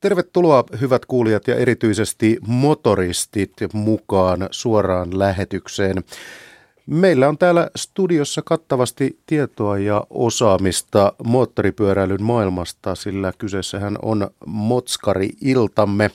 Tervetuloa hyvät kuulijat ja erityisesti motoristit mukaan suoraan lähetykseen. Meillä on täällä studiossa kattavasti tietoa ja osaamista moottoripyöräilyn maailmasta, sillä kyseessähän on Motskari-iltamme.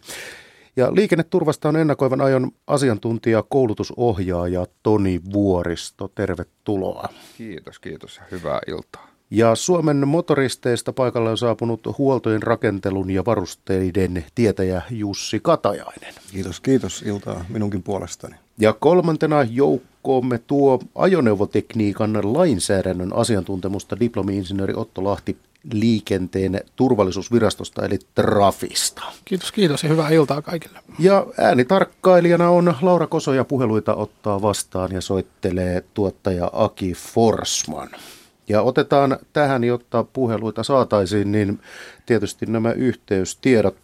Ja liikenneturvasta on ennakoivan ajon asiantuntija, koulutusohjaaja Toni Vuoristo. Tervetuloa. Kiitos, kiitos. Hyvää iltaa. Ja Suomen motoristeista paikalle on saapunut huoltojen rakentelun ja varusteiden tietäjä Jussi Katajainen. Kiitos, kiitos iltaa minunkin puolestani. Ja kolmantena joukkoomme tuo ajoneuvotekniikan lainsäädännön asiantuntemusta diplomi-insinööri Otto Lahti liikenteen turvallisuusvirastosta eli Trafista. Kiitos, kiitos ja hyvää iltaa kaikille. Ja äänitarkkailijana on Laura Koso ja puheluita ottaa vastaan ja soittelee tuottaja Aki Forsman. Ja otetaan tähän, jotta puheluita saataisiin, niin tietysti nämä yhteystiedot.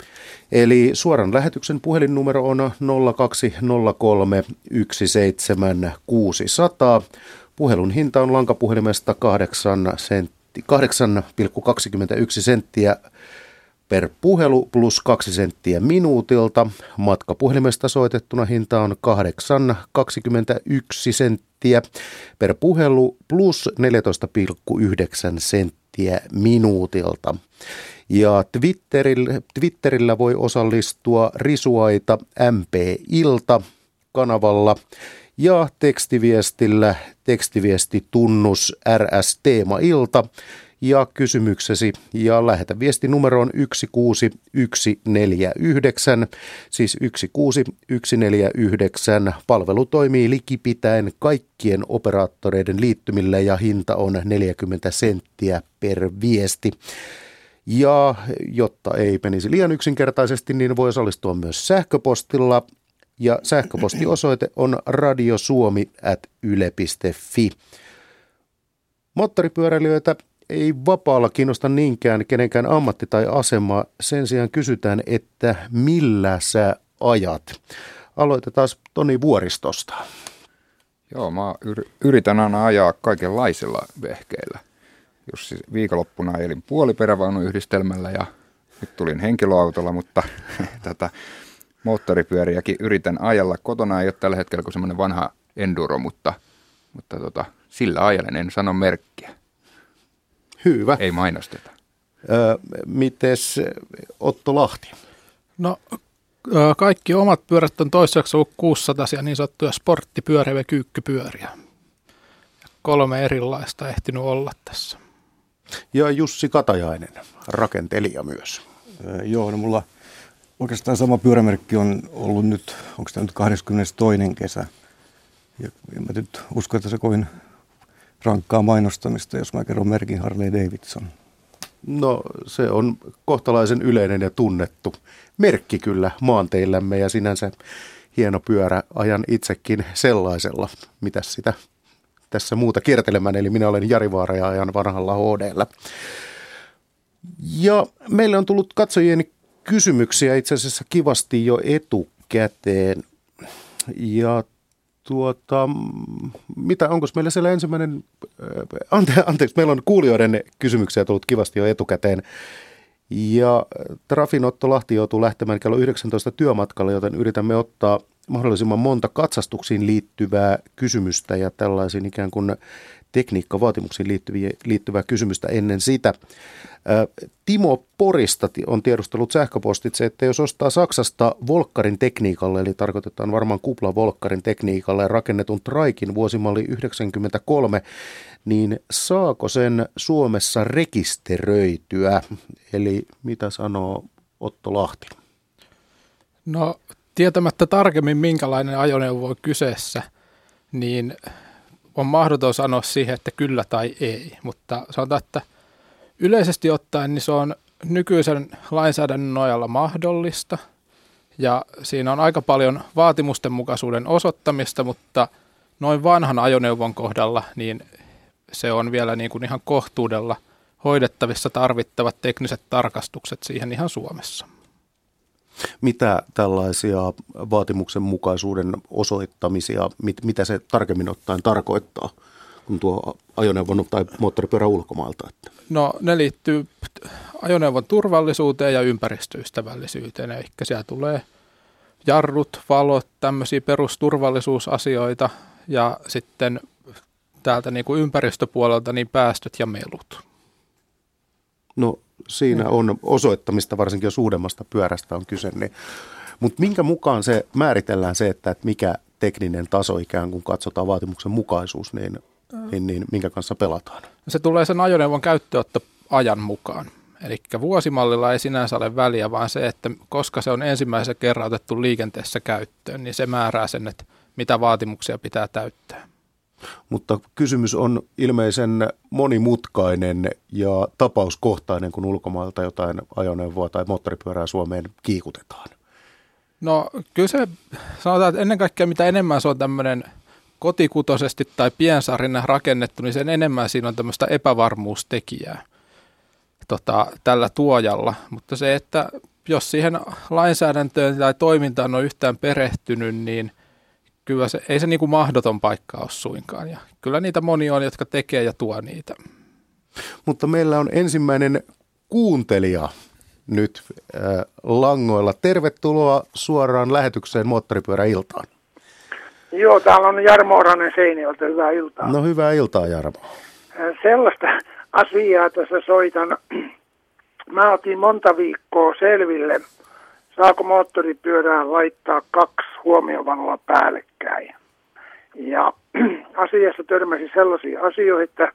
Eli suoran lähetyksen puhelinnumero on 0203 17600. Puhelun hinta on lankapuhelimesta 8 sentti, 8,21 senttiä per puhelu plus 2 senttiä minuutilta. Matkapuhelimesta soitettuna hinta on 8,21 senttiä per puhelu plus 14,9 senttiä minuutilta. Ja Twitterillä, Twitterillä voi osallistua Risuaita MP-ilta kanavalla ja tekstiviestillä tekstiviesti tunnus RS Teema Ilta ja kysymyksesi ja lähetä viesti numeroon 16149, siis 16149. Palvelu toimii likipitäen kaikkien operaattoreiden liittymillä ja hinta on 40 senttiä per viesti. Ja jotta ei menisi liian yksinkertaisesti, niin voi osallistua myös sähköpostilla ja sähköpostiosoite on radiosuomi.yle.fi. Moottoripyöräilijöitä ei vapaalla kiinnosta niinkään kenenkään ammatti tai asema. Sen sijaan kysytään, että millä sä ajat. Aloitetaan Toni Vuoristosta. Joo, mä yritän aina ajaa kaikenlaisilla vehkeillä. Jos siis viikonloppuna elin puoliperävaunuyhdistelmällä ja nyt tulin henkilöautolla, mutta tätä moottoripyöriäkin yritän ajalla. Kotona ei ole tällä hetkellä kuin semmoinen vanha enduro, mutta, mutta tota, sillä ajelen, en sano merkkiä. Hyvä. Ei mainosteta. Öö, mites Otto Lahti? No kaikki omat pyörät on toistaiseksi ollut 600 niin sanottuja sporttipyöriä ja kyykkypyöriä. Kolme erilaista ehtinyt olla tässä. Ja Jussi Katajainen, rakentelija myös. Öö, joo, no mulla oikeastaan sama pyörämerkki on ollut nyt, onko tämä nyt 22. kesä. Ja mä nyt uskon, että se kovin rankkaa mainostamista, jos mä kerron merkin Harley Davidson. No se on kohtalaisen yleinen ja tunnettu merkki kyllä maanteillämme ja sinänsä hieno pyörä. Ajan itsekin sellaisella. mitä sitä tässä muuta kiertelemään, eli minä olen Jari Vaara ja ajan vanhalla HDllä. Ja meille on tullut katsojien kysymyksiä itse asiassa kivasti jo etukäteen. Ja tuota, mitä, onko meillä siellä ensimmäinen, äh, ante, anteeksi, meillä on kuulijoiden kysymyksiä tullut kivasti jo etukäteen. Ja Trafin Otto Lahti joutuu lähtemään kello 19 työmatkalle, joten yritämme ottaa mahdollisimman monta katsastuksiin liittyvää kysymystä ja tällaisiin ikään kuin tekniikkavaatimuksiin liittyviä, liittyvää kysymystä ennen sitä. Timo Porista on tiedustellut sähköpostitse, että jos ostaa Saksasta Volkkarin tekniikalle, eli tarkoitetaan varmaan kupla Volkkarin tekniikalle rakennetun Traikin vuosimalli 93, niin saako sen Suomessa rekisteröityä? Eli mitä sanoo Otto Lahti? No tietämättä tarkemmin minkälainen ajoneuvo on kyseessä, niin on mahdoton sanoa siihen, että kyllä tai ei, mutta sanotaan, että yleisesti ottaen niin se on nykyisen lainsäädännön nojalla mahdollista ja siinä on aika paljon vaatimusten mukaisuuden osoittamista, mutta noin vanhan ajoneuvon kohdalla niin se on vielä niin kuin ihan kohtuudella hoidettavissa tarvittavat tekniset tarkastukset siihen ihan Suomessa. Mitä tällaisia vaatimuksen mukaisuuden osoittamisia, mit, mitä se tarkemmin ottaen tarkoittaa? kuin tuo ajoneuvon tai moottoripyörä ulkomailta? Että? No ne liittyy ajoneuvon turvallisuuteen ja ympäristöystävällisyyteen. Eli siellä tulee jarrut, valot, tämmöisiä perusturvallisuusasioita ja sitten täältä niin kuin ympäristöpuolelta niin päästöt ja melut. No siinä on osoittamista, varsinkin jos uudemmasta pyörästä on kyse. Niin. Mutta minkä mukaan se määritellään se, että, että mikä tekninen taso ikään kuin katsotaan vaatimuksen mukaisuus, niin, niin, niin minkä kanssa pelataan? Se tulee sen ajoneuvon käyttööttä ajan mukaan. Eli vuosimallilla ei sinänsä ole väliä, vaan se, että koska se on ensimmäisen kerran otettu liikenteessä käyttöön, niin se määrää sen, että mitä vaatimuksia pitää täyttää. Mutta kysymys on ilmeisen monimutkainen ja tapauskohtainen, kun ulkomailta jotain ajoneuvoa tai moottoripyörää Suomeen kiikutetaan. No kyllä se, sanotaan, että ennen kaikkea mitä enemmän se on tämmöinen kotikutosesti tai piensarina rakennettu, niin sen enemmän siinä on tämmöistä epävarmuustekijää tota, tällä tuojalla. Mutta se, että jos siihen lainsäädäntöön tai toimintaan on yhtään perehtynyt, niin kyllä se, ei se niin kuin mahdoton paikka ole suinkaan. Ja kyllä niitä moni on, jotka tekee ja tuo niitä. Mutta meillä on ensimmäinen kuuntelija nyt äh, langoilla. Tervetuloa suoraan lähetykseen Moottoripyöräiltaan. Joo, täällä on Jarmo Oranen Seinäjältä. Hyvää iltaa. No hyvää iltaa, Jarmo. Äh, sellaista asiaa tässä soitan. Mä otin monta viikkoa selville, saako moottoripyörään laittaa kaksi huomiovaloa päällekkäin. Ja asiassa törmäsi sellaisia asioita, että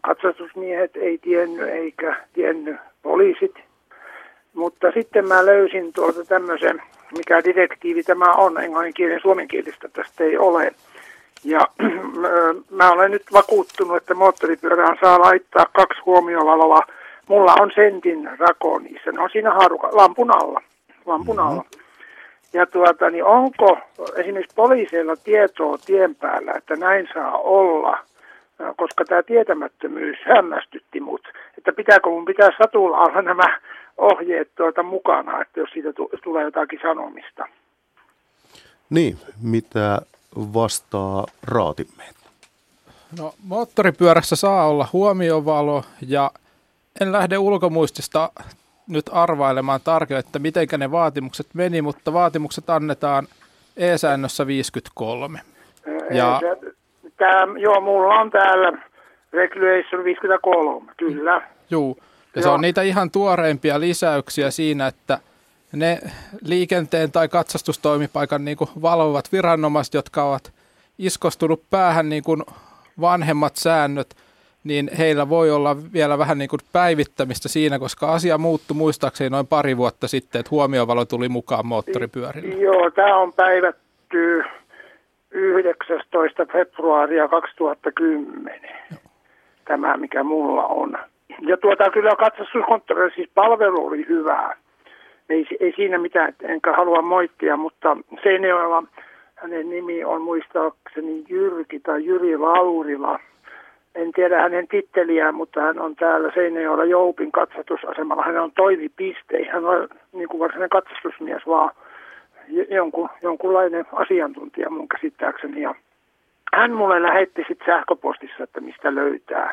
katsastusmiehet ei tiennyt eikä tiennyt poliisit. Mutta sitten mä löysin tuolta tämmöisen, mikä direktiivi tämä on, englanninkielinen suomenkielistä tästä ei ole. Ja mä olen nyt vakuuttunut, että moottoripyörään saa laittaa kaksi huomiovaloa. Mulla on sentin rako niissä, ne on siinä haaruka, lampun alla. Lampun alla. Mm-hmm. Ja tuota, niin onko esimerkiksi poliiseilla tietoa tien päällä, että näin saa olla, koska tämä tietämättömyys hämmästytti mut, että pitääkö mun pitää satulla olla nämä ohjeet tuota mukana, että jos siitä tulee jotakin sanomista. Niin, mitä vastaa raatimme? No moottoripyörässä saa olla huomiovalo ja en lähde ulkomuistista nyt arvailemaan tarkemmin, että miten ne vaatimukset meni, mutta vaatimukset annetaan E-säännössä 53. Ja, Tämä, joo, mulla on täällä Regulation 53, kyllä. Joo, ja se on niitä ihan tuoreimpia lisäyksiä siinä, että ne liikenteen tai katsastustoimipaikan niin kuin valvovat viranomaiset, jotka ovat iskostunut päähän niin kuin vanhemmat säännöt, niin heillä voi olla vielä vähän niin kuin päivittämistä siinä, koska asia muuttui muistaakseni noin pari vuotta sitten, että huomiovalo tuli mukaan moottoripyörille. Joo, tämä on päivätty 19. februaria 2010, Joo. tämä mikä mulla on. Ja tuota kyllä katsastuskonttori, siis palvelu oli hyvää. Ei, ei siinä mitään, enkä halua moittia, mutta Seinäjoella hänen nimi on muistaakseni Jyrki tai Jyri Laurila. En tiedä hänen titteliään, mutta hän on täällä Seinäjoella Joupin katsastusasemalla. Hän on toimipiste, hän on niin kuin varsinainen katsastusmies, vaan jonkun, jonkunlainen asiantuntija mun käsittääkseni. Ja hän mulle lähetti sitten sähköpostissa, että mistä löytää.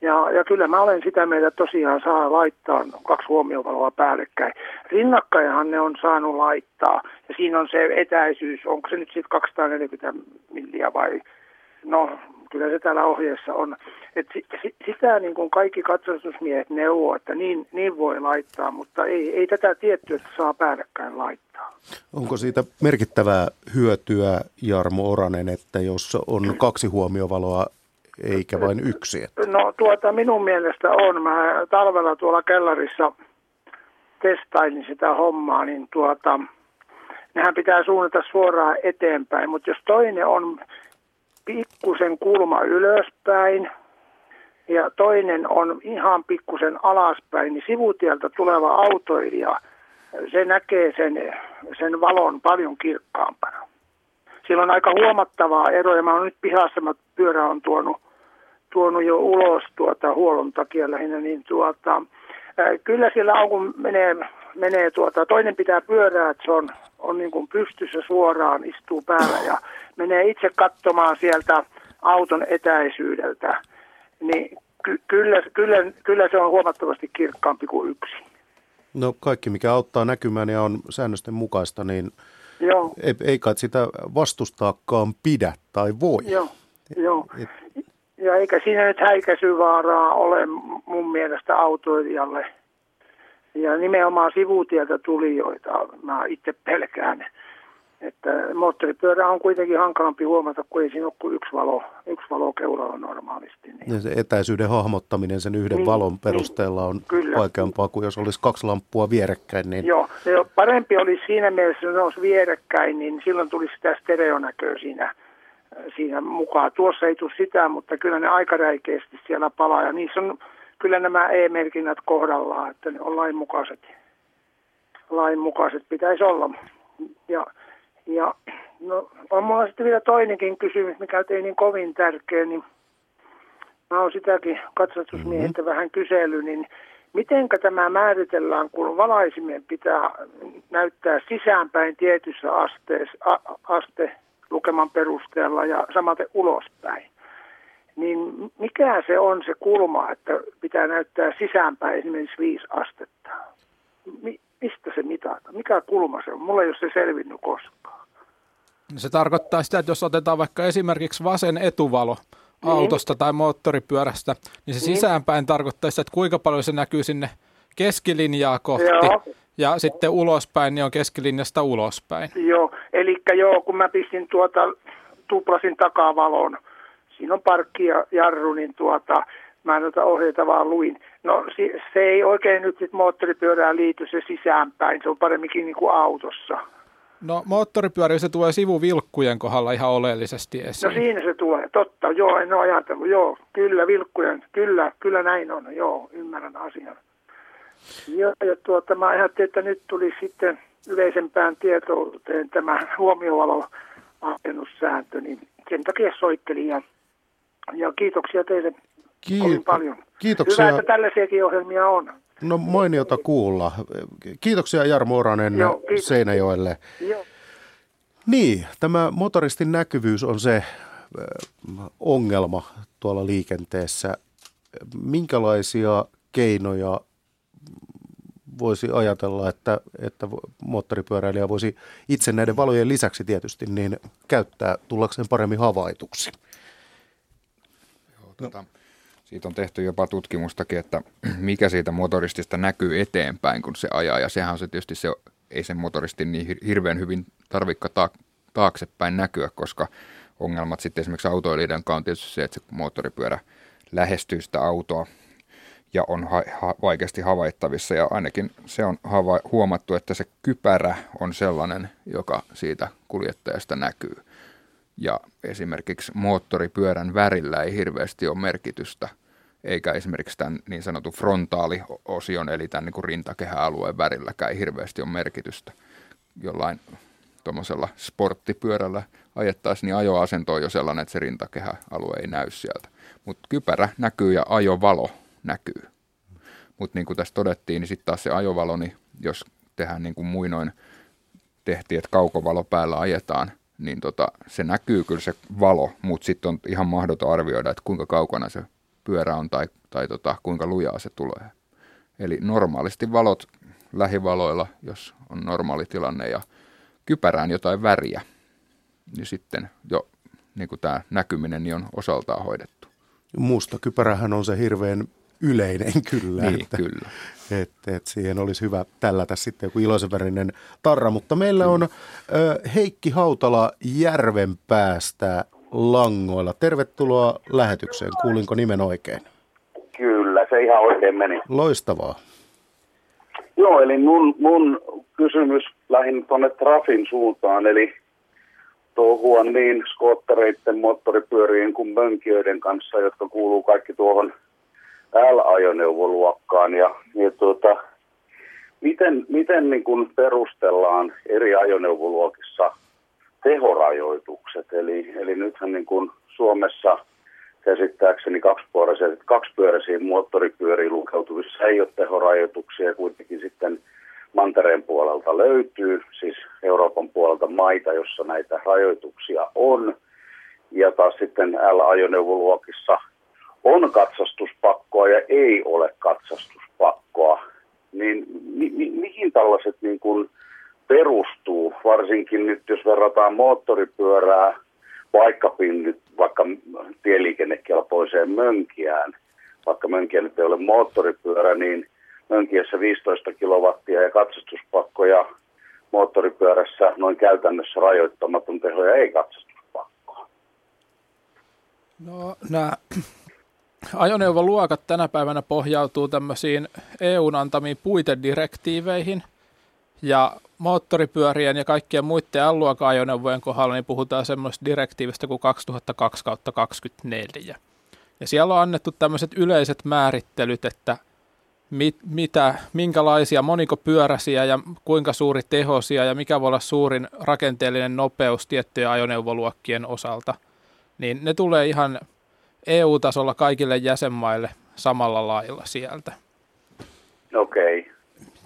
Ja, ja kyllä mä olen sitä mieltä, että tosiaan saa laittaa kaksi huomiovaloa päällekkäin. Rinnakkainhan ne on saanut laittaa. Ja siinä on se etäisyys, onko se nyt sitten 240 milliä vai... No, kyllä se täällä ohjeessa on. Et sitä niin kuin kaikki katsastusmiehet neuvoo, että niin, niin voi laittaa, mutta ei, ei tätä tiettyä, että saa päällekkäin laittaa. Onko siitä merkittävää hyötyä, Jarmo Oranen, että jos on kaksi huomiovaloa eikä vain yksi? Että... No tuota minun mielestä on. Mä talvella tuolla kellarissa testailin sitä hommaa, niin tuota, nehän pitää suunnata suoraan eteenpäin, mutta jos toinen on pikkusen kulma ylöspäin ja toinen on ihan pikkusen alaspäin, niin sivutieltä tuleva autoilija, se näkee sen, sen valon paljon kirkkaampana. Sillä on aika huomattavaa eroa ja mä oon nyt pihassa, mä pyörä on tuonut, tuonut jo ulos tuota huollon takia lähinnä, niin tuota, ää, kyllä siellä on, kun menee, menee tuota, toinen pitää pyörää, että se on, on niin kuin pystyssä suoraan, istuu päällä ja menee itse katsomaan sieltä auton etäisyydeltä, niin ky- kyllä, kyllä, kyllä se on huomattavasti kirkkaampi kuin yksi. No kaikki, mikä auttaa näkymään ja on säännösten mukaista, niin Joo, ei, ei kai sitä vastustaakaan pidä tai voi. joo, joo. Et, Ja eikä siinä nyt häikäisyvaaraa ole mun mielestä autoilijalle. Ja nimenomaan sivutieltä tulijoita mä itse pelkään. Että moottoripyörä on kuitenkin hankalampi huomata, kun ei siinä ole kuin yksi valo, yksi valo keulalla normaalisti. Niin. ja se etäisyyden hahmottaminen sen yhden Niin, valon niin. perusteella on Kyllä. vaikeampaa kuin jos olisi kaksi lamppua vierekkäin. Niin Joo, jo parempi olisi siinä mielessä, että olisi vierekkäin, niin silloin tulisi sitä stereonäköä siinä, siinä mukaan. Tuossa ei tule sitä, mutta kyllä ne aika räikeästi siellä palaa. Ja niissä on kyllä nämä E-merkinnät kohdallaan, että ne on lainmukaiset. Lainmukaiset pitäisi olla. Ja, ja no, on mulla sitten vielä toinenkin kysymys, mikä ei niin kovin tärkeä, niin mä oon sitäkin katsastusmieheltä mm-hmm. vähän kysely, niin mitenkä tämä määritellään, kun valaisimien pitää näyttää sisäänpäin tietyssä asteessa, a, aste lukeman perusteella ja samaten ulospäin. Niin mikä se on se kulma, että pitää näyttää sisäänpäin esimerkiksi viisi astetta? Mi, mistä se mitataan? Mikä kulma se on? Mulla ei ole se selvinnyt koskaan. Se tarkoittaa sitä, että jos otetaan vaikka esimerkiksi vasen etuvalo Niin. autosta tai moottoripyörästä, niin se Niin. sisäänpäin tarkoittaa sitä, että kuinka paljon se näkyy sinne keskilinjaa kohti. Joo. Ja sitten ulospäin, niin on keskilinjasta ulospäin. Joo, eli joo, kun mä pistin tuota, tuplasin takavalon, siinä on parkki ja jarru, niin tuota, mä noita ohjeita vaan luin. No se ei oikein nyt sit moottoripyörään liity se sisäänpäin, se on paremminkin niin kuin autossa. No moottoripyöriä se tulee sivuvilkkujen kohdalla ihan oleellisesti No esiin. siinä se tulee, totta, joo, en ole ajatellut, joo, kyllä vilkkujen, kyllä, kyllä näin on, joo, ymmärrän asian. Joo, ja tuota, mä ajattelin, että nyt tuli sitten yleisempään tietouteen tämä huomiovalon asennussääntö, niin sen takia soittelin ja, ja kiitoksia teille Kiit- paljon. kiitoksia. Hyvä, että tällaisiakin ohjelmia on. No mainiota kuulla. Kiitoksia Jarmo Oranen Joo, kiitos. Seinäjoelle. Joo. Niin, tämä motoristin näkyvyys on se ö, ongelma tuolla liikenteessä. Minkälaisia keinoja voisi ajatella, että, että moottoripyöräilijä voisi itse näiden valojen lisäksi tietysti niin käyttää tullakseen paremmin havaituksi? Tota, siitä on tehty jopa tutkimustakin, että mikä siitä motoristista näkyy eteenpäin, kun se ajaa. Ja sehän on se tietysti se, ei sen motoristin niin hir- hirveän hyvin tarvikka ta- taaksepäin näkyä, koska ongelmat sitten esimerkiksi autoilijoiden kanssa on tietysti se, että se moottoripyörä lähestyy sitä autoa ja on ha- ha- vaikeasti havaittavissa. Ja ainakin se on hava- huomattu, että se kypärä on sellainen, joka siitä kuljettajasta näkyy. Ja esimerkiksi moottoripyörän värillä ei hirveästi ole merkitystä, eikä esimerkiksi tämän niin sanotun frontaaliosion, eli tämän niin rintakehäalueen värilläkään hirveästi ole merkitystä. Jollain tuommoisella sporttipyörällä ajettaisiin, niin ajoasento on jo sellainen, että se rintakehäalue ei näy sieltä. Mutta kypärä näkyy ja ajovalo näkyy. Mutta niin kuin tässä todettiin, niin sitten taas se ajovalo, niin jos tehdään niin kuin muinoin tehtiin, että kaukovalo päällä ajetaan, niin tota, se näkyy kyllä se valo, mutta sitten on ihan mahdoton arvioida, että kuinka kaukana se pyörä on tai, tai tota, kuinka lujaa se tulee. Eli normaalisti valot lähivaloilla, jos on normaali tilanne ja kypärään jotain väriä, niin sitten jo niin kuin tämä näkyminen niin on osaltaan hoidettu. Musta kypärähän on se hirveän yleinen kyllä. Niin, että, kyllä. Että, että siihen olisi hyvä tällätä sitten joku iloisenvärinen tarra. Mutta meillä on ö, Heikki Hautala Järvenpäästä langoilla. Tervetuloa lähetykseen. Kuulinko nimen oikein? Kyllä, se ihan oikein meni. Loistavaa. Joo, eli mun, mun kysymys lähinnä tuonne Trafin suuntaan, eli touhua niin skoottereiden, moottoripyörien kuin mönkijöiden kanssa, jotka kuuluu kaikki tuohon L-ajoneuvoluokkaan. Ja, ja tuota, miten, miten niin kuin perustellaan eri ajoneuvoluokissa tehorajoitukset? Eli, eli nythän niin kuin Suomessa käsittääkseni kaksipyöräisiä, kaksipyöräisiin moottoripyöriin lukeutuvissa ei ole tehorajoituksia, kuitenkin sitten mantereen puolelta löytyy, siis Euroopan puolelta maita, jossa näitä rajoituksia on. ja taas sitten L-ajoneuvoluokissa on katsastuspakkoa ja ei ole katsastuspakkoa, niin mi- mi- mihin tällaiset niin kuin perustuu, varsinkin nyt jos verrataan moottoripyörää vaikkapin vaikka tieliikennekelpoiseen mönkiään, vaikka mönkiä nyt ei ole moottoripyörä, niin mönkiessä 15 kilowattia ja katsastuspakkoja moottoripyörässä noin käytännössä rajoittamaton teho ja ei katsastuspakkoa. No nämä ajoneuvoluokat tänä päivänä pohjautuu tämmöisiin EUn antamiin puitedirektiiveihin ja moottoripyörien ja kaikkien muiden L-luokan ajoneuvojen kohdalla niin puhutaan semmoista direktiivistä kuin 2002-24. Ja siellä on annettu tämmöiset yleiset määrittelyt, että mit, mitä, minkälaisia monikopyöräisiä ja kuinka suuri tehosia ja mikä voi olla suurin rakenteellinen nopeus tiettyjen ajoneuvoluokkien osalta, niin ne tulee ihan EU-tasolla kaikille jäsenmaille samalla lailla sieltä. Okei. Okay.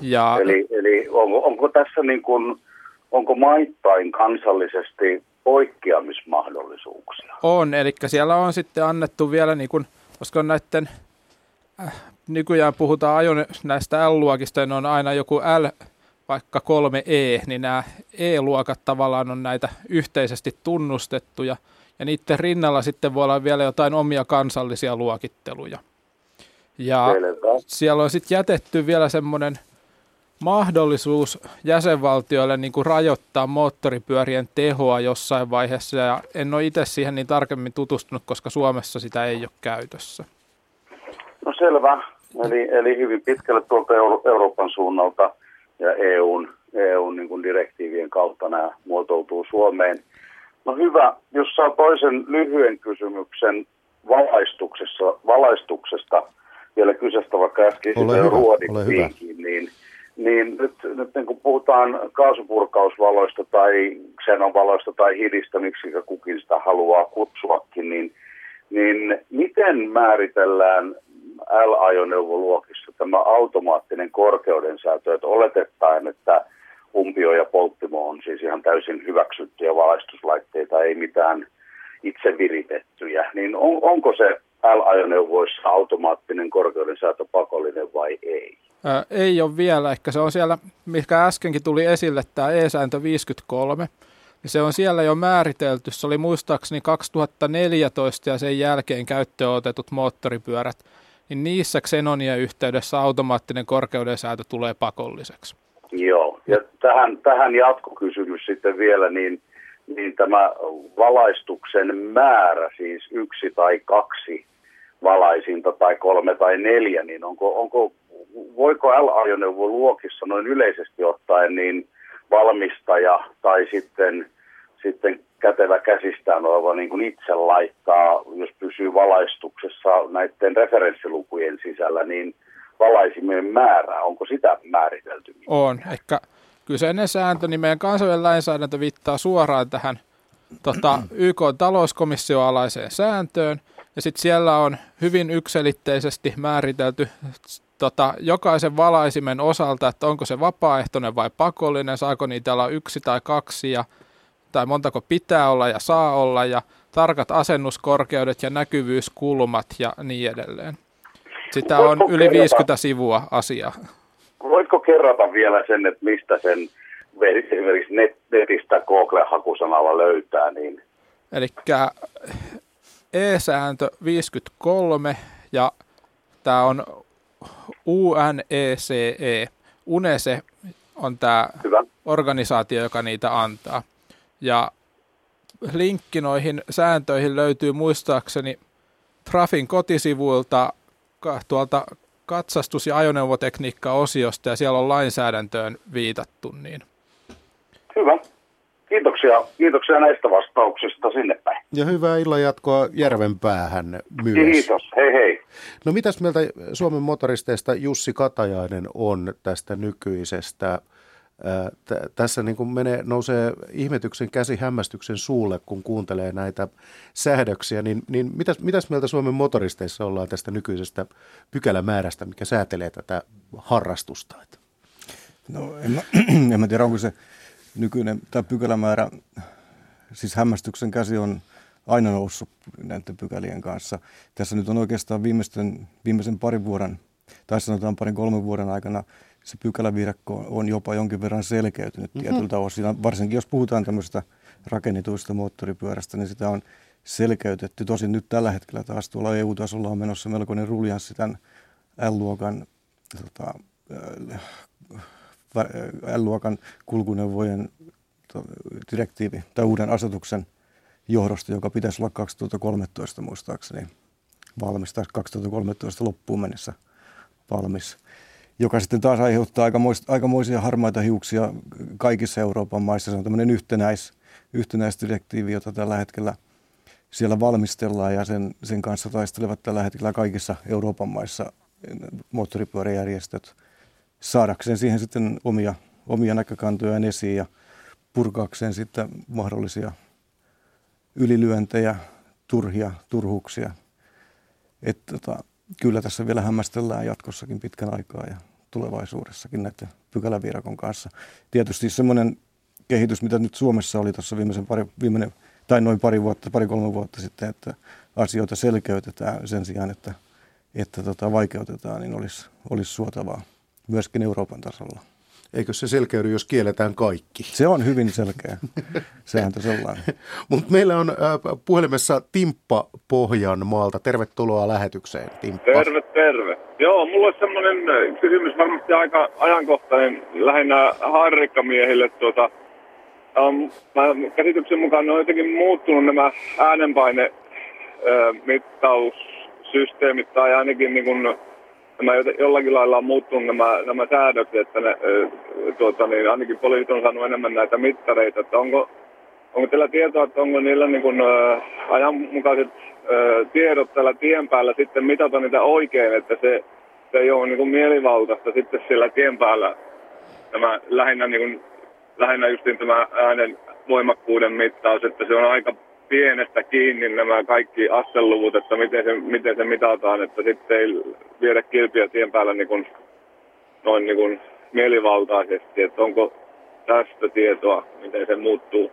Ja, Eli, eli onko, onko tässä niin kuin, onko maittain kansallisesti poikkeamismahdollisuuksia? On, eli siellä on sitten annettu vielä, niin kuin, koska näiden, äh, nykyään puhutaan ajone, näistä L-luokista, niin on aina joku L, vaikka 3E, niin nämä E-luokat tavallaan on näitä yhteisesti tunnustettuja, ja niiden rinnalla sitten voi olla vielä jotain omia kansallisia luokitteluja. Ja Selvä. siellä on sitten jätetty vielä semmoinen mahdollisuus jäsenvaltioille niin kuin rajoittaa moottoripyörien tehoa jossain vaiheessa, ja en ole itse siihen niin tarkemmin tutustunut, koska Suomessa sitä ei ole käytössä. No selvä. Eli, eli hyvin pitkälle tuolta Euro- Euroopan suunnalta ja EUn, EUn niin kuin direktiivien kautta nämä muotoutuu Suomeen. No hyvä, jos saa toisen lyhyen kysymyksen valaistuksessa, valaistuksesta, vielä kyseistä vaikka äsken Ole sitä hyvä, ruodittiinkin, niin, niin nyt, nyt niin kun puhutaan kaasupurkausvaloista tai xenovaloista tai hidistä, miksi kukin sitä haluaa kutsuakin, niin, niin miten määritellään L-ajoneuvoluokissa tämä automaattinen korkeudensäätö, että oletettaen, että umpio ja polttimo on siis ihan täysin hyväksyttyjä valaistuslaitteita, ei mitään itse viritettyjä, niin on, onko se L-ajoneuvoissa automaattinen korkeudensäätö pakollinen vai ei? Ää, ei ole vielä, ehkä se on siellä, mikä äskenkin tuli esille, tämä E-sääntö 53, niin se on siellä jo määritelty. Se oli muistaakseni 2014 ja sen jälkeen käyttöön otetut moottoripyörät, niin niissä Xenonien yhteydessä automaattinen korkeudensäätö tulee pakolliseksi. Joo, ja tähän, tähän jatkokysymys sitten vielä, niin, niin tämä valaistuksen määrä, siis yksi tai kaksi valaisinta tai kolme tai neljä, niin onko, onko voiko L-ajoneuvoluokissa noin yleisesti ottaen niin valmistaja tai sitten, sitten kätevä käsistään oleva niin kuin itse laittaa, jos pysyy valaistuksessa näiden referenssilukujen sisällä, niin valaisimien määrää, onko sitä määritelty? On. Ehkä kyseinen sääntö, niin meidän kansallinen lainsäädäntö viittaa suoraan tähän tota, YK talouskomission alaiseen sääntöön. Ja sitten siellä on hyvin ykselitteisesti määritelty tota, jokaisen valaisimen osalta, että onko se vapaaehtoinen vai pakollinen, saako niitä olla yksi tai kaksi, ja, tai montako pitää olla ja saa olla, ja tarkat asennuskorkeudet ja näkyvyyskulmat ja niin edelleen. Sitä on Voitko yli kerrata? 50 sivua asiaa. Voitko kerrata vielä sen, että mistä sen esimerkiksi net, netistä Google-hakusanalla löytää, niin Eli E-sääntö 53 ja tämä on UNECE. UNECE on tämä hyvä. organisaatio, joka niitä antaa. Ja linkki noihin sääntöihin löytyy muistaakseni Trafin kotisivuilta tuolta katsastus- ja ajoneuvotekniikka-osiosta, ja siellä on lainsäädäntöön viitattu. Niin. Hyvä. Kiitoksia, kiitoksia näistä vastauksista sinne päin. Ja hyvää illan jatkoa Järvenpäähän myös. Kiitos, hei hei. No mitäs mieltä Suomen motoristeista Jussi Katajainen on tästä nykyisestä? Ää, t- tässä niin kuin menee, nousee ihmetyksen käsi hämmästyksen suulle, kun kuuntelee näitä säädöksiä, niin, niin mitäs, mitäs mieltä Suomen motoristeissa ollaan tästä nykyisestä pykälämäärästä, mikä säätelee tätä harrastusta? No en mä, en mä tiedä, onko se nykyinen tämä pykälämäärä, siis hämmästyksen käsi on aina noussut näiden pykälien kanssa. Tässä nyt on oikeastaan viimeisten, viimeisen parin vuoden, tai sanotaan parin kolmen vuoden aikana, se pykäläviidakko on jopa jonkin verran selkeytynyt mm-hmm. tietyltä osin. Varsinkin jos puhutaan tämmöistä rakennetuista moottoripyörästä, niin sitä on selkeytetty. Tosin nyt tällä hetkellä taas tuolla EU-tasolla on menossa melkoinen ruljanssi tämän L-luokan, tota, L-luokan kulkuneuvojen direktiivi tai uuden asetuksen johdosta, joka pitäisi olla 2013 muistaakseni valmis, tai 2013 loppuun mennessä valmis, joka sitten taas aiheuttaa aikamoisia harmaita hiuksia kaikissa Euroopan maissa. Se on tämmöinen yhtenäis, yhtenäisdirektiivi, jota tällä hetkellä siellä valmistellaan ja sen, sen kanssa taistelevat tällä hetkellä kaikissa Euroopan maissa moottoripyöräjärjestöt saadakseen siihen sitten omia, omia näkökantojaan esiin ja purkaakseen sitten mahdollisia ylilyöntejä, turhia, turhuuksia. Että tota, kyllä tässä vielä hämmästellään jatkossakin pitkän aikaa ja tulevaisuudessakin näiden pykäläviirakon kanssa. Tietysti semmoinen kehitys, mitä nyt Suomessa oli tuossa viimeisen pari, viimeinen, tai noin pari vuotta, pari-kolme vuotta sitten, että asioita selkeytetään sen sijaan, että, että tota, vaikeutetaan, niin olisi, olisi suotavaa myöskin Euroopan tasolla. Eikö se selkeydy, jos kielletään kaikki? Se on hyvin selkeä sääntö sellainen. Mutta meillä on äh, puhelimessa Timppa Pohjanmaalta. Tervetuloa lähetykseen, Timppa. Terve, terve. Joo, mulla on semmoinen äh, kysymys varmasti aika ajankohtainen lähinnä harrikkamiehille. Tuota, um, mä käsityksen mukaan ne on jotenkin muuttunut nämä äänenpaine äh, mittaussysteemit tai ainakin niin kuin nämä jollakin lailla on muuttunut nämä, nämä säädökset, että ne, tuota, niin ainakin poliisit on saanut enemmän näitä mittareita, että onko, onko teillä tietoa, että onko niillä niin kuin, ä, ajanmukaiset ä, tiedot tällä tien päällä sitten mitata niitä oikein, että se, se ei ole niin kuin mielivaltaista sitten siellä tien päällä tämä lähinnä, niin kuin, lähinnä justiin tämä äänen voimakkuuden mittaus, että se on aika pienestä kiinni nämä kaikki asseluvut, että miten se, miten se mitataan, että sitten ei viedä kilpiä tien päällä niin kuin, noin niin kuin mielivaltaisesti, että onko tästä tietoa, miten se muuttuu,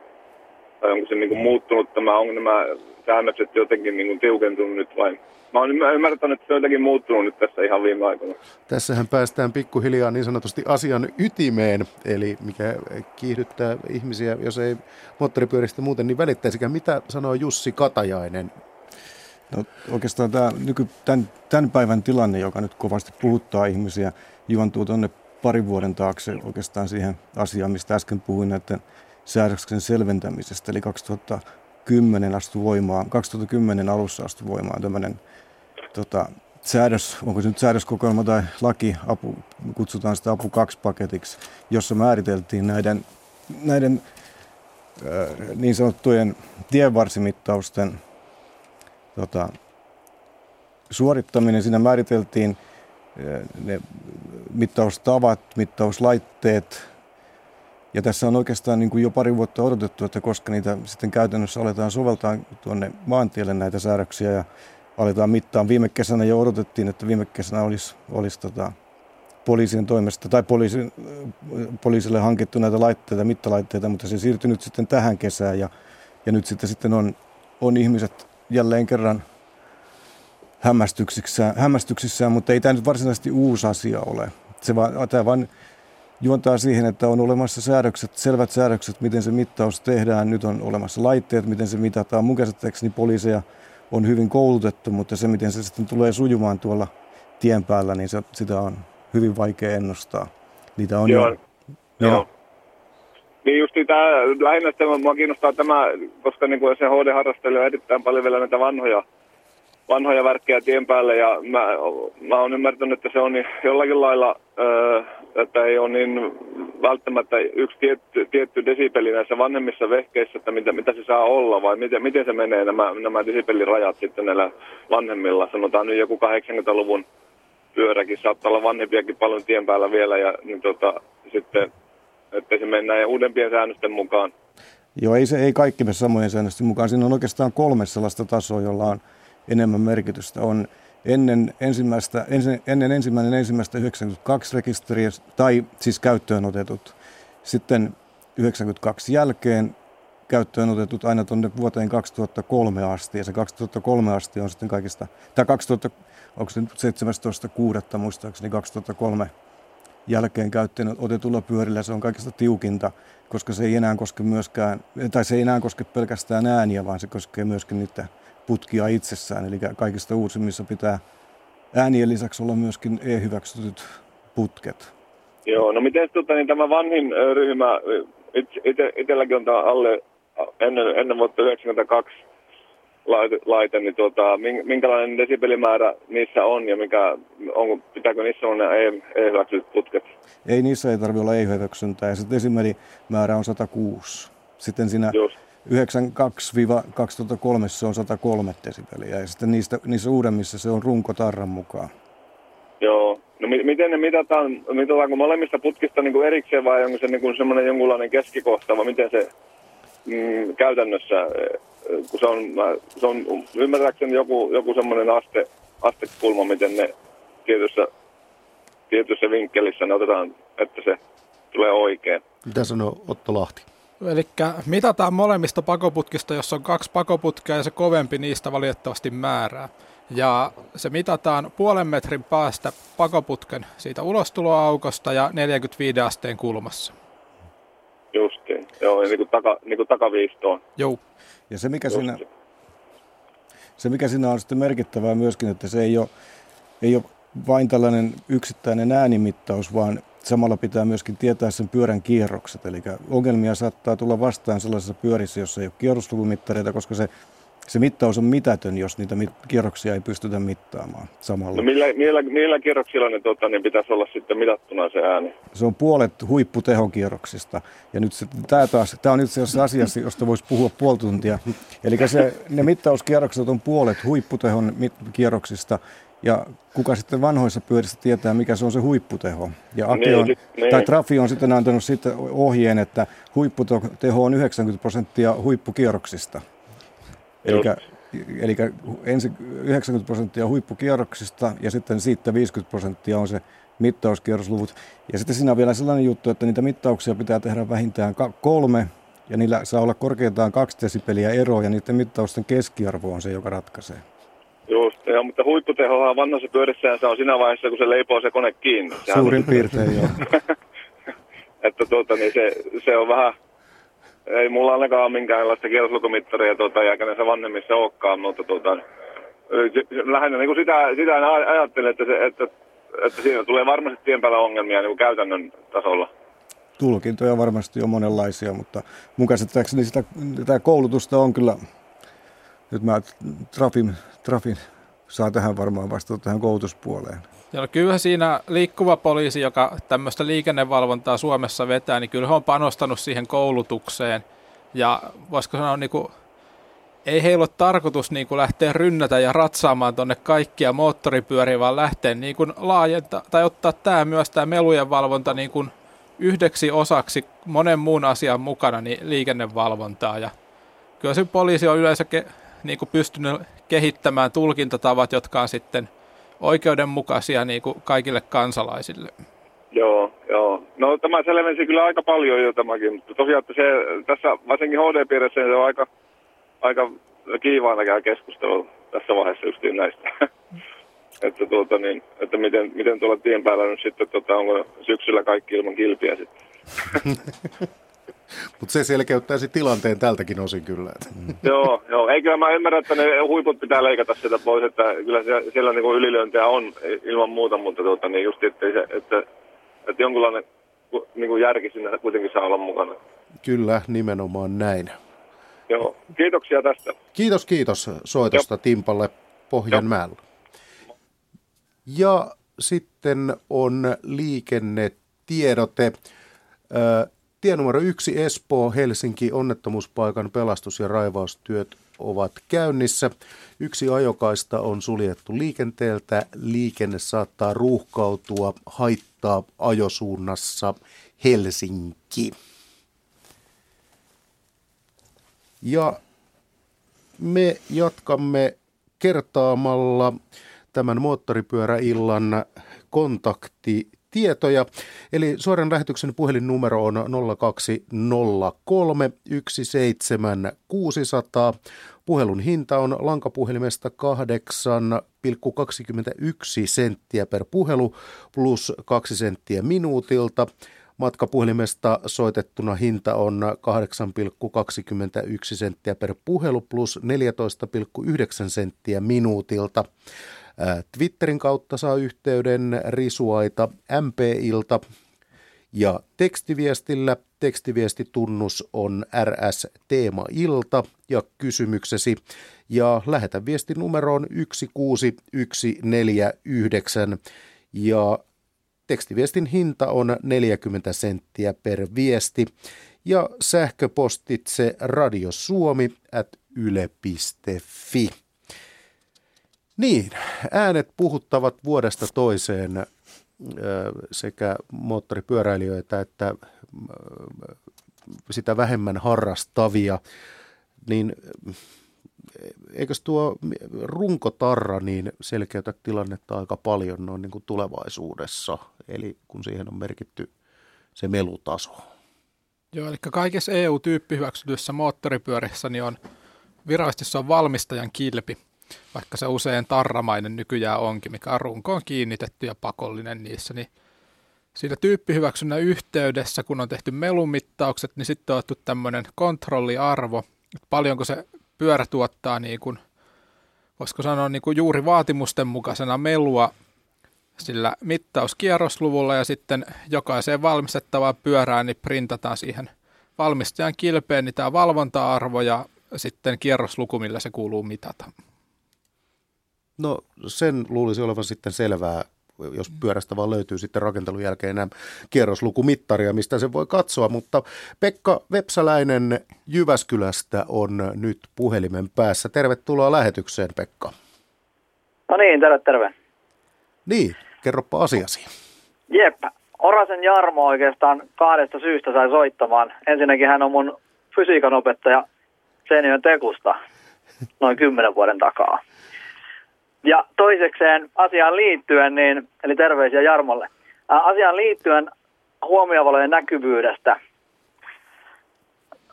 tai onko se niin kuin muuttunut tämä, onko nämä säännökset jotenkin niin kuin tiukentunut nyt vai Mä oon ymmärtänyt, että se on jotenkin muuttunut nyt tässä ihan viime aikoina. Tässähän päästään pikkuhiljaa niin sanotusti asian ytimeen, eli mikä kiihdyttää ihmisiä, jos ei moottoripyöristä muuten, niin välittäisikään. Mitä sanoo Jussi Katajainen? No, oikeastaan tämä nyky, tämän, tämän päivän tilanne, joka nyt kovasti puhuttaa ihmisiä, juontuu tuonne parin vuoden taakse oikeastaan siihen asiaan, mistä äsken puhuin näiden säädöksen selventämisestä. Eli 2010 astui voimaan, 2010 alussa astui voimaan tämmöinen tota, säädös, onko se nyt säädöskokoelma tai laki, apu, kutsutaan sitä apu kaksi paketiksi, jossa määriteltiin näiden, näiden äh, niin sanottujen tienvarsimittausten tota, suorittaminen. Siinä määriteltiin äh, ne mittaustavat, mittauslaitteet, ja tässä on oikeastaan niin kuin jo pari vuotta odotettu, että koska niitä sitten käytännössä aletaan soveltaa tuonne maantielle näitä säädöksiä ja aletaan mittaan. Viime kesänä jo odotettiin, että viime kesänä olisi, olisi tota, poliisien toimesta tai poliisi, poliisille hankittu näitä laitteita, mittalaitteita, mutta se siirtyi nyt sitten tähän kesään ja, ja nyt sitten, sitten on, on ihmiset jälleen kerran hämmästyksissään, hämmästyksissään, mutta ei tämä nyt varsinaisesti uusi asia ole. Se vaan, tämä vain juontaa siihen, että on olemassa säädökset, selvät säädökset, miten se mittaus tehdään. Nyt on olemassa laitteet, miten se mitataan. Mun käsittääkseni poliiseja on hyvin koulutettu, mutta se miten se sitten tulee sujumaan tuolla tien päällä, niin se, sitä on hyvin vaikea ennustaa. Niitä on joo, jo... Joo. joo. Niin just tämä, lähinnä sitä minua kiinnostaa tämä, koska niin kuin se HD-harrastelu erittäin paljon vielä näitä vanhoja, vanhoja värkkejä tien päälle ja mä, mä oon ymmärtänyt, että se on niin jollakin lailla, öö, että ei ole niin välttämättä yksi tietty, tietty desibeli näissä vanhemmissa vehkeissä, että mitä, mitä se saa olla vai miten, miten se menee nämä, nämä desibelirajat sitten näillä vanhemmilla. Sanotaan nyt joku 80-luvun pyöräkin, saattaa olla vanhempiakin paljon tien päällä vielä ja niin tota, sitten, että se mennään uudempien säännösten mukaan. Joo, ei, se, ei kaikki mene samojen säännösten mukaan. Siinä on oikeastaan kolme sellaista tasoa, jolla on enemmän merkitystä. On ennen, ensimmäistä, ennen ensimmäinen ensimmäistä 92 rekisteriä, tai siis käyttöön otetut. Sitten 92 jälkeen käyttöön otetut aina tuonne vuoteen 2003 asti, ja se 2003 asti on sitten kaikista, tai 2000, onko se nyt 17.6. muistaakseni 2003 jälkeen käyttöön otetulla pyörillä se on kaikista tiukinta, koska se ei enää koske myöskään, tai se ei enää koske pelkästään ääniä, vaan se koskee myöskin niitä putkia itsessään. Eli kaikista uusimmissa pitää äänien lisäksi olla myöskin e-hyväksytyt putket. Joo, no miten tota, niin tämä vanhin ryhmä, itse, itselläkin on tämä alle ennen, ennen vuotta 1992 laite, laite niin tuota, minkälainen desibelimäärä niissä on ja mikä, on, pitääkö niissä olla ne e-hyväksytyt putket? Ei, niissä ei tarvitse olla e-hyväksyntää ja se desibelimäärä on 106. Sitten siinä Just. 92-2003 se on 103 desibeliä ja sitten niistä, niissä uudemmissa se on runkotarran mukaan. Joo. No mi- miten ne mitataan, mitataanko molemmista putkista niin kuin erikseen vai onko se niin kuin semmoinen jonkunlainen keskikohta vai miten se mm, käytännössä, eh, kun se on, se on ymmärtääkseni joku, joku semmoinen aste, astekulma, miten ne tietyssä, tietyssä vinkkelissä ne otetaan, että se tulee oikein. Mitä sanoo Otto Lahti? Eli mitataan molemmista pakoputkista, jos on kaksi pakoputkea ja se kovempi niistä valitettavasti määrää. Ja se mitataan puolen metrin päästä pakoputken siitä ulostuloaukosta ja 45 asteen kulmassa. Justiin, joo, ja niin kuin, taka, niin kuin takaviistoon. Joo. Ja se mikä, siinä, se mikä siinä on sitten merkittävää myöskin, että se ei ole, ei ole vain tällainen yksittäinen äänimittaus, vaan samalla pitää myöskin tietää sen pyörän kierrokset. Eli ongelmia saattaa tulla vastaan sellaisessa pyörissä, jossa ei ole kierrosluvumittareita, koska se se mittaus on mitätön, jos niitä mit- kierroksia ei pystytä mittaamaan samalla. No millä, millä, millä kierroksilla ne tota, niin pitäisi olla sitten mitattuna se ääni? Se on puolet huipputehokierroksista. Ja nyt tämä taas, tämä on itse asiassa asia, josta voisi puhua puoli tuntia. Eli se, ne mittauskierrokset on puolet huipputehon mit- kierroksista. Ja kuka sitten vanhoissa pyörissä tietää, mikä se on se huipputeho. Ja Ake niin, on, niin. tai Trafi on sitten antanut sitten ohjeen, että huipputeho on 90 prosenttia huippukierroksista. Eli, eli ensin 90 prosenttia huippukierroksista ja sitten siitä 50 prosenttia on se mittauskierrosluvut. Ja sitten siinä on vielä sellainen juttu, että niitä mittauksia pitää tehdä vähintään kolme ja niillä saa olla korkeintaan kaksi desibeliä eroa ja niiden mittausten keskiarvo on se, joka ratkaisee. Just, ja, mutta huipputehohan vanhassa pyörissä se on siinä vaiheessa, kun se leipoo se kone kiinni. Sehän Suurin on... piirtein, joo. että tuota, niin se, se on vähän, ei mulla ainakaan ole minkäänlaista kierroslukumittaria, tuota, eikä näissä vanhemmissa olekaan, mutta tuota, lähinnä niin kuin sitä, sitä ajattelen, että, se, että, että siinä tulee varmasti tien päällä ongelmia niin kuin käytännön tasolla. Tulkintoja varmasti on monenlaisia, mutta mun käsittääkseni sitä, sitä koulutusta on kyllä, nyt mä Trafin, Trafin saa tähän varmaan vastata tähän koulutuspuoleen. Ja kyllä siinä liikkuva poliisi, joka tämmöistä liikennevalvontaa Suomessa vetää, niin kyllä on panostanut siihen koulutukseen. Ja voisiko sanoa, niin kuin, ei heillä ole tarkoitus niin kuin lähteä rynnätä ja ratsaamaan tuonne kaikkia moottoripyöriä, vaan lähteä niin kuin laajentaa tai ottaa tämä myös tämä melujen valvonta niin kuin yhdeksi osaksi monen muun asian mukana niin liikennevalvontaa. Ja kyllä se poliisi on yleensä ke, niin kuin pystynyt kehittämään tulkintatavat, jotka on sitten oikeudenmukaisia niin kuin kaikille kansalaisille. Joo, joo. No tämä selvensi kyllä aika paljon jo tämäkin, mutta tosiaan että se, tässä varsinkin HD-piirissä se on aika, aika kiivaana käy keskustelua tässä vaiheessa just näistä. että, tuota, niin, että miten, miten tuolla tien päällä nyt sitten, tota, onko syksyllä kaikki ilman kilpiä sitten. Mutta se selkeyttäisi tilanteen tältäkin osin kyllä. Mm. joo, joo. Eikö mä ymmärrä, että ne huiput pitää leikata sieltä pois, että kyllä siellä niinku ylilyöntejä on ilman muuta, mutta tuota, niin just, että, se, että, että jonkunlainen niin kuin järki sinne kuitenkin saa olla mukana. Kyllä, nimenomaan näin. Joo, kiitoksia tästä. Kiitos, kiitos soitosta Jop. Timpalle Pohjanmäellä. Ja sitten on liikennetiedote. Tie numero yksi Espoo, Helsinki, onnettomuuspaikan pelastus- ja raivaustyöt ovat käynnissä. Yksi ajokaista on suljettu liikenteeltä. Liikenne saattaa ruuhkautua, haittaa ajosuunnassa Helsinki. Ja me jatkamme kertaamalla tämän moottoripyöräillan kontakti tietoja. Eli suoran lähetyksen puhelinnumero on 0203 17600. Puhelun hinta on lankapuhelimesta 8,21 senttiä per puhelu plus 2 senttiä minuutilta. Matkapuhelimesta soitettuna hinta on 8,21 senttiä per puhelu plus 14,9 senttiä minuutilta. Twitterin kautta saa yhteyden risuaita MP-ilta ja tekstiviestillä tekstiviestitunnus on RS Teema Ilta ja kysymyksesi. Ja lähetä viesti numeroon 16149 ja tekstiviestin hinta on 40 senttiä per viesti. Ja sähköpostitse radiosuomi at yle.fi. Niin, äänet puhuttavat vuodesta toiseen sekä moottoripyöräilijöitä että sitä vähemmän harrastavia, niin eikös tuo runkotarra niin selkeytä tilannetta aika paljon noin niin kuin tulevaisuudessa, eli kun siihen on merkitty se melutaso? Joo, eli kaikessa EU-tyyppihyväksytyissä moottoripyörissä niin on virallisesti se on valmistajan kilpi, vaikka se usein tarramainen nykyään onkin, mikä on runkoon kiinnitetty ja pakollinen niissä, niin siinä tyyppihyväksynnän yhteydessä, kun on tehty melumittaukset, niin sitten on otettu tämmöinen kontrolliarvo, että paljonko se pyörä tuottaa niin kuin, voisiko sanoa niin kuin juuri vaatimusten mukaisena melua sillä mittauskierrosluvulla ja sitten jokaiseen valmistettavaan pyörään niin printataan siihen valmistajan kilpeen niin tämä valvonta-arvo ja sitten kierrosluku, millä se kuuluu mitata. No sen luulisi olevan sitten selvää, jos pyörästä vaan löytyy sitten rakentelun jälkeen enää kierroslukumittaria, mistä se voi katsoa. Mutta Pekka Vepsäläinen Jyväskylästä on nyt puhelimen päässä. Tervetuloa lähetykseen, Pekka. No niin, terve, terve. Niin, kerropa asiasi. Jep, Orasen Jarmo oikeastaan kahdesta syystä sai soittamaan. Ensinnäkin hän on mun fysiikan opettaja Seinäjoen Tekusta noin kymmenen vuoden takaa. Ja toisekseen asiaan liittyen, niin, eli terveisiä Jarmolle, asiaan liittyen huomiovalojen näkyvyydestä.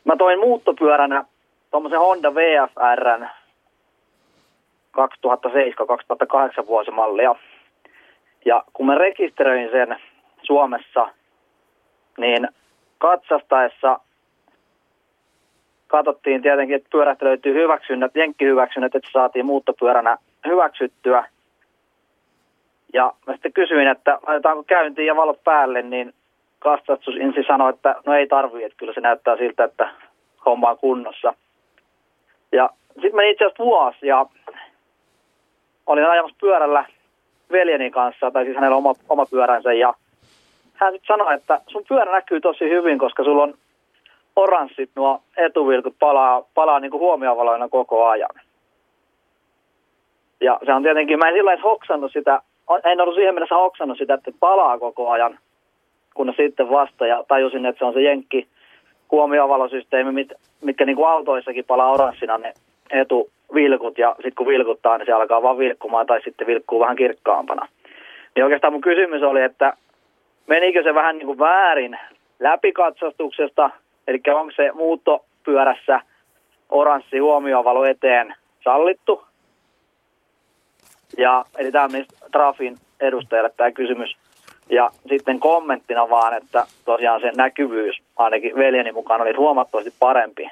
Mä toin muuttopyöränä tuommoisen Honda VFR 2007-2008 vuosimallia. Ja kun mä rekisteröin sen Suomessa, niin katsastaessa katsottiin tietenkin, että pyörästä löytyy hyväksynnät, jenkkihyväksynnät, että saatiin muuttopyöränä hyväksyttyä. Ja mä sitten kysyin, että laitetaanko käyntiin ja valot päälle, niin katsastus sanoi, että no ei tarvii, että kyllä se näyttää siltä, että homma on kunnossa. Ja sitten meni itse asiassa vuosi ja olin ajamassa pyörällä veljeni kanssa, tai siis hänellä oma, oma pyöränsä, ja hän sitten sanoi, että sun pyörä näkyy tosi hyvin, koska sulla on oranssit nuo etuvilkut palaa, palaa niin kuin huomiovaloina koko ajan. Ja se on tietenkin, mä en sillä hoksannut sitä, en ollut siihen mennessä hoksannut sitä, että palaa koko ajan, kunnes sitten vasta ja tajusin, että se on se jenkki huomiovalosysteemi, mit, mitkä niin kuin autoissakin palaa oranssina ne etuvilkut ja sitten kun vilkuttaa, niin se alkaa vaan vilkkumaan tai sitten vilkkuu vähän kirkkaampana. Niin oikeastaan mun kysymys oli, että menikö se vähän niin kuin väärin läpikatsastuksesta, eli onko se muuttopyörässä oranssi huomiovalo eteen sallittu ja, eli tämä on Trafin edustajalle tämä kysymys. Ja sitten kommenttina vaan, että tosiaan se näkyvyys, ainakin veljeni mukaan, oli huomattavasti parempi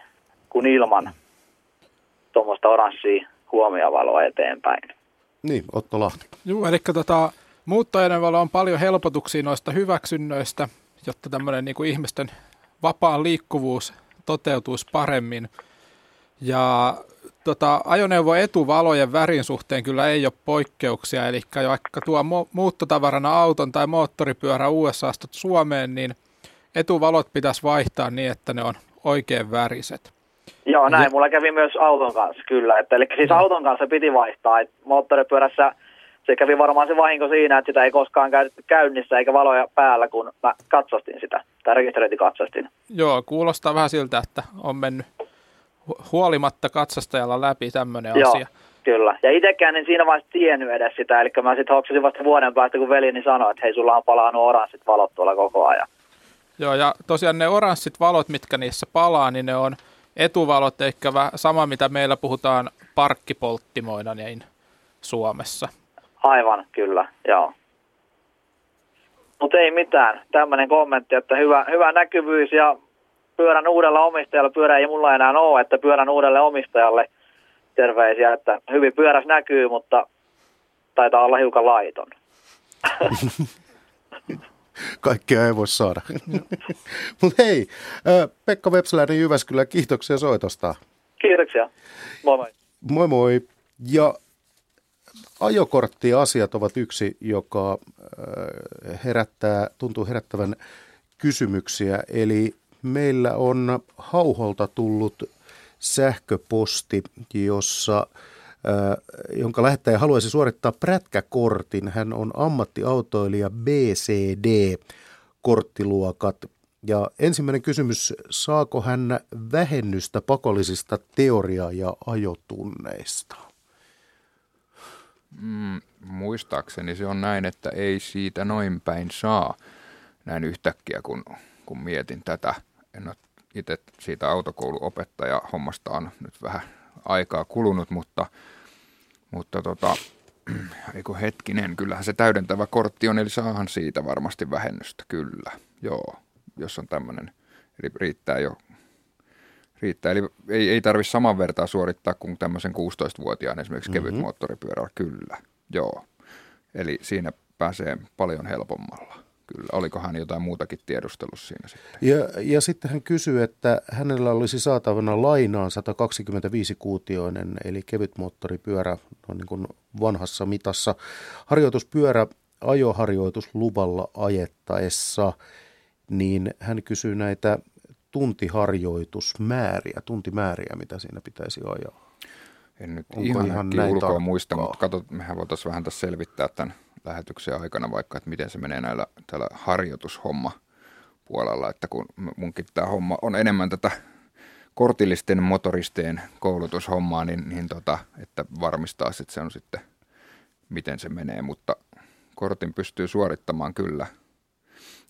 kuin ilman tuommoista oranssia huomiovaloa eteenpäin. Niin, Otto Lahti. Joo, eli tota, muuttoajoneuvolla on paljon helpotuksia noista hyväksynnöistä, jotta tämmöinen niin kuin ihmisten vapaa liikkuvuus toteutuisi paremmin. Ja tota, ajoneuvo etuvalojen värin suhteen kyllä ei ole poikkeuksia, eli vaikka tuo muuttotavarana auton tai moottoripyörä USAsta Suomeen, niin etuvalot pitäisi vaihtaa niin, että ne on oikein väriset. Joo, näin. Ja... Mulla kävi myös auton kanssa, kyllä. Että, eli siis auton kanssa piti vaihtaa. Että moottoripyörässä se kävi varmaan se vahinko siinä, että sitä ei koskaan käytetty käynnissä eikä valoja päällä, kun mä katsastin sitä, tai rekisteröintikatsastin. Joo, kuulostaa vähän siltä, että on mennyt huolimatta katsastajalla läpi tämmöinen Joo. asia. Kyllä. Ja itsekään en siinä vaiheessa tiennyt edes sitä, eli mä sitten hoksasin vasta vuoden päästä, kun veljeni sanoi, että hei, sulla on palannut oranssit valot tuolla koko ajan. Joo, ja tosiaan ne oranssit valot, mitkä niissä palaa, niin ne on etuvalot, eikä sama, mitä meillä puhutaan parkkipolttimoina niin Suomessa. Aivan, kyllä, joo. Mutta ei mitään. Tämmöinen kommentti, että hyvä, hyvä näkyvyys ja pyörän uudella omistajalla, pyörä ei mulla enää ole, että pyörän uudelle omistajalle terveisiä, että hyvin pyöräs näkyy, mutta taitaa olla hiukan laiton. Kaikkea ei voi saada. Mutta hei, Pekka Vepseläinen Jyväskylä, kiitoksia soitosta. Kiitoksia. Moi moi. Moi moi. Ja ajokorttiasiat ovat yksi, joka herättää, tuntuu herättävän kysymyksiä. Eli meillä on Hauholta tullut sähköposti, jossa jonka lähettäjä haluaisi suorittaa prätkäkortin. Hän on ammattiautoilija BCD korttiluokat. Ja ensimmäinen kysymys, saako hän vähennystä pakollisista teoria- ja ajotunneista? Mm, muistaakseni se on näin, että ei siitä noin päin saa näin yhtäkkiä, kun, kun mietin tätä. En ole itse siitä autokouluopettaja hommasta on nyt vähän aikaa kulunut, mutta, mutta tota, eikö hetkinen, kyllähän se täydentävä kortti on, eli saahan siitä varmasti vähennystä, kyllä, joo, jos on tämmöinen, eli riittää jo, riittää, eli ei, ei tarvitse saman vertaa suorittaa kuin tämmöisen 16-vuotiaan esimerkiksi mm-hmm. kevyt moottoripyörällä, kyllä, joo, eli siinä pääsee paljon helpommalla kyllä. Olikohan jotain muutakin tiedustelussa siinä sitten? Ja, ja sitten hän kysyy, että hänellä olisi saatavana lainaan 125-kuutioinen, eli kevytmoottoripyörä on niin kuin vanhassa mitassa. Harjoituspyörä ajoharjoitusluvalla ajettaessa, niin hän kysyy näitä tuntiharjoitusmääriä, tuntimääriä, mitä siinä pitäisi ajaa. En nyt Onko ihan, ihan näin ulkoa muista, mutta kato, mehän voitaisiin vähän tässä selvittää tämän lähetyksen aikana vaikka, että miten se menee näillä tällä harjoitushomma puolella, että kun munkin tämä homma on enemmän tätä kortillisten motoristien koulutushommaa, niin, niin tota, että varmistaa, että se on sitten, miten se menee, mutta kortin pystyy suorittamaan kyllä.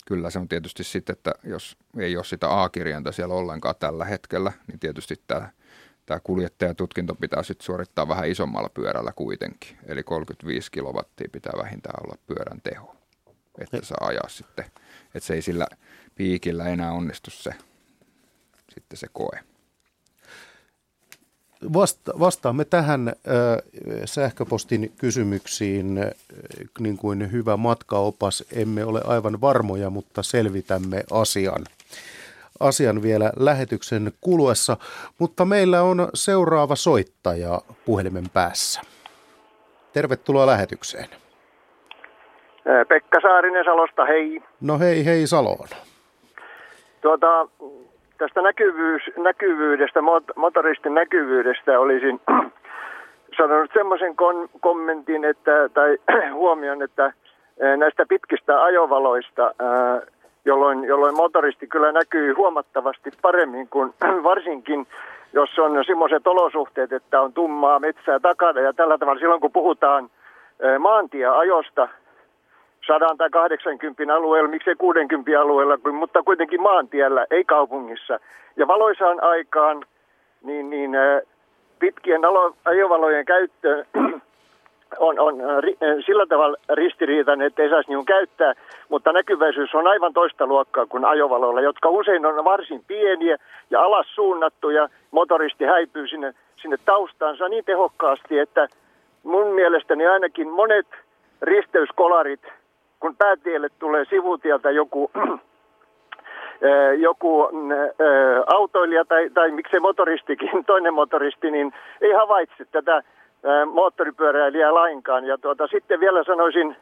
Kyllä se on tietysti sitten, että jos ei ole sitä A-kirjainta siellä ollenkaan tällä hetkellä, niin tietysti tämä tämä kuljettajatutkinto pitää sitten suorittaa vähän isommalla pyörällä kuitenkin. Eli 35 kilowattia pitää vähintään olla pyörän teho, että saa ajaa sitten. Että se ei sillä piikillä enää onnistu se, sitten se koe. Vasta, vastaamme tähän äh, sähköpostin kysymyksiin äh, niin kuin hyvä matkaopas. Emme ole aivan varmoja, mutta selvitämme asian asian vielä lähetyksen kuluessa, mutta meillä on seuraava soittaja puhelimen päässä. Tervetuloa lähetykseen. Pekka Saarinen Salosta, hei. No hei, hei Saloon. Tuota, tästä näkyvyys, näkyvyydestä, motoristin näkyvyydestä olisin sanonut semmoisen kon, kommentin että, tai huomion, että näistä pitkistä ajovaloista ää, jolloin, jolloin motoristi kyllä näkyy huomattavasti paremmin kuin varsinkin jos on semmoiset olosuhteet, että on tummaa metsää takana ja tällä tavalla silloin kun puhutaan maantieajosta 100 tai 80 alueella, miksei 60 alueella, mutta kuitenkin maantiellä, ei kaupungissa. Ja valoisaan aikaan niin, niin pitkien ajovalojen käyttö on, on äh, äh, sillä tavalla ristiriitainen, että ei saisi niin käyttää, mutta näkyväisyys on aivan toista luokkaa kuin ajovaloilla, jotka usein on varsin pieniä ja alas suunnattuja. Motoristi häipyy sinne, sinne taustaansa niin tehokkaasti, että mun mielestäni ainakin monet risteyskolarit, kun päätielle tulee sivutieltä joku äh, joku autoilija tai, tai miksei motoristikin, toinen motoristi, niin ei havaitse tätä moottoripyöräilijää lainkaan. Ja tuota, sitten vielä sanoisin,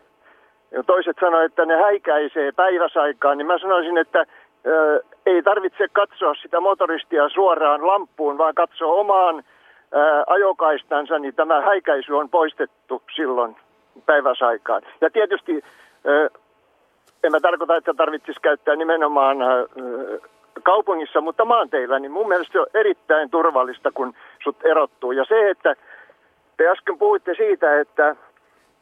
toiset sanoivat, että ne häikäisee päiväsaikaan, niin mä sanoisin, että ö, ei tarvitse katsoa sitä motoristia suoraan lampuun, vaan katsoa omaan ö, ajokaistansa, niin tämä häikäisy on poistettu silloin päiväsaikaan. Ja tietysti ö, en mä tarkoita, että tarvitsisi käyttää nimenomaan ö, kaupungissa, mutta maanteilla, niin mun mielestä se on erittäin turvallista, kun sut erottuu. Ja se, että te äsken puhuitte siitä, että,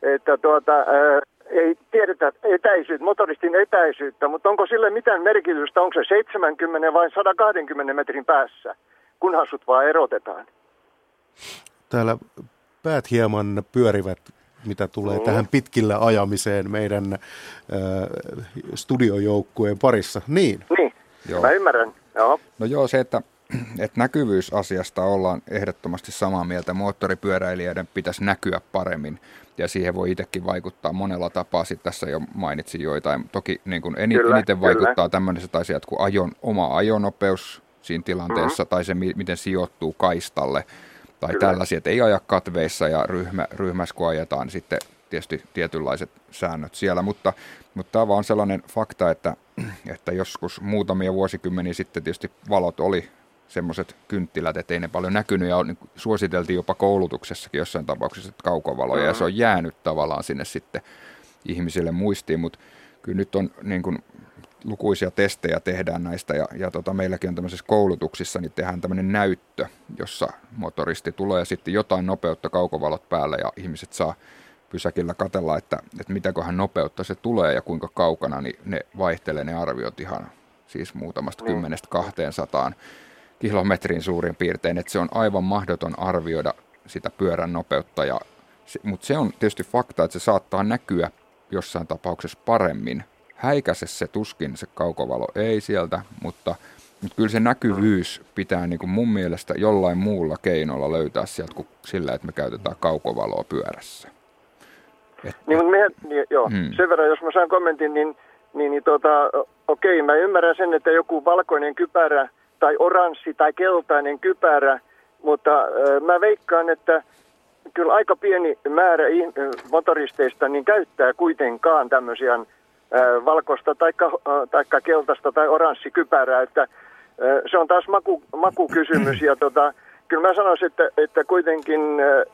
että tuota, ää, ei tiedetä etäisyyttä, motoristin etäisyyttä, mutta onko sille mitään merkitystä, onko se 70 vai 120 metrin päässä, kunhan sut vaan erotetaan? Täällä päät hieman pyörivät, mitä tulee mm. tähän pitkillä ajamiseen meidän äh, studiojoukkueen parissa. Niin. Niin, joo. mä ymmärrän. Joo. No joo, se, että, että näkyvyysasiasta ollaan ehdottomasti samaa mieltä. Moottoripyöräilijöiden pitäisi näkyä paremmin ja siihen voi itsekin vaikuttaa monella tapaa. Sitten tässä jo mainitsin joitain. Toki niin kuin eniten kyllä, eniten vaikuttaa kyllä. tämmöiset asiat kuin ajon, oma ajonopeus siinä tilanteessa mm-hmm. tai se, miten sijoittuu kaistalle tai kyllä. tällaisia, että ei aja katveissa ja ryhmä, ryhmässä kun ajetaan, niin sitten tietysti tietynlaiset säännöt siellä, mutta, mutta tämä on vaan sellainen fakta, että, että joskus muutamia vuosikymmeniä sitten tietysti valot oli semmoiset kynttilät, että ei ne paljon näkynyt. Ja niin suositeltiin jopa koulutuksessakin jossain tapauksessa kaukovaloja. Mm-hmm. ja se on jäänyt tavallaan sinne sitten ihmisille muistiin, mutta kyllä nyt on niin kuin, lukuisia testejä tehdään näistä. Ja, ja tota, meilläkin on tämmöisissä koulutuksissa, niin tehdään tämmöinen näyttö, jossa motoristi tulee ja sitten jotain nopeutta kaukovalot päällä ja ihmiset saa pysäkillä katella, että, että mitäköhän nopeutta se tulee ja kuinka kaukana, niin ne vaihtelee ne arviot ihan siis muutamasta kymmenestä kahteen sataan kilometrin suurin piirtein, että se on aivan mahdoton arvioida sitä pyörän nopeutta, ja, mutta se on tietysti fakta, että se saattaa näkyä jossain tapauksessa paremmin. Häikäse se tuskin se kaukovalo ei sieltä, mutta, mutta kyllä se näkyvyys pitää niin kuin mun mielestä jollain muulla keinolla löytää sieltä kuin sillä, että me käytetään kaukovaloa pyörässä. Että, niin, mutta me, niin, joo, hmm. sen verran, jos mä saan kommentin, niin, niin, niin tota, okei, mä ymmärrän sen, että joku valkoinen kypärä tai oranssi tai keltainen kypärä, mutta äh, mä veikkaan, että kyllä aika pieni määrä motoristeista niin käyttää kuitenkaan tämmöisiä äh, valkoista tai äh, keltaista tai oranssikypärää, että äh, se on taas maku, makukysymys ja tota, kyllä mä sanoisin, että, että kuitenkin äh,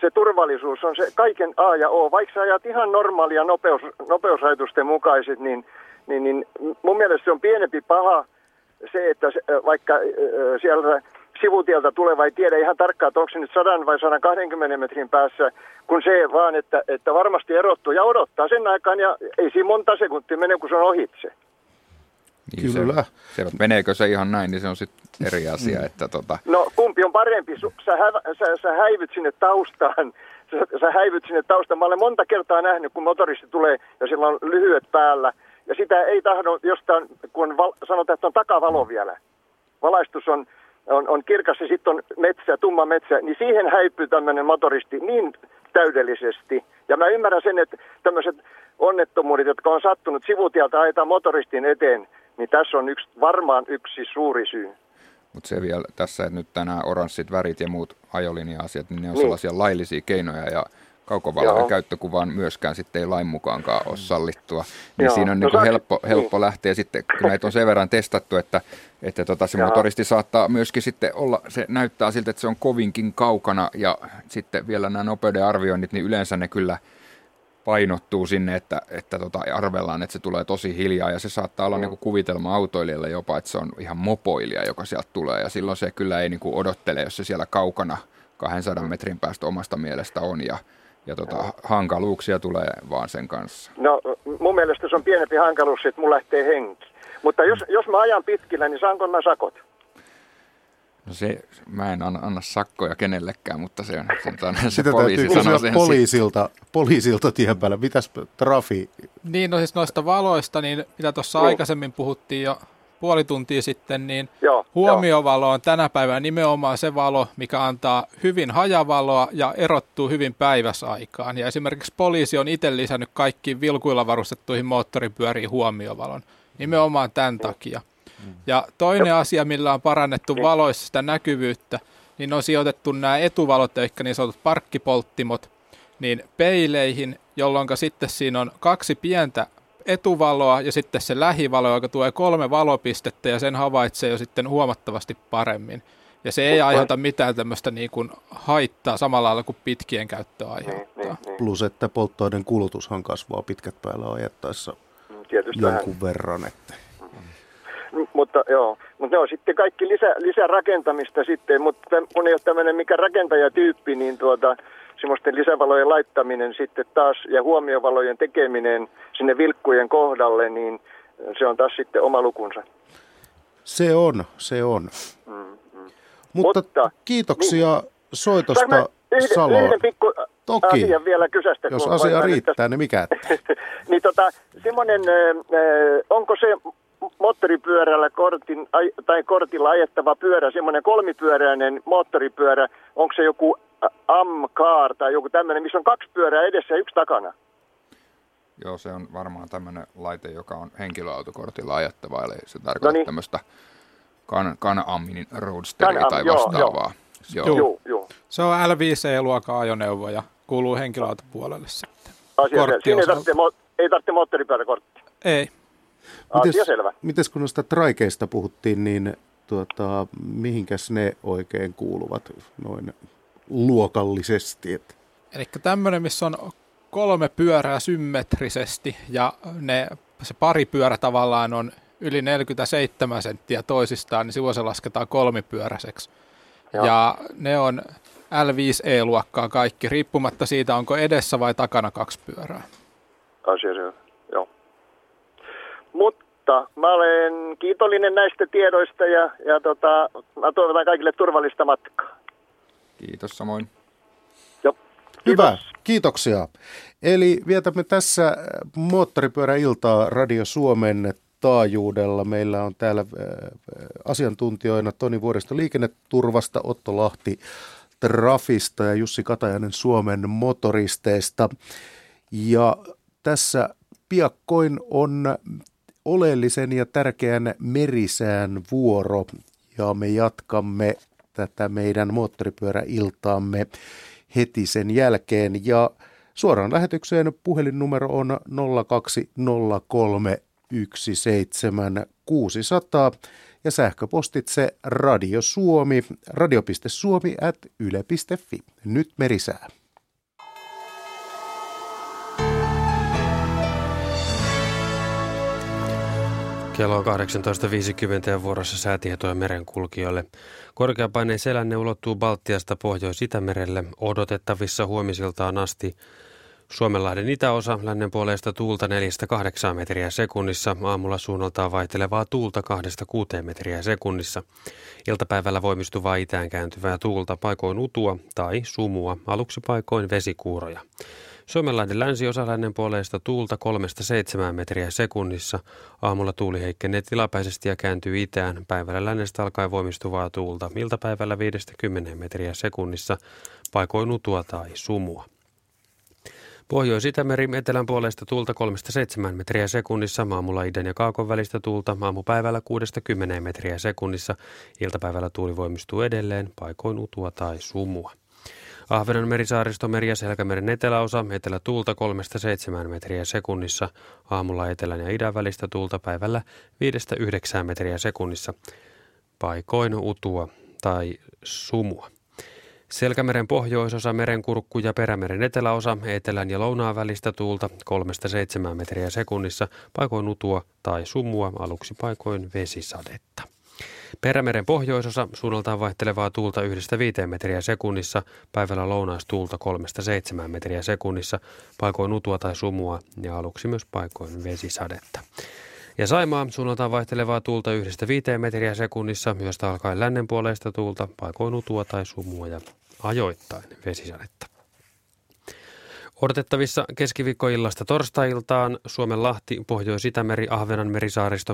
se turvallisuus on se kaiken A ja O. Vaikka sä ajat ihan normaalia nopeus, nopeusrajoitusten mukaiset, niin, niin, niin mun mielestä se on pienempi paha – se, että se, vaikka sieltä sivutieltä tulee vai tiedä ihan tarkkaan, että onko se nyt 100 vai 120 metrin päässä, kun se vaan, että, että varmasti erottuu ja odottaa sen aikaan ja ei siinä monta sekuntia mene, kun se on ohitse. Niin Kyllä. Se, se, meneekö se ihan näin, niin se on sitten eri asia. Että tota... No kumpi on parempi? Sä, hä, sä, sä häivyt sinne taustaan, sä, sä häivyt sinne taustaan. Mä olen monta kertaa nähnyt, kun motoristi tulee ja sillä on lyhyet päällä – ja sitä ei tahdo jostain, kun val, sanotaan, että on takavalo vielä. Valaistus on, on, on kirkas ja sitten on metsä, tumma metsä, niin siihen häipyy tämmöinen motoristi niin täydellisesti. Ja mä ymmärrän sen, että tämmöiset onnettomuudet, jotka on sattunut sivutieltä ajetaan motoristin eteen, niin tässä on yksi, varmaan yksi suuri syy. Mutta se vielä tässä, että nyt tänään oranssit värit ja muut ajolinja-asiat, niin ne on niin. sellaisia laillisia keinoja ja kaukovalojen käyttökuvaan myöskään sitten ei lain mukaankaan ole sallittua. Niin Joo. siinä on no, niin helppo, helppo niin. lähteä sitten, kun näitä on sen verran testattu, että, että tota, se motoristi saattaa myöskin sitten olla, se näyttää siltä, että se on kovinkin kaukana ja sitten vielä nämä nopeuden arvioinnit, niin yleensä ne kyllä painottuu sinne, että, että tota, arvellaan, että se tulee tosi hiljaa ja se saattaa olla mm. niin kuin kuvitelma autoilijalle jopa, että se on ihan mopoilija, joka sieltä tulee ja silloin se kyllä ei niin kuin odottele, jos se siellä kaukana 200 metrin päästä omasta mielestä on ja ja tota, hankaluuksia tulee vaan sen kanssa. No mun mielestä se on pienempi hankaluus, että mulla lähtee henki. Mutta jos, jos mä ajan pitkillä, niin saanko mä sakot? No se, mä en anna, anna sakkoja kenellekään, mutta se on se, se, se poliisi sanoo sen poliisilta, poliisilta tien päällä. Mitäs trafi? Niin, no siis noista valoista, niin mitä tuossa niin. aikaisemmin puhuttiin jo puoli tuntia sitten, niin Joo, huomiovalo on tänä päivänä nimenomaan se valo, mikä antaa hyvin hajavaloa ja erottuu hyvin päiväsaikaan. Ja esimerkiksi poliisi on itse lisännyt kaikkiin vilkuilla varustettuihin moottoripyöriin huomiovalon nimenomaan tämän takia. Ja toinen asia, millä on parannettu valoissa sitä näkyvyyttä, niin on sijoitettu nämä etuvalot, eli niin sanotut parkkipolttimot, niin peileihin, jolloin sitten siinä on kaksi pientä etuvaloa ja sitten se lähivalo, joka tuo kolme valopistettä ja sen havaitsee jo sitten huomattavasti paremmin. Ja se ei aiheuta mitään tämmöistä niin kuin haittaa samalla lailla kuin pitkien käyttö niin, aiheuttaa. Niin, niin, Plus, että polttoaineen kulutushan kasvaa pitkät päällä ajettaessa Tietysti jonkun verran. Että. Mutta joo, mutta ne on sitten kaikki lisä, lisärakentamista sitten, mutta kun ei ole tämmöinen mikä rakentajatyyppi, niin tuota, semmoisten lisävalojen laittaminen sitten taas ja huomiovalojen tekeminen sinne vilkkujen kohdalle, niin se on taas sitten oma lukunsa. Se on, se on. Mm, mm. Mutta, Mutta kiitoksia niin, soitosta yhden, Salo. Yhden pikku Toki. asian vielä kysästä. Jos asia riittää, tästä. niin mikä? niin tota, semmoinen, onko se moottoripyörällä kortin, tai kortilla ajettava pyörä, semmoinen kolmipyöräinen moottoripyörä, onko se joku Amcar tai joku tämmöinen, missä on kaksi pyörää edessä ja yksi takana? Joo, se on varmaan tämmöinen laite, joka on henkilöautokortilla ajettava, eli se tarkoittaa no niin. tämmöistä kan, roadsteria tai vastaavaa. Joo, joo. joo. joo. Se on L5C-luokan ajoneuvo ja kuuluu henkilöautopuolelle sitten. Asia Siinä ei tarvitse, ei tarvitse moottoripyöräkorttia. Ei. Asia mites, selvä. Mites kun noista traikeista puhuttiin, niin tuota, mihinkäs ne oikein kuuluvat noin luokallisesti? Eli tämmöinen, missä on kolme pyörää symmetrisesti ja ne, se pari pyörä tavallaan on yli 47 senttiä toisistaan, niin silloin se lasketaan kolmipyöräiseksi. Joo. Ja ne on L5E-luokkaa kaikki, riippumatta siitä, onko edessä vai takana kaksi pyörää. Asia. Mutta mä olen kiitollinen näistä tiedoista ja, ja tota, mä toivotan kaikille turvallista matkaa. Kiitos samoin. Joo. Hyvä, kiitoksia. Eli vietämme tässä moottoripyöräiltaa Radio Suomen taajuudella. Meillä on täällä äh, asiantuntijoina Toni Vuoristo liikenneturvasta, Otto Lahti Trafista ja Jussi Katajanen Suomen motoristeista. Ja tässä piakkoin on oleellisen ja tärkeän merisään vuoro ja me jatkamme tätä meidän moottoripyöräiltaamme heti sen jälkeen ja suoraan lähetykseen puhelinnumero on 0203 17600 ja sähköpostitse radiosuomi, radio.suomi at yle.fi. Nyt merisää. Kello on 18.50 ja vuorossa säätietoja merenkulkijoille. Korkeapaineen selänne ulottuu Baltiasta Pohjois-Itämerelle odotettavissa huomisiltaan asti Suomenlahden itäosa lännen puolesta tuulta 4-8 metriä sekunnissa, aamulla suunnaltaan vaihtelevaa tuulta 2-6 metriä sekunnissa. Iltapäivällä voimistuvaa itään kääntyvää tuulta paikoin utua tai sumua, aluksi paikoin vesikuuroja. Suomenlahden länsiosa lännen tuulta 3-7 metriä sekunnissa. Aamulla tuuli heikkenee tilapäisesti ja kääntyy itään. Päivällä lännestä alkaa voimistuvaa tuulta. Iltapäivällä 5-10 metriä sekunnissa. Paikoin utua tai sumua. Pohjois-Itämeri etelän puolesta tuulta 3-7 metriä sekunnissa, maamulla idän ja kaakon välistä tuulta, aamupäivällä 6-10 metriä sekunnissa, iltapäivällä tuuli voimistuu edelleen, paikoin utua tai sumua. Ahvenan merisaaristo meri ja Selkämeren eteläosa, etelä tuulta 3-7 metriä sekunnissa, aamulla etelän ja idän välistä tuulta päivällä 5-9 metriä sekunnissa, paikoin utua tai sumua. Selkämeren pohjoisosa, merenkurkku ja perämeren eteläosa, etelän ja lounaan välistä tuulta 3-7 metriä sekunnissa, paikoin utua tai sumua, aluksi paikoin vesisadetta. Perämeren pohjoisosa suunnaltaan vaihtelevaa tuulta 1-5 metriä sekunnissa, päivällä lounaistuulta 3-7 metriä sekunnissa, paikoin utua tai sumua ja aluksi myös paikoin vesisadetta. Ja Saimaa suunnaltaan vaihtelevaa tuulta yhdestä viiteen metriä sekunnissa, myös alkaen lännen puolesta tuulta, paikoin utua tai sumua ja ajoittain vesisadetta. Odotettavissa keskiviikkoillasta torstai-iltaan Suomen Lahti, Pohjois-Itämeri, Ahvenan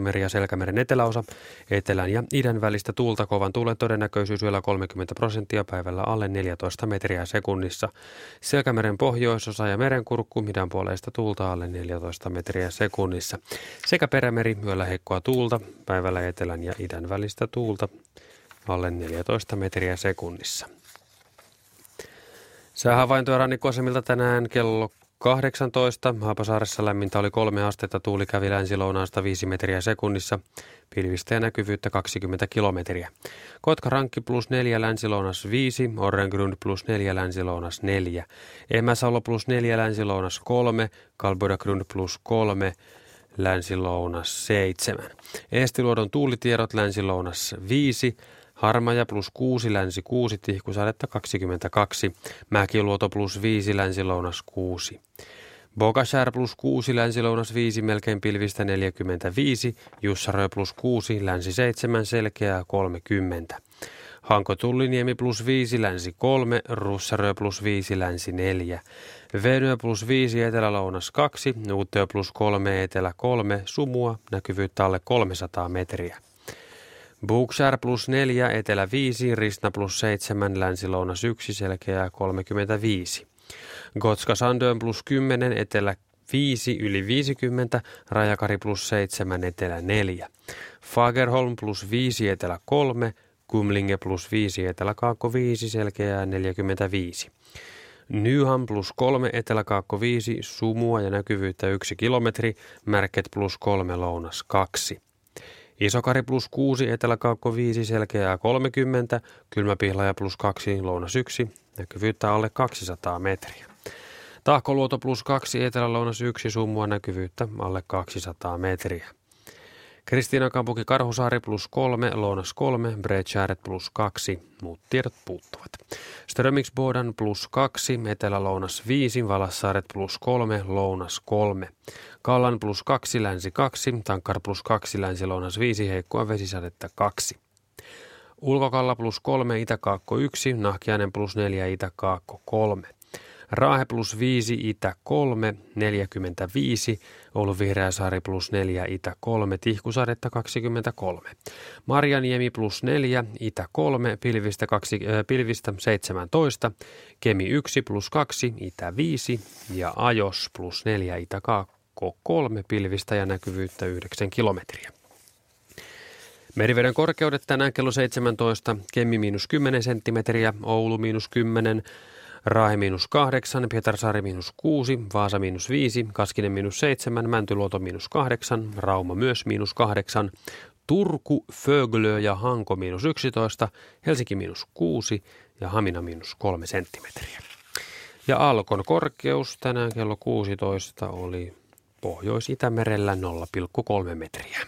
meri, ja Selkämeren eteläosa. Etelän ja idän välistä tuulta kovan tuulen todennäköisyys yöllä 30 prosenttia päivällä alle 14 metriä sekunnissa. Selkämeren pohjoisosa ja merenkurkku midän puolesta tuulta alle 14 metriä sekunnissa. Sekä perämeri yöllä heikkoa tuulta, päivällä etelän ja idän välistä tuulta alle 14 metriä sekunnissa. Säähavaintoja rannikkoasemilta tänään kello 18. Haapasaaressa lämmintä oli kolme astetta, tuuli kävi länsilounaasta 5 metriä sekunnissa, pilvistä ja näkyvyyttä 20 kilometriä. Kotka Rankki plus 4 länsilounas 5, Orrengrund plus 4 länsilounas 4, Emäsalo plus 4 länsilounas 3, Kalbodagrund plus 3, länsi-lounas 7. Eestiluodon tuulitiedot länsi-lounas 5, Harmaja plus 6, länsi 6, tihkusadetta 22, Mäkiluoto plus 5, länsi-lounas 6. Bogashär plus 6, länsi-lounas 5, melkein pilvistä 45, Jussarö plus 6, länsi 7, selkeää 30. Hanko Tulliniemi plus 5, länsi 3, Russarö plus 5, länsi 4. Venyö plus 5, etelä-lounas 2, Uutteö plus 3, etelä 3, Sumua, näkyvyyttä alle 300 metriä. Bookshare plus 4, etelä 5, Ristna plus 7, länsi-lounas 1, selkeää 35. Gotska Sandön plus 10, etelä 5 yli 50, Rajakari plus 7, etelä 4. Fagerholm plus 5, etelä 3, Kumlinge plus 5, etelä-kaakko 5, selkeää 45. Nyham plus 3, etelä-kaakko 5, sumua ja näkyvyyttä 1 kilometri, Märket plus 3, lounas 2. Isokari plus 6, etelä-kaakko 5, selkeää 30, kylmäpihlaja plus 2, lounas 1, näkyvyyttä alle 200 metriä. Tahkoluoto plus 2, etelä-lounas 1, sumua näkyvyyttä alle 200 metriä. Kristiina Kampuki Karhusaari plus 3, Lounas 3, Bredskäret plus 2, muut tiedot puuttuvat. Strömingsbodan plus 2, Etelä-Lounas 5, Valassaaret plus 3, Lounas 3. Kallan plus 2, Länsi 2, Tankkar plus 2, Länsi-Lounas 5, heikkoa vesisadetta 2. Ulkokalla plus 3, Itäkaakko 1, Nahkiainen plus 4, Itäkaakko 3. Raahe plus 5, Itä 3, 45, Oulu Vihreäsaari plus 4, Itä 3, Tihkusadetta 23. Marjaniemi plus 4, Itä 3, Pilvistä, 2, äh, Pilvistä 17, Kemi 1 plus 2, Itä 5 ja Ajos plus 4, Itä 3, Pilvistä ja näkyvyyttä 9 kilometriä. Meriveden korkeudet tänään kello 17, Kemmi miinus 10 senttimetriä, Oulu miinus 10, Raahe miinus kahdeksan, Pietarsaari miinus kuusi, Vaasa miinus viisi, Kaskinen miinus seitsemän, Mäntyluoto miinus kahdeksan, Rauma myös miinus kahdeksan, Turku, Föglö ja Hanko miinus yksitoista, Helsinki miinus kuusi ja Hamina miinus kolme senttimetriä. Ja Alkon korkeus tänään kello 16 oli Pohjois-Itämerellä 0,3 metriä.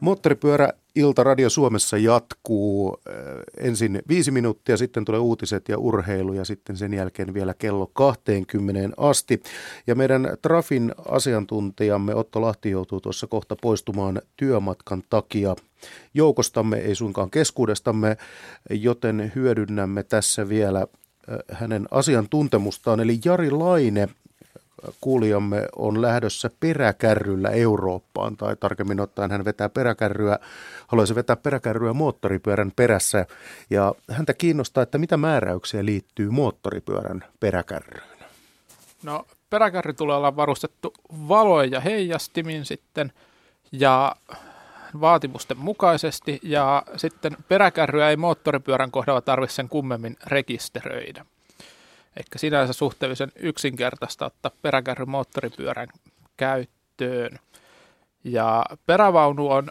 Moottoripyörä Ilta Radio Suomessa jatkuu äh, ensin viisi minuuttia, sitten tulee uutiset ja urheilu ja sitten sen jälkeen vielä kello 20 asti. Ja meidän Trafin asiantuntijamme Otto Lahti joutuu tuossa kohta poistumaan työmatkan takia joukostamme, ei suinkaan keskuudestamme, joten hyödynnämme tässä vielä hänen asiantuntemustaan. Eli Jari Laine kuulijamme on lähdössä peräkärryllä Eurooppaan, tai tarkemmin ottaen hän vetää peräkärryä, haluaisi vetää peräkärryä moottoripyörän perässä, ja häntä kiinnostaa, että mitä määräyksiä liittyy moottoripyörän peräkärryyn. No peräkärry tulee olla varustettu valoja ja heijastimin sitten, ja vaatimusten mukaisesti, ja sitten peräkärryä ei moottoripyörän kohdalla tarvitse sen kummemmin rekisteröidä. Ehkä sinänsä suhteellisen yksinkertaista ottaa peräkärry moottoripyörän käyttöön. Ja perävaunu on,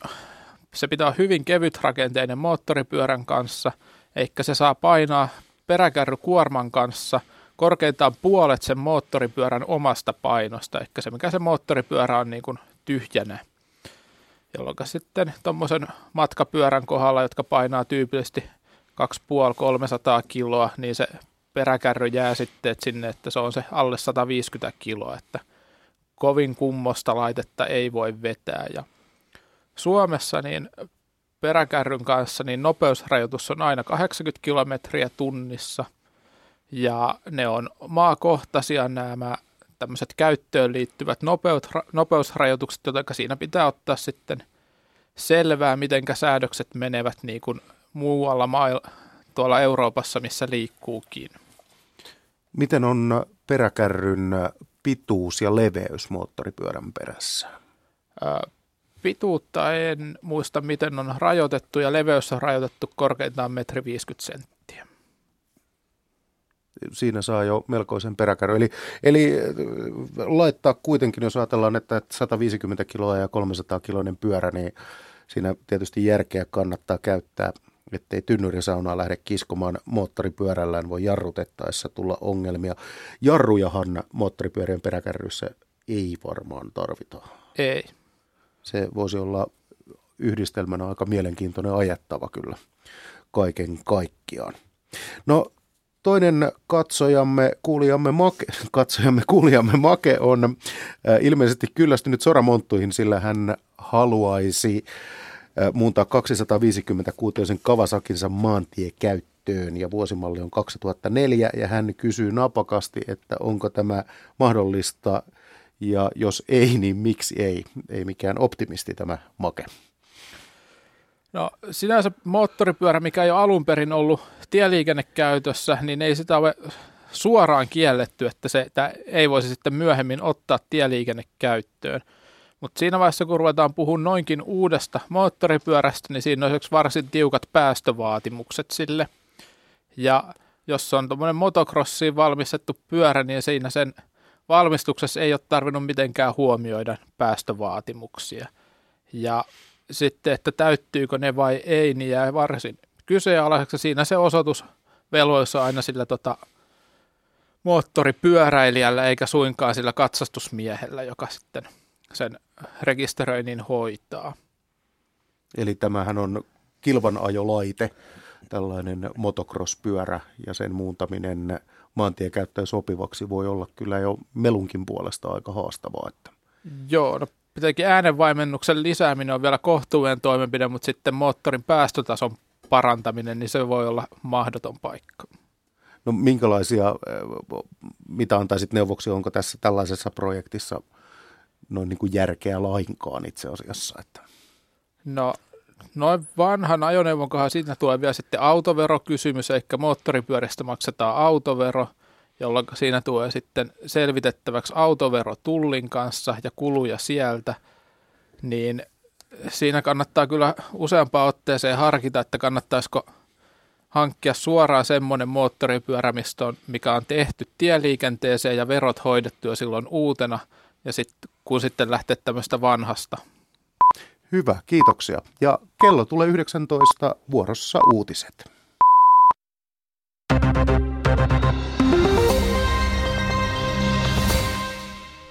se pitää hyvin kevyt rakenteinen moottoripyörän kanssa, eikä se saa painaa peräkärrykuorman kanssa korkeintaan puolet sen moottoripyörän omasta painosta, ehkä se mikä se moottoripyörä on niin kuin tyhjänä. Jolloin sitten tuommoisen matkapyörän kohdalla, jotka painaa tyypillisesti 2,5-300 kiloa, niin se peräkärry jää sitten että sinne, että se on se alle 150 kiloa, että kovin kummosta laitetta ei voi vetää. Ja Suomessa niin peräkärryn kanssa niin nopeusrajoitus on aina 80 kilometriä tunnissa ja ne on maakohtaisia nämä tämmöiset käyttöön liittyvät nopeusrajoitukset, joten siinä pitää ottaa sitten selvää, miten säädökset menevät niin kuin muualla maailmassa tuolla Euroopassa, missä liikkuukin. Miten on peräkärryn pituus ja leveys moottoripyörän perässä? pituutta en muista, miten on rajoitettu ja leveys on rajoitettu korkeintaan metri 50 senttiä. Siinä saa jo melkoisen peräkärry. Eli, eli laittaa kuitenkin, jos ajatellaan, että 150 kiloa ja 300 kiloinen pyörä, niin siinä tietysti järkeä kannattaa käyttää ettei tynnyrisaunaa lähde kiskomaan moottoripyörällään, voi jarrutettaessa tulla ongelmia. Jarrujahan moottoripyörien peräkärryissä ei varmaan tarvita. Ei. Se voisi olla yhdistelmänä aika mielenkiintoinen ajettava kyllä kaiken kaikkiaan. No toinen katsojamme, kuulijamme Make, katsojamme, kuulijamme Make on äh, ilmeisesti kyllästynyt soramonttuihin, sillä hän haluaisi äh, muuntaa 256 Kavasakinsa maantiekäyttöön ja vuosimalli on 2004 ja hän kysyy napakasti, että onko tämä mahdollista ja jos ei, niin miksi ei? Ei mikään optimisti tämä Make. No sinänsä moottoripyörä, mikä ei ole alun perin ollut tieliikennekäytössä, niin ei sitä ole suoraan kielletty, että se että ei voisi sitten myöhemmin ottaa tieliikennekäyttöön. Mutta siinä vaiheessa, kun ruvetaan puhumaan noinkin uudesta moottoripyörästä, niin siinä on varsin tiukat päästövaatimukset sille. Ja jos on tuommoinen motocrossiin valmistettu pyörä, niin siinä sen valmistuksessa ei ole tarvinnut mitenkään huomioida päästövaatimuksia. Ja sitten, että täyttyykö ne vai ei, niin jää varsin kyseenalaiseksi. Siinä se osoitus veloissa aina sillä tota, moottoripyöräilijällä eikä suinkaan sillä katsastusmiehellä, joka sitten sen rekisteröinnin hoitaa. Eli tämähän on kilvanajolaite, tällainen motocross-pyörä ja sen muuntaminen maantiekäyttöön sopivaksi voi olla kyllä jo melunkin puolesta aika haastavaa. Että. Joo, no Tietenkin äänenvaimennuksen lisääminen on vielä kohtuuden toimenpide, mutta sitten moottorin päästötason parantaminen, niin se voi olla mahdoton paikka. No minkälaisia, eh, mitä antaisit neuvoksia, onko tässä tällaisessa projektissa noin niin kuin järkeä lainkaan itse asiassa? Että? No noin vanhan ajoneuvon kohdalla siitä tulee vielä sitten autoverokysymys, eli moottoripyöristä maksetaan autovero – jolloin siinä tulee sitten selvitettäväksi autovero tullin kanssa ja kuluja sieltä, niin siinä kannattaa kyllä useampaan otteeseen harkita, että kannattaisiko hankkia suoraan semmoinen moottoripyörä, on, mikä on tehty tieliikenteeseen ja verot hoidettu jo silloin uutena, ja sit, kun sitten lähtee tämmöistä vanhasta. Hyvä, kiitoksia. Ja kello tulee 19 vuorossa uutiset.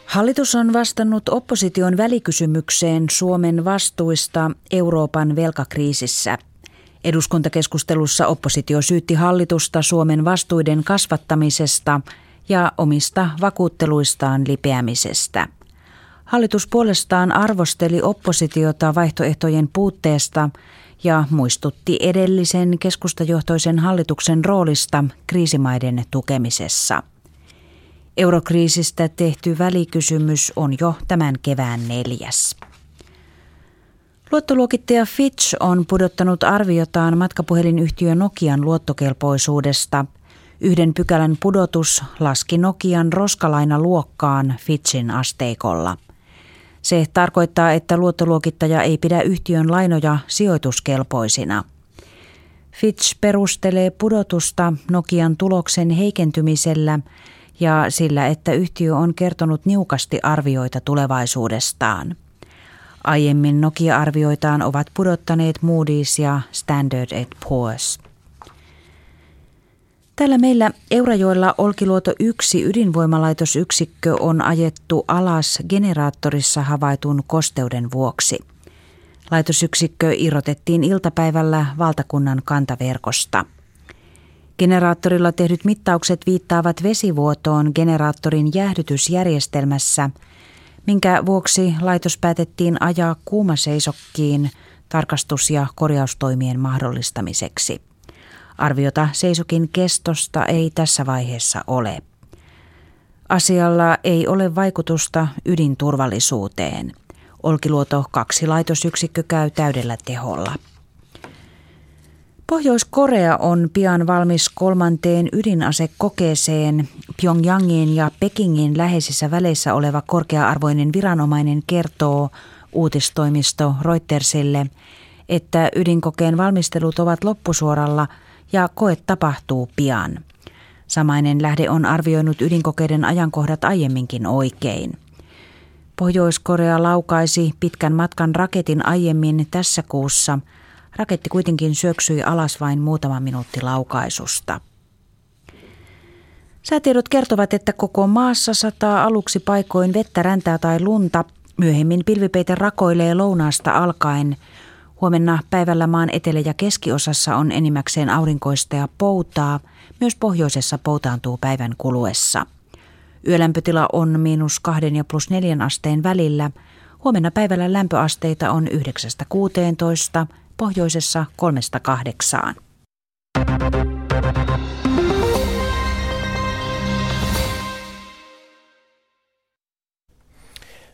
Hallitus on vastannut opposition välikysymykseen Suomen vastuista Euroopan velkakriisissä. Eduskuntakeskustelussa oppositio syytti hallitusta Suomen vastuiden kasvattamisesta ja omista vakuutteluistaan lipeämisestä. Hallitus puolestaan arvosteli oppositiota vaihtoehtojen puutteesta ja muistutti edellisen keskustajohtoisen hallituksen roolista kriisimaiden tukemisessa. Eurokriisistä tehty välikysymys on jo tämän kevään neljäs. Luottoluokittaja Fitch on pudottanut arviotaan matkapuhelinyhtiö Nokian luottokelpoisuudesta. Yhden pykälän pudotus laski Nokian roskalaina luokkaan Fitchin asteikolla. Se tarkoittaa, että luottoluokittaja ei pidä yhtiön lainoja sijoituskelpoisina. Fitch perustelee pudotusta Nokian tuloksen heikentymisellä – ja sillä, että yhtiö on kertonut niukasti arvioita tulevaisuudestaan. Aiemmin Nokia-arvioitaan ovat pudottaneet Moody's ja Standard Poor's. Täällä meillä Eurajoella Olkiluoto 1 ydinvoimalaitosyksikkö on ajettu alas generaattorissa havaitun kosteuden vuoksi. Laitosyksikkö irrotettiin iltapäivällä valtakunnan kantaverkosta – Generaattorilla tehdyt mittaukset viittaavat vesivuotoon generaattorin jäähdytysjärjestelmässä, minkä vuoksi laitos päätettiin ajaa kuumaseisokkiin tarkastus- ja korjaustoimien mahdollistamiseksi. Arviota seisokin kestosta ei tässä vaiheessa ole. Asialla ei ole vaikutusta ydinturvallisuuteen. Olkiluoto kaksi laitosyksikkö käy täydellä teholla. Pohjois-Korea on pian valmis kolmanteen ydinasekokeeseen. Pyongyangin ja Pekingin läheisissä väleissä oleva korkea-arvoinen viranomainen kertoo uutistoimisto Reutersille, että ydinkokeen valmistelut ovat loppusuoralla ja koe tapahtuu pian. Samainen lähde on arvioinut ydinkokeiden ajankohdat aiemminkin oikein. Pohjois-Korea laukaisi pitkän matkan raketin aiemmin tässä kuussa – Raketti kuitenkin syöksyi alas vain muutama minuutti laukaisusta. Säätiedot kertovat, että koko maassa sataa aluksi paikoin vettä, räntää tai lunta. Myöhemmin pilvipeite rakoilee lounaasta alkaen. Huomenna päivällä maan etelä- ja keskiosassa on enimmäkseen aurinkoista ja poutaa. Myös pohjoisessa poutaantuu päivän kuluessa. Yölämpötila on miinus kahden ja plus neljän asteen välillä. Huomenna päivällä lämpöasteita on 9-16, pohjoisessa 3-8.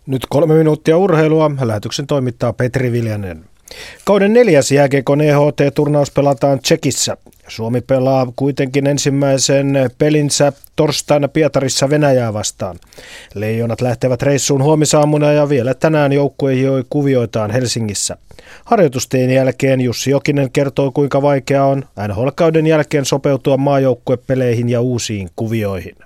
Nyt kolme minuuttia urheilua. Lähetyksen toimittaa Petri Viljanen. Kauden neljäs jääkiekon EHT-turnaus pelataan Tsekissä. Suomi pelaa kuitenkin ensimmäisen pelinsä torstaina Pietarissa Venäjää vastaan. Leijonat lähtevät reissuun huomisaamuna ja vielä tänään joukkue hioi kuvioitaan Helsingissä. Harjoitusten jälkeen Jussi Jokinen kertoo kuinka vaikea on NHL-kauden jälkeen sopeutua maajoukkuepeleihin ja uusiin kuvioihin.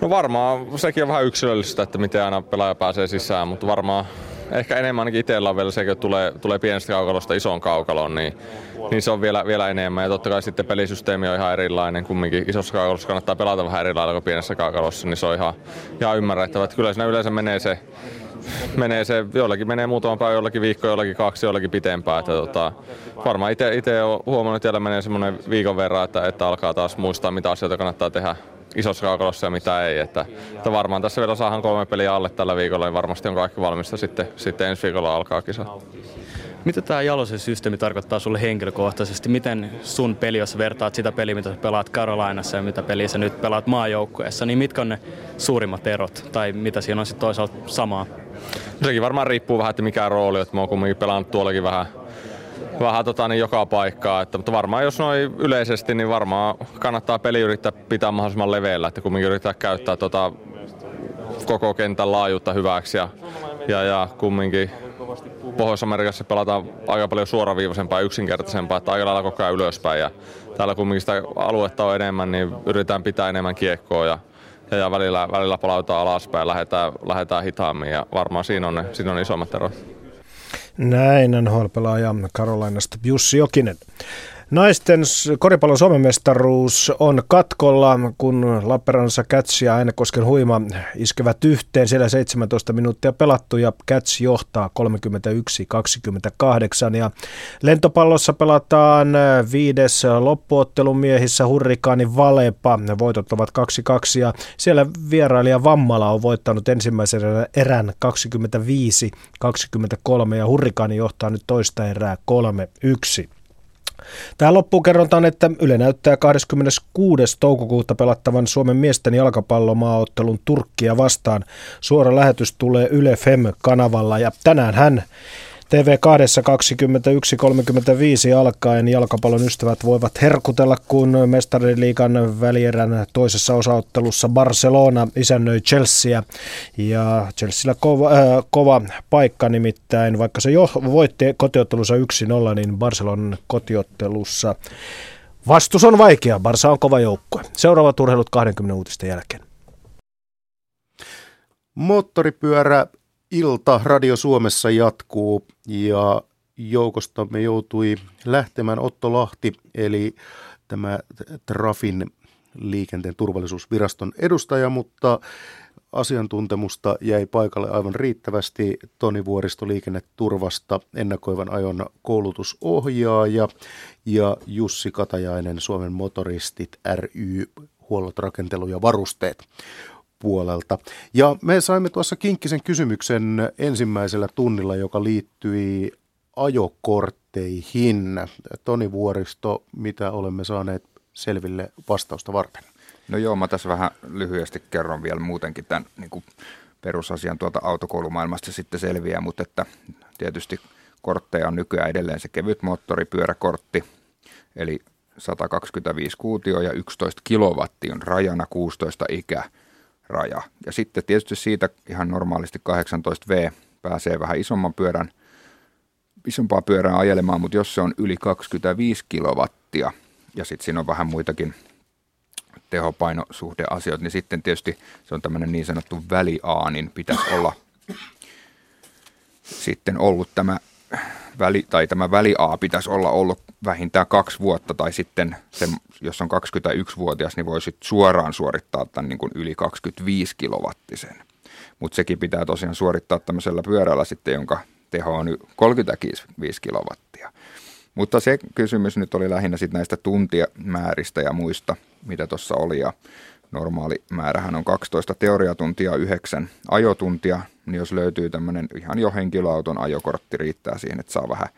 No varmaan sekin on vähän yksilöllistä, että miten aina pelaaja pääsee sisään, mutta varmaan ehkä enemmän ainakin itsellä on vielä se, että tulee, tulee pienestä kaukalosta isoon kaukaloon, niin, niin se on vielä, vielä enemmän. Ja totta kai sitten pelisysteemi on ihan erilainen, kumminkin isossa kaukalossa kannattaa pelata vähän eri lailla kuin pienessä kaukalossa, niin se on ihan, ihan ymmärrettävä. Että kyllä siinä yleensä menee se, menee se, jollakin menee muutama päivä, jollakin viikko, jollakin kaksi, jollakin pitempään. Että tota, varmaan itse olen huomannut, että menee semmoinen viikon verran, että, että alkaa taas muistaa, mitä asioita kannattaa tehdä isossa kaukalossa ja mitä ei. Että, että varmaan tässä vielä saadaan kolme peliä alle tällä viikolla, niin varmasti on kaikki valmista sitten, sitten ensi viikolla alkaa kisa. Mitä tämä Jalosen systeemi tarkoittaa sulle henkilökohtaisesti? Miten sun peli, jos vertaat sitä peliä, mitä pelaat Carolinassa ja mitä peliä sä nyt pelaat maajoukkueessa, niin mitkä on ne suurimmat erot? Tai mitä siinä on sitten toisaalta samaa? Sekin varmaan riippuu vähän, että mikä rooli, että mä oon kumminkin pelannut tuollakin vähän vähän tota, niin joka paikkaa. Että, mutta varmaan jos noin yleisesti, niin varmaan kannattaa peli yrittää pitää mahdollisimman leveällä, että kumminkin yrittää käyttää tota, koko kentän laajuutta hyväksi ja, ja, ja kumminkin Pohjois-Amerikassa pelataan aika paljon suoraviivaisempaa ja yksinkertaisempaa, että aika lailla koko ajan ylöspäin ja täällä kumminkin sitä aluetta on enemmän, niin yritetään pitää enemmän kiekkoa ja, ja, välillä, välillä palautaan alaspäin, lähdetään, lähdetään hitaammin ja varmaan siinä on, ne, siinä on isommat erot. Näin NHL-pelaaja Karolainasta Jussi Jokinen. Naisten koripallon Suomen mestaruus on katkolla, kun Lappeenrannassa Cats ja Äänekosken huima iskevät yhteen. Siellä 17 minuuttia pelattu ja Cats johtaa 31-28. Ja lentopallossa pelataan viides loppuottelun miehissä Hurrikaani Valepa. Voitot ovat 2-2 ja siellä vierailija Vammala on voittanut ensimmäisen erän 25-23 ja Hurrikaani johtaa nyt toista erää 3-1. Tämä loppuun kerrotaan, että Yle näyttää 26. toukokuuta pelattavan Suomen miesten jalkapallomaaottelun Turkkia vastaan. Suora lähetys tulee Yle Fem-kanavalla ja tänään hän TV2 21.35 alkaen jalkapallon ystävät voivat herkutella, kun mestariliikan välierän toisessa osaottelussa Barcelona isännöi Chelsea. Ja Chelsealla kova, äh, kova paikka nimittäin, vaikka se jo voitti kotiottelussa 1-0, niin Barcelonan kotiottelussa vastus on vaikea. Barsa on kova joukkue. Seuraavat urheilut 20 uutisten jälkeen. Moottoripyörä ilta Radio Suomessa jatkuu ja joukostamme joutui lähtemään Otto Lahti, eli tämä Trafin liikenteen turvallisuusviraston edustaja, mutta asiantuntemusta jäi paikalle aivan riittävästi Toni Vuoristo liikenneturvasta ennakoivan ajon koulutusohjaaja ja Jussi Katajainen Suomen motoristit ry huollot, rakentelu ja varusteet puolelta. Ja me saimme tuossa Kinkkisen kysymyksen ensimmäisellä tunnilla, joka liittyi ajokortteihin. Toni Vuoristo, mitä olemme saaneet selville vastausta varten? No joo, mä tässä vähän lyhyesti kerron vielä muutenkin tämän niin kuin perusasian tuolta autokoulumaailmasta sitten selviää, mutta että tietysti kortteja on nykyään edelleen se kevyt moottoripyöräkortti, eli 125 kuutio ja 11 kilowatti on rajana 16 ikä raja. Ja sitten tietysti siitä ihan normaalisti 18V pääsee vähän isomman pyörän, isompaa pyörää ajelemaan, mutta jos se on yli 25 kilowattia ja sitten siinä on vähän muitakin tehopainosuhdeasioita, niin sitten tietysti se on tämmöinen niin sanottu väli A, niin pitäisi olla sitten ollut tämä väli, tai tämä väli A pitäisi olla ollut vähintään kaksi vuotta, tai sitten se, jos on 21-vuotias, niin voisi suoraan suorittaa tämän niin kuin yli 25 kilowattisen. Mutta sekin pitää tosiaan suorittaa tämmöisellä pyörällä sitten, jonka teho on 35 kilowattia. Mutta se kysymys nyt oli lähinnä sitten näistä tuntimääristä ja muista, mitä tuossa oli. Ja normaali määrähän on 12 teoriatuntia, 9 ajotuntia, niin jos löytyy tämmöinen ihan jo henkilöauton ajokortti riittää siihen, että saa vähän,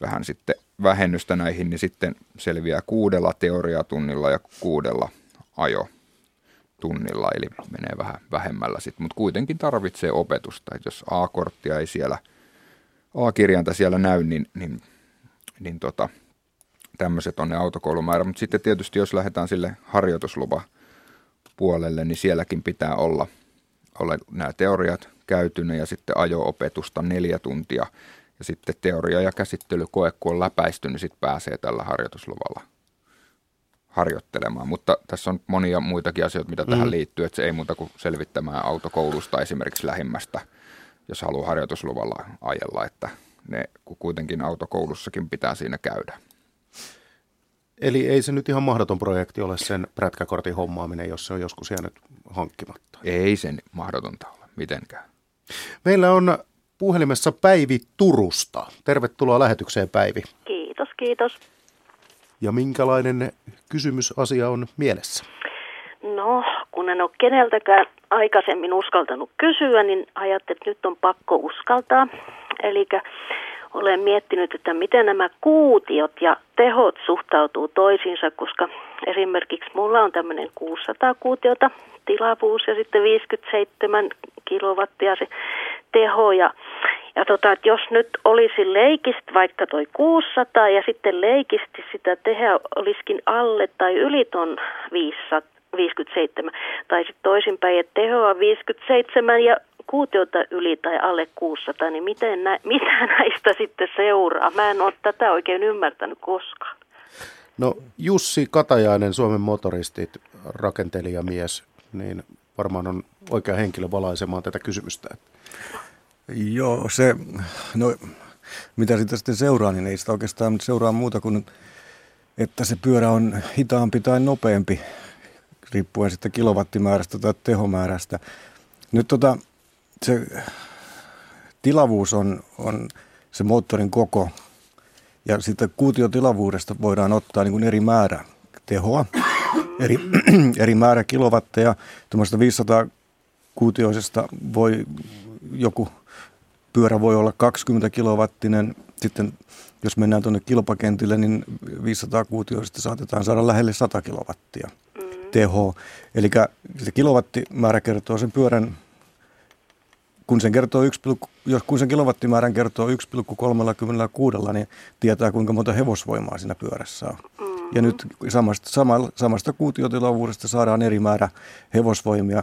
vähän sitten vähennystä näihin, niin sitten selviää kuudella teoriatunnilla ja kuudella ajotunnilla, eli menee vähän vähemmällä sitten, mutta kuitenkin tarvitsee opetusta, että jos A-korttia ei siellä, A-kirjainta siellä näy, niin, niin, niin tota, tämmöiset on ne autokoulumäärä, mutta sitten tietysti jos lähdetään sille harjoituslupa puolelle, niin sielläkin pitää olla, olla nämä teoriat käytynyt ja sitten ajo-opetusta neljä tuntia ja sitten teoria- ja käsittelykoe, kun on läpäisty, niin sitten pääsee tällä harjoitusluvalla harjoittelemaan. Mutta tässä on monia muitakin asioita, mitä mm. tähän liittyy, että se ei muuta kuin selvittämään autokoulusta esimerkiksi lähimmästä, jos haluaa harjoitusluvalla ajella, että ne kuitenkin autokoulussakin pitää siinä käydä. Eli ei se nyt ihan mahdoton projekti ole sen prätkäkortin hommaaminen, jos se on joskus jäänyt hankkimatta. Ei sen mahdotonta ole mitenkään. Meillä on puhelimessa Päivi Turusta. Tervetuloa lähetykseen Päivi. Kiitos, kiitos. Ja minkälainen kysymysasia on mielessä? No, kun en ole keneltäkään aikaisemmin uskaltanut kysyä, niin ajattelin, että nyt on pakko uskaltaa. Eli olen miettinyt, että miten nämä kuutiot ja tehot suhtautuu toisiinsa, koska esimerkiksi mulla on tämmöinen 600 kuutiota tilavuus ja sitten 57 kilowattia se teho. Ja, ja tota, että jos nyt olisi leikistä vaikka toi 600 ja sitten leikisti sitä tehoa olisikin alle tai yli ton 500, 57, tai sitten toisinpäin, että tehoa 57 ja kuutiota yli tai alle 600, niin miten nä, mitä näistä sitten seuraa? Mä en ole tätä oikein ymmärtänyt koskaan. No Jussi Katajainen, Suomen motoristit, rakentelijamies, niin varmaan on oikea henkilö valaisemaan tätä kysymystä. Joo, se, no mitä sitä sitten seuraa, niin ei sitä oikeastaan seuraa muuta kuin, että se pyörä on hitaampi tai nopeampi, riippuen sitten kilowattimäärästä tai tehomäärästä. Nyt tota, se tilavuus on, on se moottorin koko, ja sitten kuutiotilavuudesta voidaan ottaa niin kuin eri määrä tehoa, eri, eri määrä kilowatteja. Tuommoista 500 kuutioisesta voi joku pyörä voi olla 20 kilowattinen. Sitten jos mennään tuonne kilpakentille, niin 500 kuutioista saatetaan saada lähelle 100 kilowattia mm. tehoa. Eli se kilowattimäärä kertoo sen pyörän kun sen, kertoo 1, jos, kun sen kilowattimäärän kertoo 1,36, niin tietää kuinka monta hevosvoimaa siinä pyörässä on. Mm-hmm. Ja nyt samasta, samasta, samasta kuutiotilavuudesta saadaan eri määrä hevosvoimia.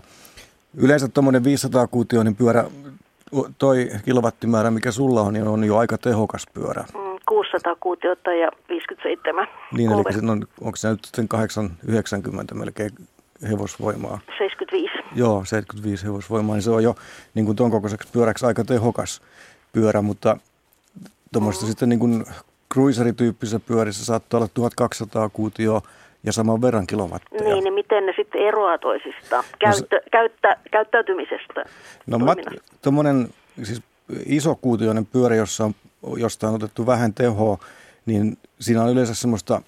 Yleensä tuommoinen 500 kuutioinen pyörä, toi kilowattimäärä, mikä sulla on, niin on jo aika tehokas pyörä. 600 mm, kuutiota ja 57. Niin, eli on, onko se nyt sitten 890 melkein hevosvoimaa. 75. Joo, 75 hevosvoimaa, niin se on jo niin kuin ton kokoiseksi pyöräksi aika tehokas pyörä, mutta tuommoista mm. sitten niin kuin cruiserityyppisessä pyörissä saattaa olla 1200 kuutioa ja saman verran kilowatteja. Niin, niin miten ne sitten eroaa toisistaan käyttö, no se, käyttä, käyttäytymisestä? No tuommoinen siis iso kuutioinen pyörä, jossa on, josta on otettu vähän tehoa, niin siinä on yleensä semmoista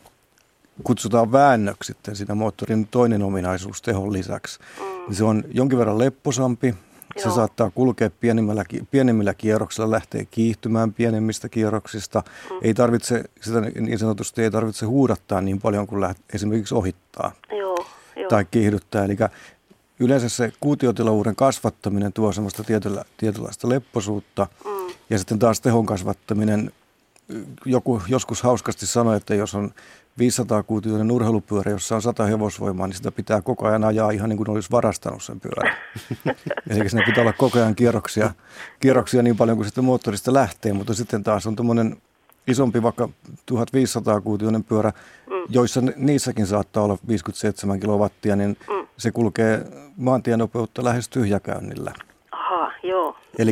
kutsutaan väännöksi sitten siinä moottorin toinen ominaisuus tehon lisäksi. Mm. Se on jonkin verran lepposampi, Joo. se saattaa kulkea pienemmillä, pienemmillä kierroksilla, lähtee kiihtymään pienemmistä kierroksista. Mm. Ei tarvitse, sitä niin sanotusti ei tarvitse huudattaa niin paljon kuin läht, esimerkiksi ohittaa Joo, jo. tai kiihdyttää. Eli yleensä se kuutiotilavuuden kasvattaminen tuo semmoista tietynlaista lepposuutta. Mm. Ja sitten taas tehon kasvattaminen, joku joskus hauskasti sanoi, että jos on 500 kuutioinen urheilupyörä, jossa on 100 hevosvoimaa, niin sitä pitää koko ajan ajaa ihan niin kuin olisi varastanut sen pyörän. Eli siinä pitää olla koko ajan kierroksia, kierroksia niin paljon kuin sitä moottorista lähtee, mutta sitten taas on tuommoinen isompi vaikka 1500 kuutioinen pyörä, mm. joissa niissäkin saattaa olla 57 kilowattia, niin mm. se kulkee maantienopeutta lähes tyhjäkäynnillä. Eli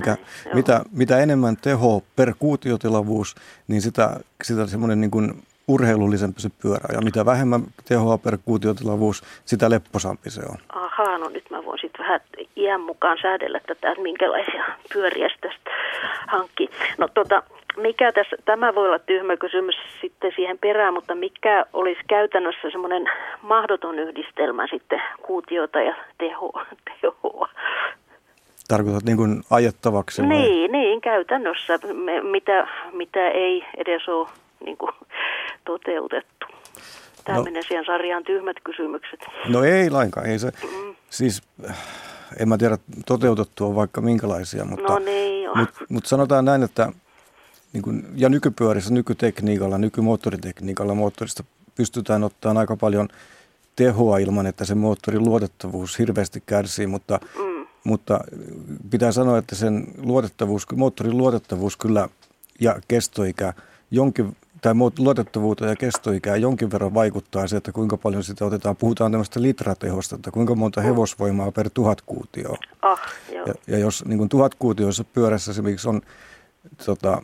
mitä, mitä enemmän teho per kuutiotilavuus, niin sitä, sitä semmoinen niin kuin urheilullisempi se pyörä. Ja mitä vähemmän tehoa per kuutiotilavuus, sitä lepposampi se on. Ahaa, no nyt mä voin sitten vähän iän mukaan säädellä tätä, että minkälaisia pyöriä tästä hankki. No tota, mikä tässä, tämä voi olla tyhmä kysymys sitten siihen perään, mutta mikä olisi käytännössä semmoinen mahdoton yhdistelmä sitten kuutiota ja tehoa? tehoa? Tarkoitat niin kuin ajettavaksi? Vai? Niin, niin, käytännössä, me, mitä, mitä ei edes ole niin kuin, toteutettu. Tämä no, menee siihen sarjaan tyhmät kysymykset. No ei lainkaan, ei se. Mm. Siis en mä tiedä toteutettu on vaikka minkälaisia, mutta, no niin, mutta, mutta sanotaan näin, että niin kuin, ja nykypyörissä, nykytekniikalla, nykymoottoritekniikalla moottorista pystytään ottamaan aika paljon tehoa ilman, että se moottorin luotettavuus hirveästi kärsii, mutta, mm. Mutta pitää sanoa, että sen luotettavuus, moottorin luotettavuus kyllä ja kestoikä jonkin, tai luotettavuuteen ja kestoikää jonkin verran vaikuttaa se, että kuinka paljon sitä otetaan. Puhutaan tämmöistä litratehosta, että kuinka monta mm. hevosvoimaa per tuhat kuutioa. Ah, ja, ja jos niin kuin tuhat kuutioissa pyörässä esimerkiksi on tota,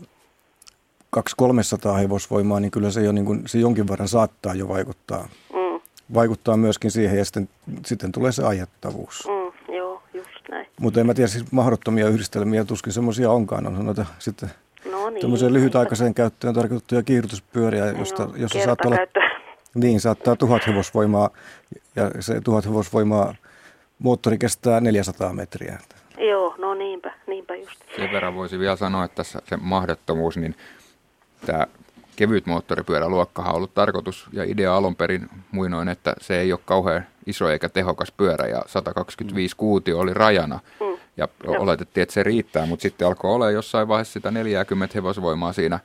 200-300 hevosvoimaa, niin kyllä se, jo niin kuin, se jonkin verran saattaa jo vaikuttaa. Mm. Vaikuttaa myöskin siihen ja sitten, sitten tulee se ajettavuus. Mm, joo, näin. Mutta en mä tiedä, siis mahdottomia yhdistelmiä tuskin semmoisia onkaan. On noita sitten no niin, tämmöiseen lyhytaikaiseen käyttöön tarkoitettuja kiihdytyspyöriä, josta, no, jossa saattaa olla, niin, saattaa tuhat hevosvoimaa ja se tuhat hevosvoimaa moottori kestää 400 metriä. Joo, no niinpä, niinpä just. Sen verran voisi vielä sanoa, että tässä se mahdottomuus, niin tämä kevyt moottoripyöräluokkahan on ollut tarkoitus ja idea alun perin muinoin, että se ei ole kauhean iso eikä tehokas pyörä ja 125 kuutio oli rajana. Mm. Ja oletettiin, että se riittää, mutta sitten alkoi olla jossain vaiheessa sitä 40 hevosvoimaa siinä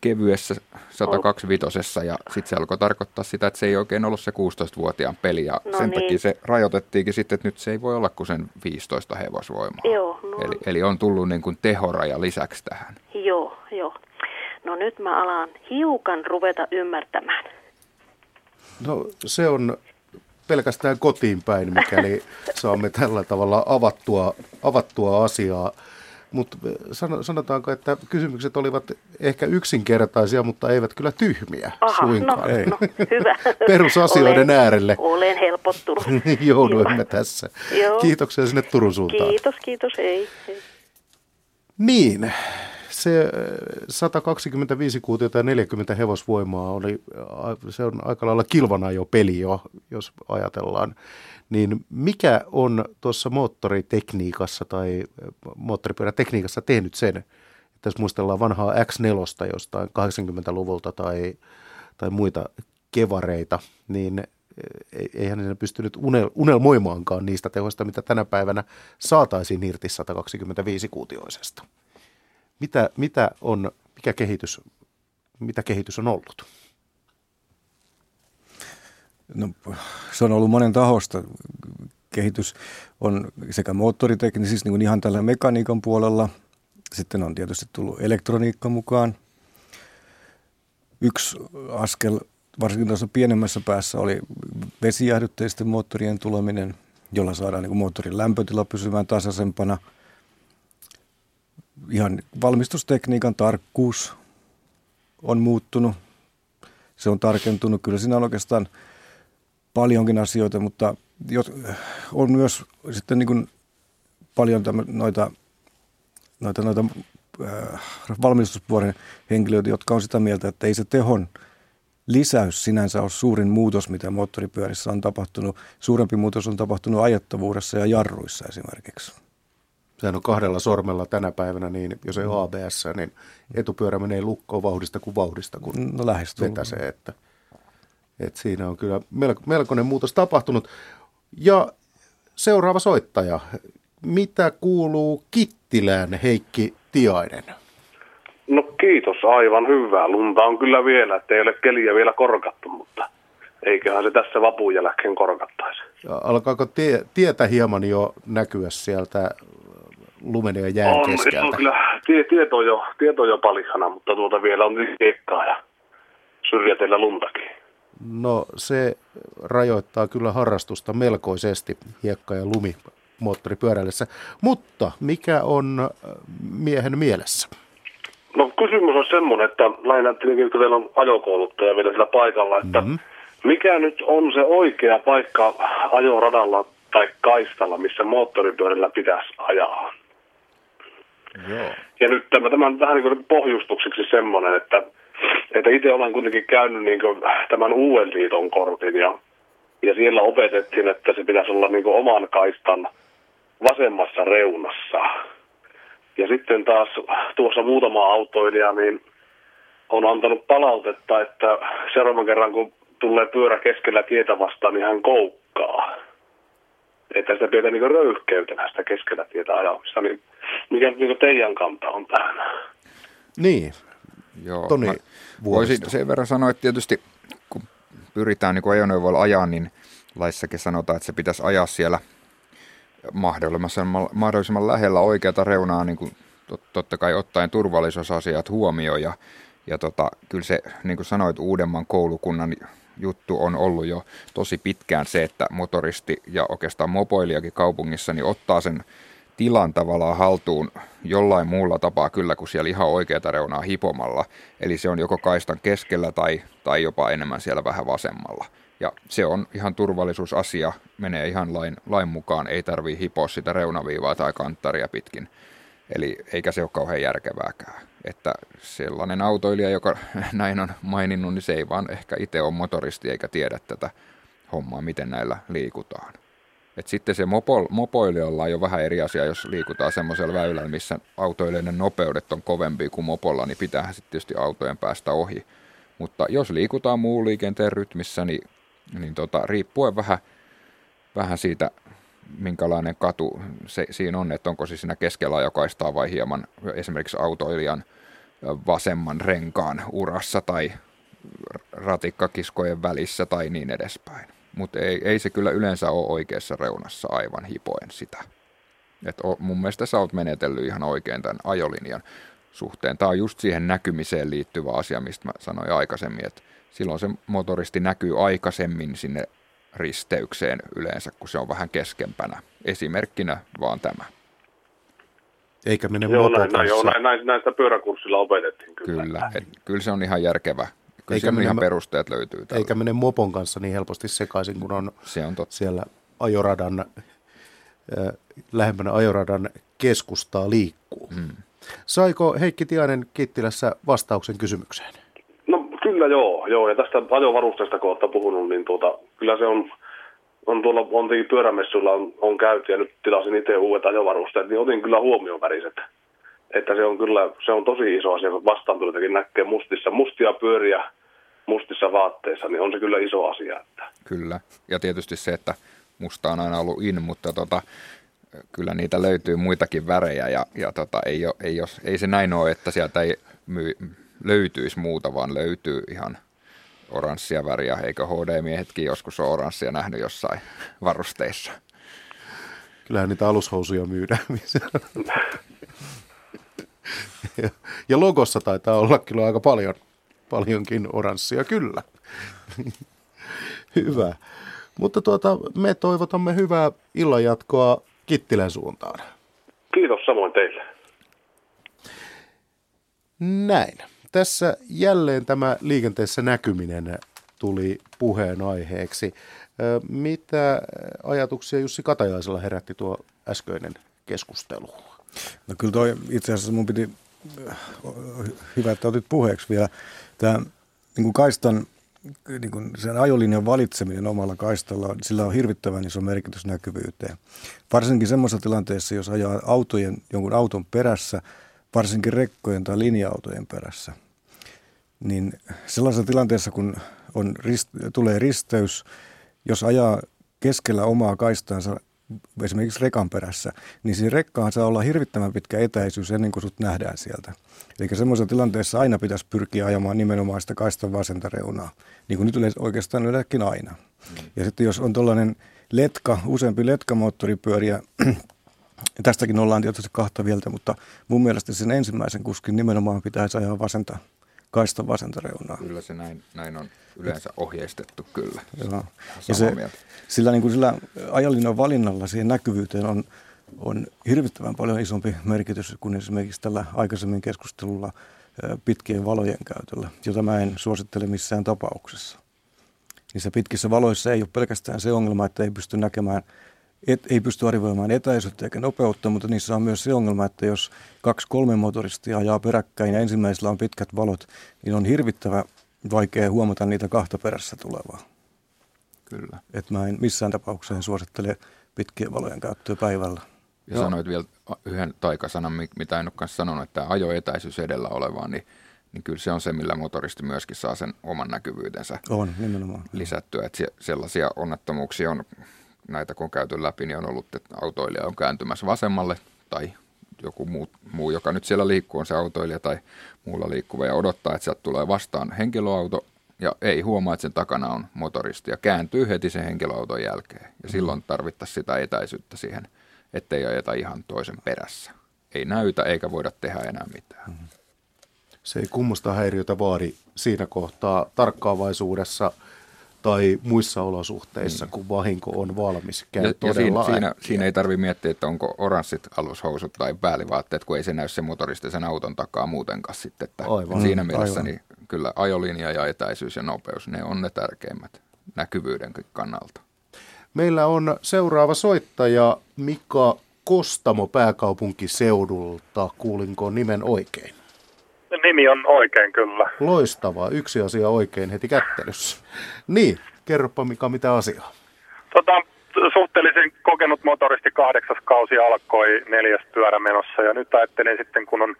kevyessä 125 ja sitten se alkoi tarkoittaa sitä, että se ei oikein ollut se 16-vuotiaan peli ja no sen niin. takia se rajoitettiinkin sitten, että nyt se ei voi olla kuin sen 15 hevosvoimaa. Joo, no. eli, eli on tullut niin kuin tehoraja lisäksi tähän. Joo, joo. No nyt mä alan hiukan ruveta ymmärtämään. No se on pelkästään kotiin päin, mikäli saamme tällä tavalla avattua, avattua asiaa. Mutta sanotaanko, että kysymykset olivat ehkä yksinkertaisia, mutta eivät kyllä tyhmiä Aha, no, suinkaan. No, no, hyvä. Perusasioiden olen, äärelle. Olen helpottunut. Jouduimme tässä. Joo. Kiitoksia sinne Turun suuntaan. Kiitos, kiitos. Ei, ei. Niin, se 125 kuutiota ja 40 hevosvoimaa oli, se on aika lailla kilvana jo peli jo, jos ajatellaan. Niin mikä on tuossa moottoritekniikassa tai moottoripyörätekniikassa tehnyt sen, että jos muistellaan vanhaa X4 jostain 80-luvulta tai, tai muita kevareita, niin eihän ne pystynyt unelmoimaankaan niistä tehoista, mitä tänä päivänä saataisiin irti 125 kuutioisesta. Mitä, mitä on, mikä kehitys, mitä kehitys on ollut? No, se on ollut monen tahosta. Kehitys on sekä moottoriteknisesti niin kuin ihan tällä mekaniikan puolella. Sitten on tietysti tullut elektroniikka mukaan. Yksi askel, varsinkin tuossa pienemmässä päässä, oli vesijäähdytteisten moottorien tuleminen, jolla saadaan niin moottorin lämpötila pysymään tasaisempana – ihan valmistustekniikan tarkkuus on muuttunut. Se on tarkentunut. Kyllä siinä on oikeastaan paljonkin asioita, mutta on myös sitten niin kuin paljon tämän, noita, noita, noita äh, valmistuspuolen henkilöitä, jotka on sitä mieltä, että ei se tehon lisäys sinänsä ole suurin muutos, mitä moottoripyörissä on tapahtunut. Suurempi muutos on tapahtunut ajettavuudessa ja jarruissa esimerkiksi sehän on kahdella sormella tänä päivänä, niin jos ei ole ABS, niin etupyörä menee lukkoon vauhdista kuin vauhdista, kun no, vetäsee. Että, että siinä on kyllä melkoinen muutos tapahtunut. Ja seuraava soittaja. Mitä kuuluu Kittilään Heikki Tiainen? No kiitos, aivan hyvää. Lunta on kyllä vielä, että ei ole keliä vielä korkattu, mutta eiköhän se tässä vapun jälkeen korkattaisi. Alkaako tie, tietä hieman jo näkyä sieltä lumen ja jään on, keskeltä? On kyllä, tie, tieto, jo, tieto jo palihana, mutta tuota vielä on kiekkaa ja syrjäteillä luntakin. No se rajoittaa kyllä harrastusta melkoisesti, hiekka ja lumi moottoripyöräillessä. Mutta mikä on miehen mielessä? No kysymys on semmoinen, että lähinnä tietenkin, kun teillä on ajokouluttaja vielä sillä paikalla, että mm-hmm. mikä nyt on se oikea paikka ajoradalla tai kaistalla, missä moottoripyörällä pitäisi ajaa? Joo. Ja nyt tämä, tämä on vähän niin kuin pohjustukseksi semmoinen, että, että itse olen kuitenkin käynyt niin kuin tämän uuden liiton kortin ja, ja siellä opetettiin, että se pitäisi olla niin kuin oman kaistan vasemmassa reunassa. Ja sitten taas tuossa muutama autoilija niin on antanut palautetta, että seuraavan kerran kun tulee pyörä keskellä tietä vastaan, niin hän koukkaa. Että sitä pidetään niin röyhkeytenä sitä keskellä tietä ajamista. Niin mikä niin teidän kanta on tähän? Niin. Joo, Toni voisin sen verran sanoa, että tietysti kun pyritään niin ajoneuvoilla ajaa, niin laissakin sanotaan, että se pitäisi ajaa siellä mahdollisimman, mahdollisimman lähellä oikeata reunaa, niin kuin totta kai ottaen turvallisuusasiat huomioon. Ja, ja tota, kyllä se, niin kuin sanoit, uudemman koulukunnan juttu on ollut jo tosi pitkään se, että motoristi ja oikeastaan mopoilijakin kaupungissa niin ottaa sen tilan tavallaan haltuun jollain muulla tapaa kyllä kuin siellä ihan oikeata reunaa hipomalla. Eli se on joko kaistan keskellä tai, tai jopa enemmän siellä vähän vasemmalla. Ja se on ihan turvallisuusasia, menee ihan lain, lain mukaan, ei tarvii hipoa sitä reunaviivaa tai kanttaria pitkin. Eli eikä se ole kauhean järkevääkään. Että sellainen autoilija, joka näin on maininnut, niin se ei vaan ehkä itse ole motoristi eikä tiedä tätä hommaa, miten näillä liikutaan. Et sitten se mopo, mopoilijalla on jo vähän eri asia, jos liikutaan semmoisella väylällä, missä autoilijoiden nopeudet on kovempi kuin mopolla, niin pitäähän sitten tietysti autojen päästä ohi. Mutta jos liikutaan muun liikenteen rytmissä, niin, niin tota, riippuen vähän, vähän siitä, minkälainen katu se, siinä on, että onko se siinä keskellä ajokaistaa vai hieman esimerkiksi autoilijan vasemman renkaan urassa tai ratikkakiskojen välissä tai niin edespäin mutta ei, ei se kyllä yleensä ole oikeassa reunassa aivan hipoen sitä. Et o, mun mielestä sä oot menetellyt ihan oikein tämän ajolinjan suhteen. Tämä on just siihen näkymiseen liittyvä asia, mistä mä sanoin aikaisemmin, että silloin se motoristi näkyy aikaisemmin sinne risteykseen yleensä, kun se on vähän keskempänä. Esimerkkinä vaan tämä. Eikä mene joo, näin, näin, joo, näin, näin, näistä pyöräkurssilla opetettiin kyllä. Kyllä, et, kyllä se on ihan järkevä Kyllä eikä mene, ihan perusteet löytyy. Tällä. Eikä mene mopon kanssa niin helposti sekaisin, kun on, Se on totta. siellä ajoradan, äh, lähempänä ajoradan keskustaa liikkuu. Hmm. Saiko Heikki Tiainen Kittilässä vastauksen kysymykseen? Kyllä joo, joo. ja tästä ajovarusteesta kun olette puhunut, niin tuota, kyllä se on, on tuolla on pyörämessuilla on, on käyty ja nyt tilasin itse uudet ajovarusteet, niin otin kyllä huomioon väriset. Että se on kyllä, se on tosi iso asia, vastaan näkee mustissa, mustia pyöriä mustissa vaatteissa, niin on se kyllä iso asia. Että. Kyllä, ja tietysti se, että musta on aina ollut in, mutta tota, kyllä niitä löytyy muitakin värejä, ja, ja tota, ei, ole, ei, ole, ei se näin ole, että sieltä ei myy, löytyisi muuta, vaan löytyy ihan oranssia väriä, eikö HD-miehetkin joskus ole oranssia nähnyt jossain varusteissa? Kyllähän niitä alushousuja myydään. ja logossa taitaa olla kyllä aika paljon paljonkin oranssia, kyllä. Hyvä. Mutta tuota, me toivotamme hyvää illanjatkoa Kittilän suuntaan. Kiitos samoin teille. Näin. Tässä jälleen tämä liikenteessä näkyminen tuli puheenaiheeksi. Mitä ajatuksia Jussi Katajaisella herätti tuo äskeinen keskustelu? No kyllä toi itse asiassa mun piti, hyvä että otit puheeksi vielä, Tämä niin kuin kaistan, niin kuin sen ajolinjan valitseminen omalla kaistalla, sillä on hirvittävän iso merkitys näkyvyyteen. Varsinkin semmoisessa tilanteessa, jos ajaa autojen, jonkun auton perässä, varsinkin rekkojen tai linja-autojen perässä, niin sellaisessa tilanteessa, kun on, rist, tulee risteys, jos ajaa keskellä omaa kaistaansa esimerkiksi rekan perässä, niin siinä rekkaan saa olla hirvittävän pitkä etäisyys ennen kuin sut nähdään sieltä. Eli semmoisessa tilanteessa aina pitäisi pyrkiä ajamaan nimenomaan sitä kaistan vasenta reunaa, niin kuin nyt yleensä, oikeastaan yleensäkin aina. Ja sitten jos on tuollainen letka, useampi letkamoottoripyöriä, tästäkin ollaan tietysti kahta mieltä, mutta mun mielestä sen ensimmäisen kuskin nimenomaan pitäisi ajaa vasenta, kaistan vasenta reunaa. Kyllä se näin, näin on yleensä ohjeistettu, kyllä. Joo. Ja se, sillä, niin kuin sillä ajallinnan valinnalla siihen näkyvyyteen on, on hirvittävän paljon isompi merkitys kuin esimerkiksi tällä aikaisemmin keskustelulla pitkien valojen käytöllä, jota mä en suosittele missään tapauksessa. Niissä pitkissä valoissa ei ole pelkästään se ongelma, että ei pysty näkemään, et, ei pysty arvioimaan etäisyyttä eikä nopeutta, mutta niissä on myös se ongelma, että jos kaksi kolme motoristia ajaa peräkkäin ja ensimmäisellä on pitkät valot, niin on hirvittävä vaikea huomata niitä kahta perässä tulevaa. Kyllä. Et mä en missään tapauksessa suosittele pitkien valojen käyttöä päivällä. Ja Joo. sanoit vielä yhden taikasanan, mitä en ole kanssa sanonut, että ajoetäisyys edellä olevaa, niin, niin kyllä se on se, millä motoristi myöskin saa sen oman näkyvyytensä on, nimenomaan. lisättyä. Että sellaisia onnettomuuksia on, näitä kun on käyty läpi, niin on ollut, että autoilija on kääntymässä vasemmalle tai joku muu, muu, joka nyt siellä liikkuu, on se autoilija tai muulla liikkuva ja odottaa, että sieltä tulee vastaan henkilöauto ja ei huomaa, että sen takana on motoristi ja kääntyy heti sen henkilöauton jälkeen. Ja mm. silloin tarvittaisiin sitä etäisyyttä siihen, ettei ajeta ihan toisen perässä. Ei näytä eikä voida tehdä enää mitään. Mm. Se ei kummusta häiriötä vaadi siinä kohtaa tarkkaavaisuudessa – tai muissa olosuhteissa, mm. kun vahinko on valmis. Käy ja, ja siinä, siinä, siinä ei tarvitse miettiä, että onko oranssit alushousut tai päällivaatteet, kun ei se näy se motoristi sen auton takaa muutenkaan sitten. Että Aivan. Siinä mielessä niin kyllä ajolinja ja etäisyys ja nopeus, ne on ne tärkeimmät näkyvyyden kannalta. Meillä on seuraava soittaja Mika Kostamo pääkaupunkiseudulta. Kuulinko nimen oikein? Nimi on oikein kyllä. Loistavaa. Yksi asia oikein heti kättelyssä. Niin, kerropa Mika, mitä asiaa? Tota, suhteellisen kokenut motoristi kahdeksas kausi alkoi neljäs pyörä menossa ja nyt ajattelin sitten, kun on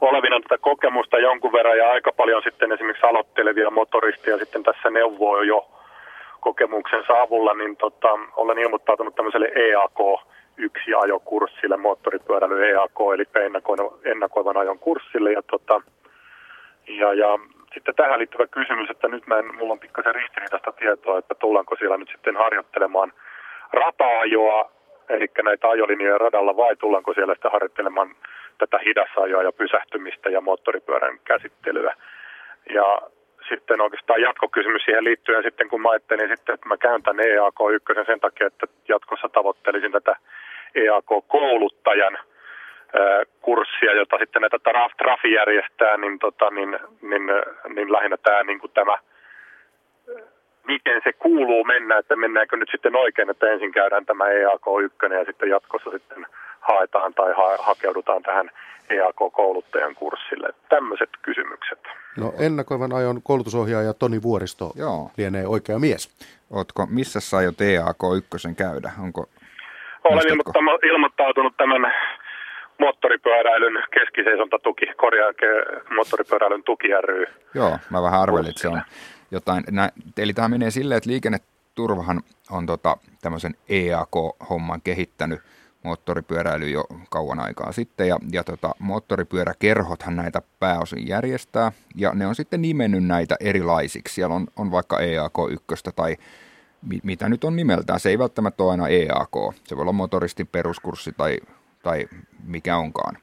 olevina tätä kokemusta jonkun verran ja aika paljon sitten esimerkiksi aloittelevia motoristia sitten tässä neuvoo jo kokemuksensa avulla, niin tota, olen ilmoittautunut tämmöiselle EAK yksi ajokurssille, moottoripyöräily EAK, eli ennakoivan ajon kurssille. Ja, tota, ja, ja sitten tähän liittyvä kysymys, että nyt mä en, mulla on pikkasen ristiriitaista tietoa, että tullaanko siellä nyt sitten harjoittelemaan rata-ajoa, eli näitä ajolinjoja radalla, vai tullaanko siellä sitten harjoittelemaan tätä hidasajoa ja pysähtymistä ja moottoripyörän käsittelyä. Ja sitten oikeastaan jatkokysymys siihen liittyen sitten, kun mä ajattelin sitten, että mä käyn tämän EAK1 sen takia, että jatkossa tavoittelisin tätä EAK-kouluttajan kurssia, jota sitten näitä Trafi järjestää, niin, tota, niin, niin, niin lähinnä tämä, niin kuin tämä, miten se kuuluu mennä, että mennäänkö nyt sitten oikein, että ensin käydään tämä EAK1 ja sitten jatkossa sitten haetaan tai ha- hakeudutaan tähän EAK-kouluttajan kurssille. Tämmöiset kysymykset. No ennakoivan ajon koulutusohjaaja Toni Vuoristo Joo. lienee oikea mies. Ootko, missä sä aiot EAK1 käydä? Onko olen ilmoittautunut tämän moottoripyöräilyn keskiseisonta-tuki, korjaa moottoripyöräilyn tuki ry. Joo, mä vähän arvelin, että se on jotain. Nä, eli tämä menee silleen, että liikenneturvahan on tota, tämmöisen EAK-homman kehittänyt moottoripyöräily jo kauan aikaa sitten, ja, ja tota, moottoripyöräkerhothan näitä pääosin järjestää, ja ne on sitten nimennyt näitä erilaisiksi. Siellä on, on vaikka EAK1 tai mitä nyt on nimeltään. Se ei välttämättä ole aina EAK. Se voi olla motoristin peruskurssi tai, tai mikä onkaan.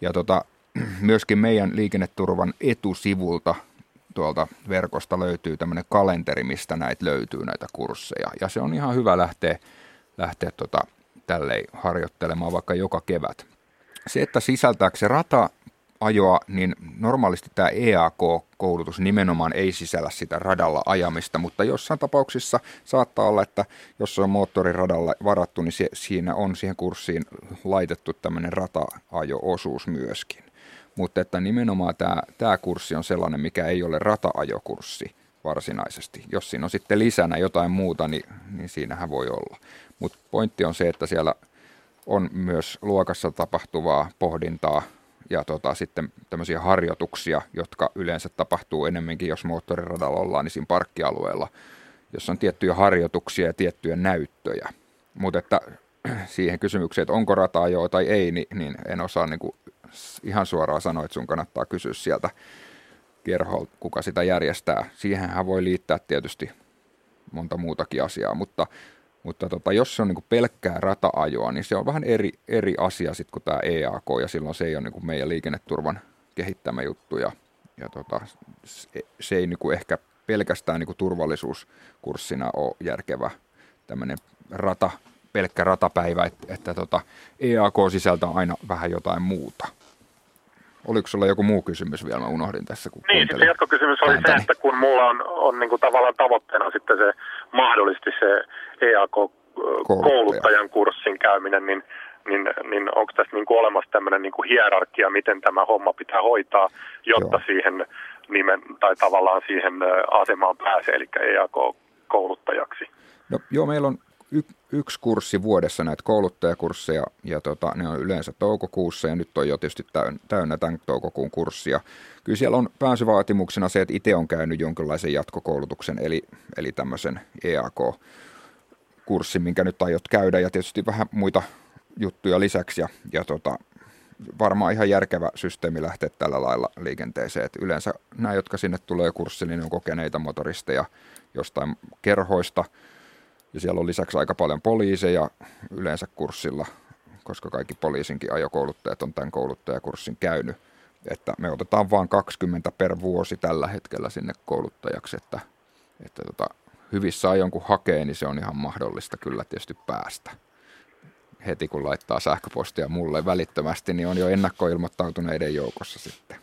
Ja tota, myöskin meidän liikenneturvan etusivulta tuolta verkosta löytyy tämmöinen kalenteri, mistä näitä löytyy näitä kursseja. Ja se on ihan hyvä lähteä, lähteä tota, tälleen harjoittelemaan vaikka joka kevät. Se, että sisältääkö se rata ajoa, niin normaalisti tämä EAK-koulutus nimenomaan ei sisällä sitä radalla ajamista, mutta jossain tapauksissa saattaa olla, että jos se on moottoriradalla varattu, niin se, siinä on siihen kurssiin laitettu tämmöinen rata-ajo-osuus myöskin. Mutta että nimenomaan tämä, tämä kurssi on sellainen, mikä ei ole rata-ajokurssi varsinaisesti. Jos siinä on sitten lisänä jotain muuta, niin, niin siinähän voi olla. Mutta pointti on se, että siellä on myös luokassa tapahtuvaa pohdintaa, ja tota, sitten tämmöisiä harjoituksia, jotka yleensä tapahtuu enemmänkin, jos moottoriradalla ollaan, niin siinä parkkialueella, jossa on tiettyjä harjoituksia ja tiettyjä näyttöjä. Mutta että siihen kysymykseen, että onko rataa joo tai ei, niin, niin en osaa niin kuin ihan suoraan sanoa, että sun kannattaa kysyä sieltä kerholta, kuka sitä järjestää. Siihenhän voi liittää tietysti monta muutakin asiaa, mutta mutta tota, jos se on niin pelkkää rata-ajoa, niin se on vähän eri, eri asia sitten kuin tämä EAK, ja silloin se ei ole niin meidän liikenneturvan kehittämä juttu. Ja ja tota, se, se ei niin ehkä pelkästään niin turvallisuuskurssina ole järkevä tämmöinen rata, pelkkä ratapäivä, että, että tota, EAK sisältää aina vähän jotain muuta. Oliko sulla joku muu kysymys vielä? Mä unohdin tässä, kun Niin, sitten jatkokysymys oli se, että kun mulla on, on niin kuin tavallaan tavoitteena sitten se mahdollisesti se EAK-kouluttajan kurssin käyminen, niin, niin, niin onko tässä niin kuin olemassa tämmöinen niin kuin hierarkia, miten tämä homma pitää hoitaa, jotta Joo. siihen nimen, tai tavallaan siihen asemaan pääsee, eli EAK-kouluttajaksi? No, joo, meillä on y- yksi kurssi vuodessa näitä kouluttajakursseja, ja tota, ne on yleensä toukokuussa, ja nyt on jo tietysti täynnä, tämän toukokuun kurssia. Kyllä siellä on pääsyvaatimuksena se, että itse on käynyt jonkinlaisen jatkokoulutuksen, eli, eli tämmöisen EAK-kurssin, minkä nyt aiot käydä, ja tietysti vähän muita juttuja lisäksi, ja, ja tota, varmaan ihan järkevä systeemi lähteä tällä lailla liikenteeseen. Et yleensä nämä, jotka sinne tulee kurssille, niin on kokeneita motoristeja jostain kerhoista – ja siellä on lisäksi aika paljon poliiseja yleensä kurssilla, koska kaikki poliisinkin ajokouluttajat on tämän kouluttajakurssin käynyt. Että me otetaan vain 20 per vuosi tällä hetkellä sinne kouluttajaksi, että, että tota, hyvissä ajoin kun hakee, niin se on ihan mahdollista kyllä tietysti päästä. Heti kun laittaa sähköpostia mulle välittömästi, niin on jo ennakkoilmoittautuneiden joukossa sitten.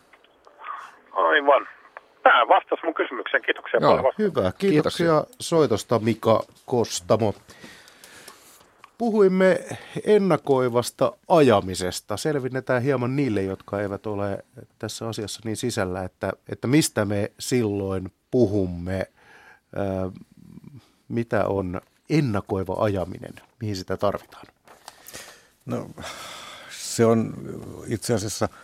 Aivan tämä vastasi mun kysymykseen. Kiitoksia Joo, paljon. Hyvä. Kiitoksia, Kiitoksia soitosta Mika Kostamo. Puhuimme ennakoivasta ajamisesta. Selvinnetään hieman niille, jotka eivät ole tässä asiassa niin sisällä, että, että mistä me silloin puhumme, mitä on ennakoiva ajaminen, mihin sitä tarvitaan. No, se on itse asiassa –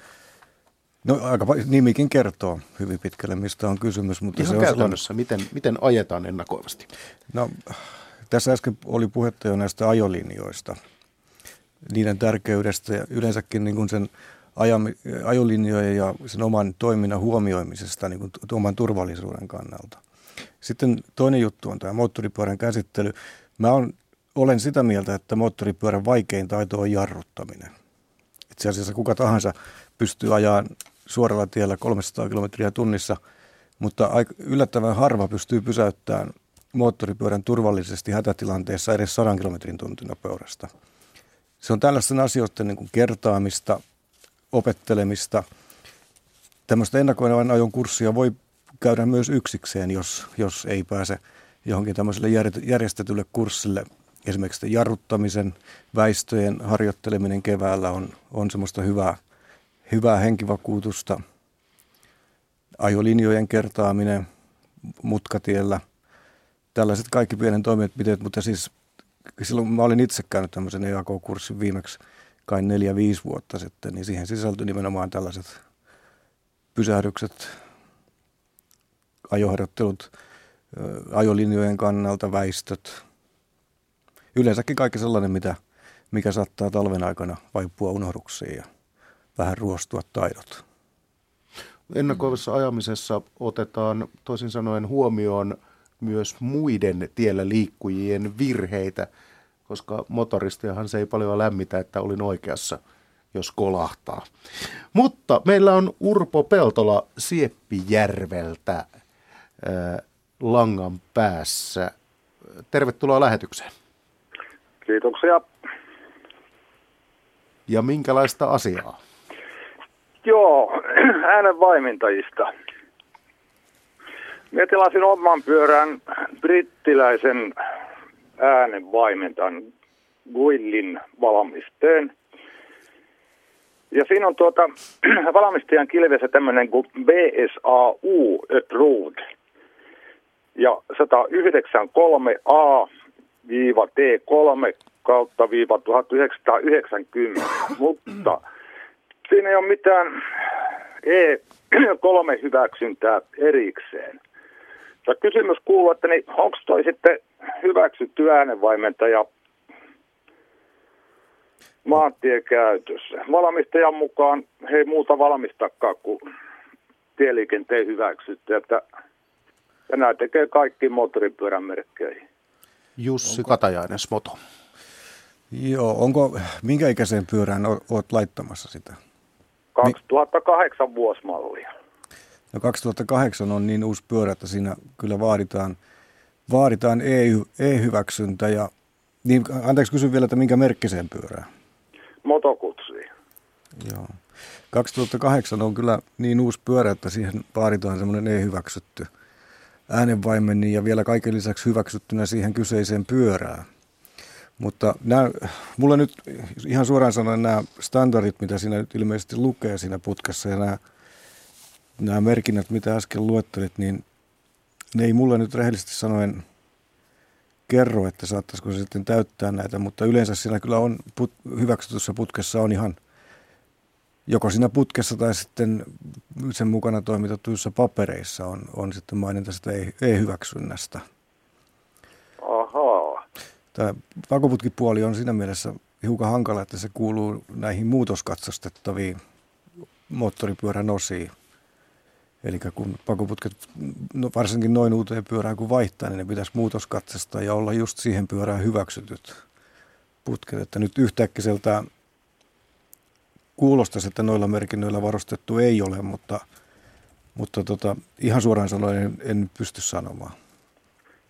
No aika nimikin kertoo hyvin pitkälle, mistä on kysymys. Mutta Ihan se käytännössä, on miten, miten ajetaan ennakoivasti? No, tässä äsken oli puhetta jo näistä ajolinjoista, niiden tärkeydestä ja yleensäkin niin kuin sen ajami, ajolinjojen ja sen oman toiminnan huomioimisesta niin kuin oman turvallisuuden kannalta. Sitten toinen juttu on tämä moottoripyörän käsittely. Mä on, olen sitä mieltä, että moottoripyörän vaikein taito on jarruttaminen. Itse asiassa kuka tahansa pystyy ajamaan suoralla tiellä 300 kilometriä tunnissa, mutta yllättävän harva pystyy pysäyttämään moottoripyörän turvallisesti hätätilanteessa edes 100 kilometrin tuntinopeudesta. Se on tällaisten asioiden niin kuin kertaamista, opettelemista. Tämmöistä ennakoivan ajon kurssia voi käydä myös yksikseen, jos, jos ei pääse johonkin tämmöiselle järjestetylle kurssille. Esimerkiksi jarruttamisen, väistöjen harjoitteleminen keväällä on, on semmoista hyvää – hyvää henkivakuutusta, ajolinjojen kertaaminen mutkatiellä, tällaiset kaikki pienen toimenpiteet, mutta siis silloin mä olin itse käynyt tämmöisen EAK-kurssin viimeksi kai neljä, viisi vuotta sitten, niin siihen sisältyi nimenomaan tällaiset pysähdykset, ajoharjoittelut ajolinjojen kannalta, väistöt. Yleensäkin kaikki sellainen, mitä, mikä saattaa talven aikana vaipua unohduksiin ja vähän ruostua taidot. Ennakoivassa ajamisessa otetaan toisin sanoen huomioon myös muiden tiellä liikkujien virheitä, koska motoristiahan se ei paljon lämmitä, että olin oikeassa, jos kolahtaa. Mutta meillä on Urpo Peltola Sieppijärveltä äh, langan päässä. Tervetuloa lähetykseen. Kiitoksia. Ja minkälaista asiaa? Joo, äänen vaimentajista. Minä tilasin oman pyörän brittiläisen äänen vaimentan Guillin valmisteen. Ja siinä on tuota valmistajan kilvessä tämmöinen kuin BSAU Approved. Ja 193A-T3 kautta viiva 1990. Mutta Siinä ei ole mitään E3-hyväksyntää erikseen. Ja kysymys kuuluu, että niin onko toi sitten hyväksytty äänenvaimentaja maantiekäytössä? Valmistajan mukaan he ei muuta valmistakaan kuin tieliikenteen hyväksytty, että ja nämä tekee kaikki moottoripyörän merkkeihin. Jussi onko, Katajainen, Smoto. Joo, onko, minkä ikäiseen pyörään olet laittamassa sitä? 2008 vuosimallia. No 2008 on niin uusi pyörä, että siinä kyllä vaaditaan, vaaditaan e- e-hyväksyntä ja niin, anteeksi kysyn vielä, että minkä merkkiseen pyörään? Motokutsi. Joo. 2008 on kyllä niin uusi pyörä, että siihen vaaditaan semmoinen e-hyväksytty äänenvaimeni ja vielä kaiken lisäksi hyväksyttynä siihen kyseiseen pyörään. Mutta nämä, mulla nyt ihan suoraan sanoen nämä standardit, mitä siinä nyt ilmeisesti lukee siinä putkassa ja nämä, nämä merkinnät, mitä äsken luettelit, niin ne ei mulle nyt rehellisesti sanoen kerro, että saattaisiko se sitten täyttää näitä, mutta yleensä siinä kyllä on put, hyväksytyssä putkessa on ihan joko siinä putkessa tai sitten sen mukana toimitetuissa papereissa on, on sitten maininta sitä e-hyväksynnästä. Ahaa. Tämä pakoputkipuoli on siinä mielessä hiukan hankala, että se kuuluu näihin muutoskatsastettaviin moottoripyörän osiin. Eli kun pakoputket no varsinkin noin uuteen pyörään kun vaihtaa, niin ne pitäisi muutoskatsastaa ja olla just siihen pyörään hyväksytyt putket. Että nyt yhtäkkiseltä kuulostaisi, että noilla merkinnöillä varustettu ei ole, mutta, mutta tota, ihan suoraan sanoen en, en pysty sanomaan.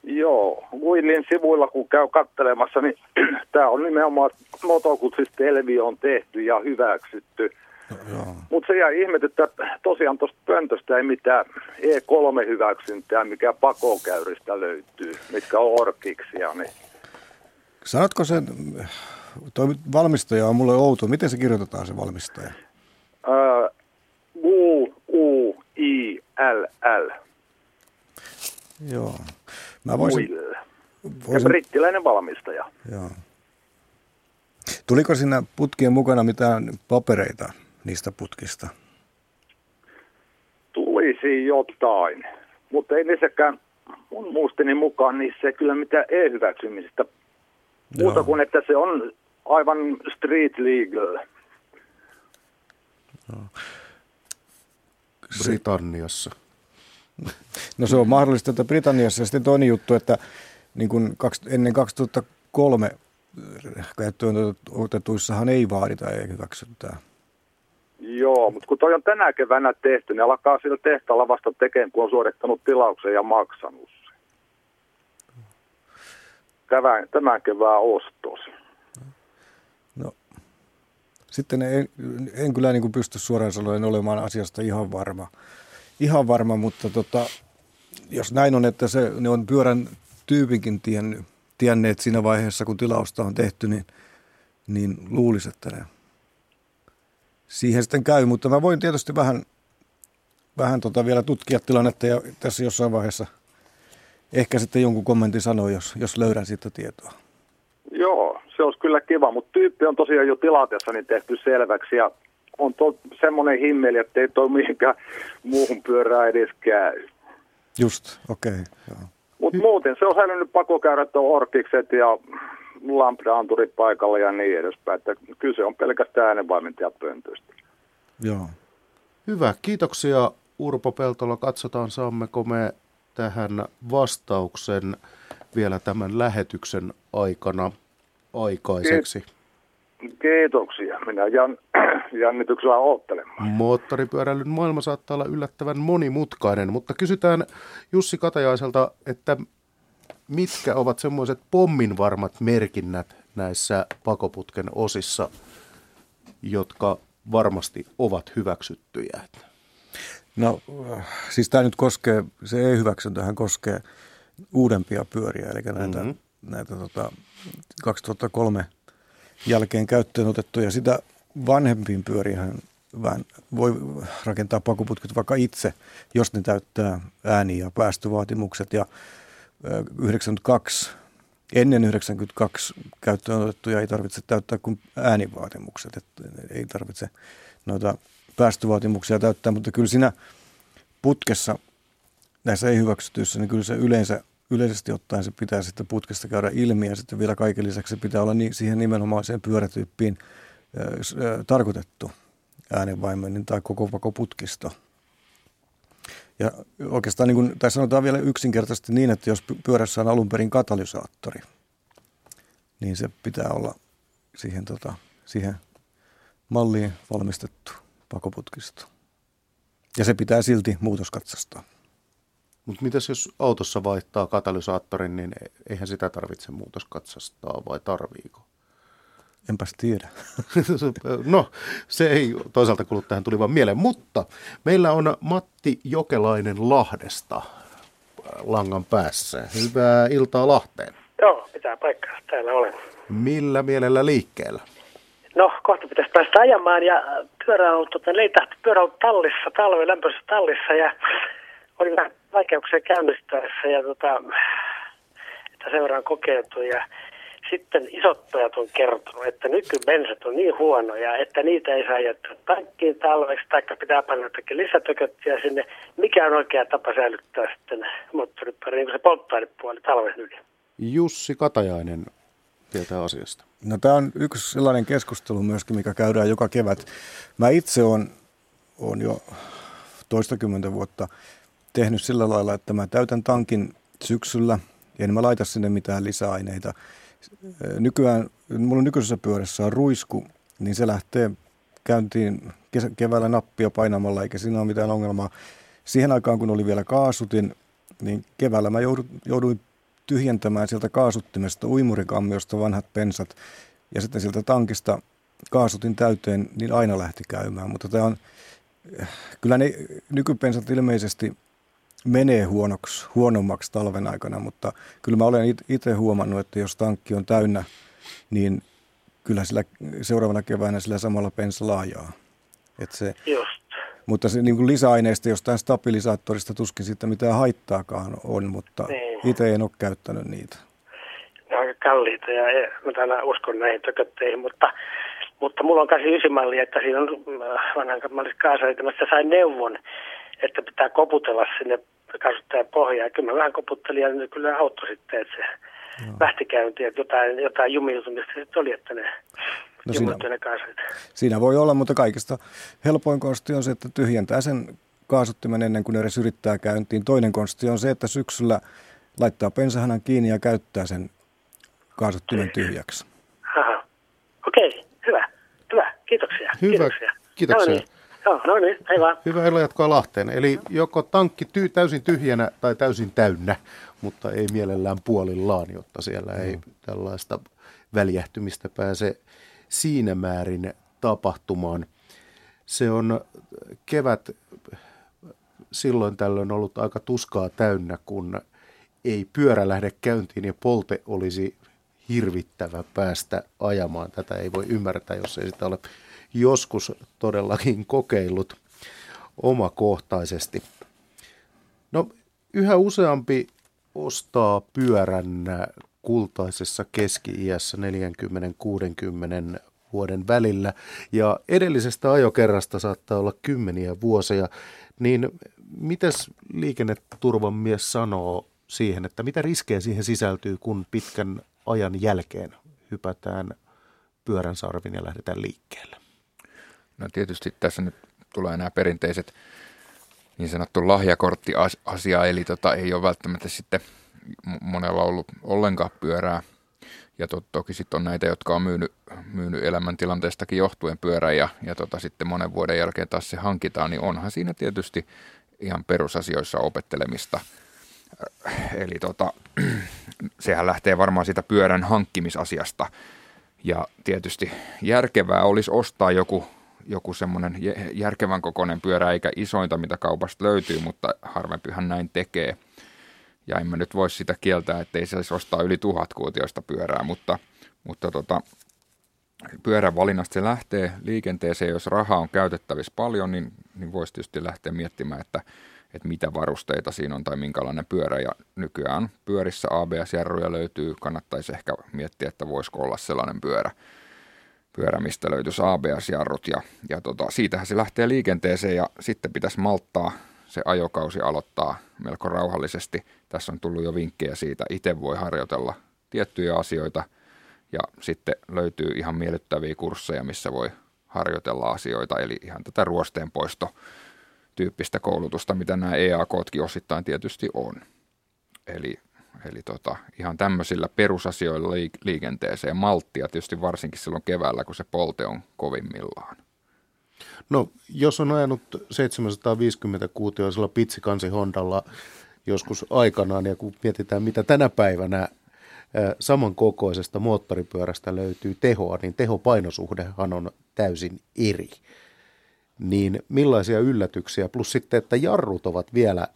Joo, Willin sivuilla kun käy kattelemassa, niin tämä on nimenomaan motokutsista Elvi on tehty ja hyväksytty. No, Mutta se jäi ihmetyttää, että tosiaan tuosta pöntöstä ei mitään E3-hyväksyntää, mikä pakokäyristä löytyy, mitkä on orkiksia. Niin. Sanotko sen, Tuo valmistaja on mulle outo. Miten se kirjoitetaan se valmistaja? Uh, U, U, I, L, L. Joo. Mä voisin, voisin... Ja brittiläinen valmistaja. Joo. Tuliko siinä putkien mukana mitään papereita niistä putkista? Tulisi jotain, mutta ei niissäkään mun muistini mukaan niissä ei kyllä mitään e-hyväksymistä Muuta kuin, että se on aivan street legal. No. Britanniassa. No se on mahdollista, että Britanniassa. Ja sitten toinen juttu, että niin kuin ennen 2003 käyttöön otetuissahan ei vaadita ei hyväksyntää. Joo, mutta kun toi on tänä keväänä tehty, niin alkaa sillä tehtaalla vasta tekemään, kun on suorittanut tilauksen ja maksanut sen. Tämän, tämän kevään ostos. Sitten en, en kyllä niin kuin pysty suoraan sanoen olemaan asiasta ihan varma. Ihan varma, mutta tota, jos näin on, että se, ne on pyörän tyypinkin tiennyt, tienneet siinä vaiheessa, kun tilausta on tehty, niin, niin luulisi, että ne siihen sitten käy. Mutta mä voin tietysti vähän, vähän tota vielä tutkia tilannetta ja tässä jossain vaiheessa ehkä sitten jonkun kommentin sanoa, jos, jos löydän siitä tietoa. Joo, se olisi kyllä kiva, mutta tyyppi on tosiaan jo tilatessa niin tehty selväksi ja on to, semmoinen himmeli, että ei toi mihinkään muuhun pyörää edes käy. Just, okei. Okay, Mutta muuten se on säilynyt pakokäyrät on orkikset ja lambda-anturit paikalla ja niin edespäin. Että kyse on pelkästään äänenvaimentajapöntöistä. Joo. Hyvä, kiitoksia Urpo Peltola. Katsotaan saammeko me tähän vastauksen vielä tämän lähetyksen aikana aikaiseksi. Kiitoksia. Minä jän, jännityksellä oottelemaan. Moottoripyöräilyn maailma saattaa olla yllättävän monimutkainen, mutta kysytään Jussi Katajaiselta, että mitkä ovat semmoiset pomminvarmat merkinnät näissä pakoputken osissa, jotka varmasti ovat hyväksyttyjä? No siis tämä nyt koskee, se ei-hyväksyntähän koskee uudempia pyöriä, eli näitä, mm-hmm. näitä tota, 2003 jälkeen käyttöön otettuja. Sitä vanhempiin pyörihän vähän voi rakentaa pakoputket vaikka itse, jos ne täyttää ääni- ja päästövaatimukset. Ja 92, ennen 92 käyttöön otettuja ei tarvitse täyttää kuin äänivaatimukset, että ei tarvitse noita päästövaatimuksia täyttää, mutta kyllä siinä putkessa näissä ei hyväksytyissä, niin kyllä se yleensä yleisesti ottaen se pitää sitten putkesta käydä ilmi ja sitten vielä kaiken lisäksi se pitää olla siihen nimenomaiseen pyörätyyppiin tarkoitettu äänenvaimennin tai koko koko putkisto. Ja oikeastaan, niin kuin, tai sanotaan vielä yksinkertaisesti niin, että jos pyörässä on alun perin katalysaattori, niin se pitää olla siihen, tota, siihen malliin valmistettu pakoputkisto. Ja se pitää silti muutoskatsastaa. Mutta mitäs jos autossa vaihtaa katalysaattorin, niin eihän sitä tarvitse muutoskatsastaa vai tarviiko? Enpäs tiedä. no, se ei toisaalta tähän tuli vaan mieleen, mutta meillä on Matti Jokelainen Lahdesta äh, langan päässä. Hyvää iltaa Lahteen. Joo, pitää paikkaa. Täällä olen. Millä mielellä liikkeellä? No, kohta pitäisi päästä ajamaan ja pyörä on, tota, leitahti pyörä on tallissa, talven lämpöisessä tallissa ja oli vähän vaikeuksia käynnistäessä ja tota, että sen verran kokeiltu ja sitten isot pojat on kertonut, että nykybensat on niin huonoja, että niitä ei saa jättää tankkiin talveksi, taikka pitää panna jotakin lisätököttiä sinne. Mikä on oikea tapa säilyttää sitten moottoripyörä, niin kuin se polttoainepuoli talven yli? Jussi Katajainen tietää asiasta. No tämä on yksi sellainen keskustelu myöskin, mikä käydään joka kevät. Mä itse olen on jo toistakymmentä vuotta tehnyt sillä lailla, että mä täytän tankin syksyllä, en mä laita sinne mitään lisäaineita. Nykyään, mulla nykyisessä pyörässä on ruisku, niin se lähtee käyntiin keväällä nappia painamalla, eikä siinä ole mitään ongelmaa. Siihen aikaan, kun oli vielä kaasutin, niin keväällä mä jouduin tyhjentämään sieltä kaasuttimesta uimurikammiosta vanhat pensat ja sitten sieltä tankista kaasutin täyteen, niin aina lähti käymään. Mutta tämä on, kyllä ne nykypensat ilmeisesti menee huonoksi, huonommaksi talven aikana, mutta kyllä mä olen itse huomannut, että jos tankki on täynnä, niin kyllä sillä seuraavana keväänä sillä samalla pensa laajaa. Et se, Just. Mutta se niin kuin lisäaineista jostain stabilisaattorista tuskin sitten mitään haittaakaan on, mutta niin. itse en ole käyttänyt niitä. Ne on aika kalliita ja mä tänään uskon näihin tökötteihin, mutta, mutta mulla on 89 malli, että siinä on äh, vanhan mallissa kaasaritamassa sain neuvon, että pitää koputella sinne kasvattajan pohjaa. Kyllä mä vähän koputtelin ja nyt kyllä auttoi sitten, että se no. lähti käyntiin, että jotain, jotain jumiutumista sitten oli, että ne no siinä, ne siinä voi olla, mutta kaikista helpoin konsti on se, että tyhjentää sen kaasuttimen ennen kuin edes yrittää käyntiin. Toinen konsti on se, että syksyllä laittaa pensahanan kiinni ja käyttää sen kaasuttimen tyhjäksi. Aha. Okei, okay, hyvä. Hyvä, kiitoksia. Hyvä, kiitoksia. kiitoksia. No niin. Joo, no niin, hei vaan. Hyvää ilo jatkoa Lahteen. Eli joko tankki ty- täysin tyhjänä tai täysin täynnä, mutta ei mielellään puolillaan, jotta siellä ei mm. tällaista väljähtymistä pääse siinä määrin tapahtumaan. Se on kevät silloin tällöin ollut aika tuskaa täynnä, kun ei pyörä lähde käyntiin ja polte olisi hirvittävä päästä ajamaan. Tätä ei voi ymmärtää, jos ei sitä ole joskus todellakin kokeillut omakohtaisesti. No, yhä useampi ostaa pyörän kultaisessa keski-iässä 40-60 vuoden välillä ja edellisestä ajokerrasta saattaa olla kymmeniä vuosia, niin mitäs liikenneturvan mies sanoo siihen, että mitä riskejä siihen sisältyy, kun pitkän ajan jälkeen hypätään pyörän sarvin ja lähdetään liikkeelle? No tietysti tässä nyt tulee nämä perinteiset niin sanottu lahjakortti-asia, eli tota, ei ole välttämättä sitten monella ollut ollenkaan pyörää. Ja to, toki sitten on näitä, jotka on myynyt, myynyt elämäntilanteestakin johtuen pyörää ja, ja tota, sitten monen vuoden jälkeen taas se hankitaan, niin onhan siinä tietysti ihan perusasioissa opettelemista. Eli tota, sehän lähtee varmaan siitä pyörän hankkimisasiasta. Ja tietysti järkevää olisi ostaa joku joku semmoinen järkevän kokoinen pyörä, eikä isointa, mitä kaupasta löytyy, mutta harvempihan näin tekee. Ja en mä nyt voi sitä kieltää, että ei saisi ostaa yli tuhat kuutioista pyörää, mutta, mutta tota, pyörän valinnasta se lähtee liikenteeseen. Jos rahaa on käytettävissä paljon, niin, niin voisi tietysti lähteä miettimään, että, että mitä varusteita siinä on tai minkälainen pyörä. Ja nykyään pyörissä ABS-jarruja löytyy, kannattaisi ehkä miettiä, että voisiko olla sellainen pyörä, pyörä, mistä löytyisi ABS-jarrut ja, ja tota, siitähän se lähtee liikenteeseen ja sitten pitäisi malttaa se ajokausi aloittaa melko rauhallisesti. Tässä on tullut jo vinkkejä siitä, itse voi harjoitella tiettyjä asioita ja sitten löytyy ihan miellyttäviä kursseja, missä voi harjoitella asioita, eli ihan tätä ruosteen poisto tyyppistä koulutusta, mitä nämä EAKtkin osittain tietysti on. Eli Eli tota, ihan tämmöisillä perusasioilla liikenteeseen malttia tietysti varsinkin silloin keväällä, kun se polte on kovimmillaan. No, jos on ajanut 750 kuutioisella pitsikansi Hondalla joskus aikanaan, ja kun mietitään, mitä tänä päivänä samankokoisesta moottoripyörästä löytyy tehoa, niin tehopainosuhdehan on täysin eri. Niin millaisia yllätyksiä, plus sitten, että jarrut ovat vielä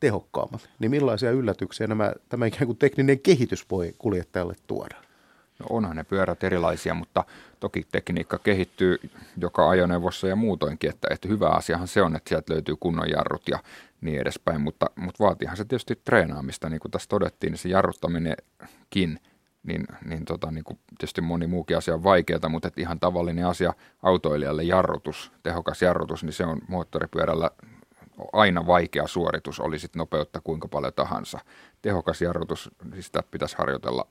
tehokkaammat, niin millaisia yllätyksiä nämä, tämä ikään kuin tekninen kehitys voi kuljettajalle tuoda? No onhan ne pyörät erilaisia, mutta toki tekniikka kehittyy joka ajoneuvossa ja muutoinkin, että, että hyvä asiahan se on, että sieltä löytyy kunnon jarrut ja niin edespäin, mutta, mutta vaatihan se tietysti treenaamista, niin kuin tässä todettiin, niin se jarruttaminenkin, niin, niin, tota, niin kuin tietysti moni muukin asia on vaikeaa, mutta että ihan tavallinen asia autoilijalle jarrutus, tehokas jarrutus, niin se on moottoripyörällä aina vaikea suoritus, oli sitten nopeutta kuinka paljon tahansa. Tehokas jarrutus, siis sitä pitäisi harjoitella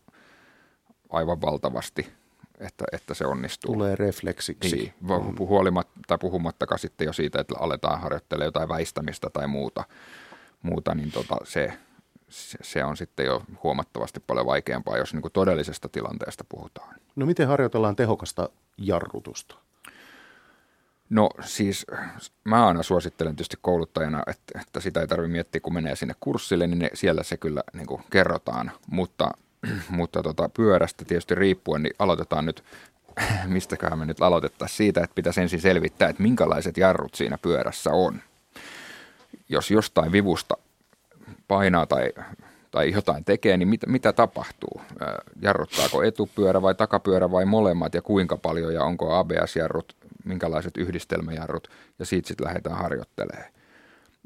aivan valtavasti, että, että se onnistuu. Tulee refleksiksi. Niin, huolimatta, tai puhumattakaan sitten jo siitä, että aletaan harjoittelemaan jotain väistämistä tai muuta, muuta niin tota, se, se on sitten jo huomattavasti paljon vaikeampaa, jos niin kuin todellisesta tilanteesta puhutaan. No miten harjoitellaan tehokasta jarrutusta? No siis mä aina suosittelen tietysti kouluttajana, että, että sitä ei tarvitse miettiä, kun menee sinne kurssille, niin ne, siellä se kyllä niin kuin kerrotaan. Mutta mutta tota, pyörästä tietysti riippuen, niin aloitetaan nyt, mistäköhän me nyt aloitettaisiin siitä, että pitäisi ensin selvittää, että minkälaiset jarrut siinä pyörässä on. Jos jostain vivusta painaa tai, tai jotain tekee, niin mitä, mitä tapahtuu? Jarruttaako etupyörä vai takapyörä vai molemmat ja kuinka paljon ja onko ABS-jarrut, minkälaiset yhdistelmäjarrut ja siitä sitten lähdetään harjoittelemaan.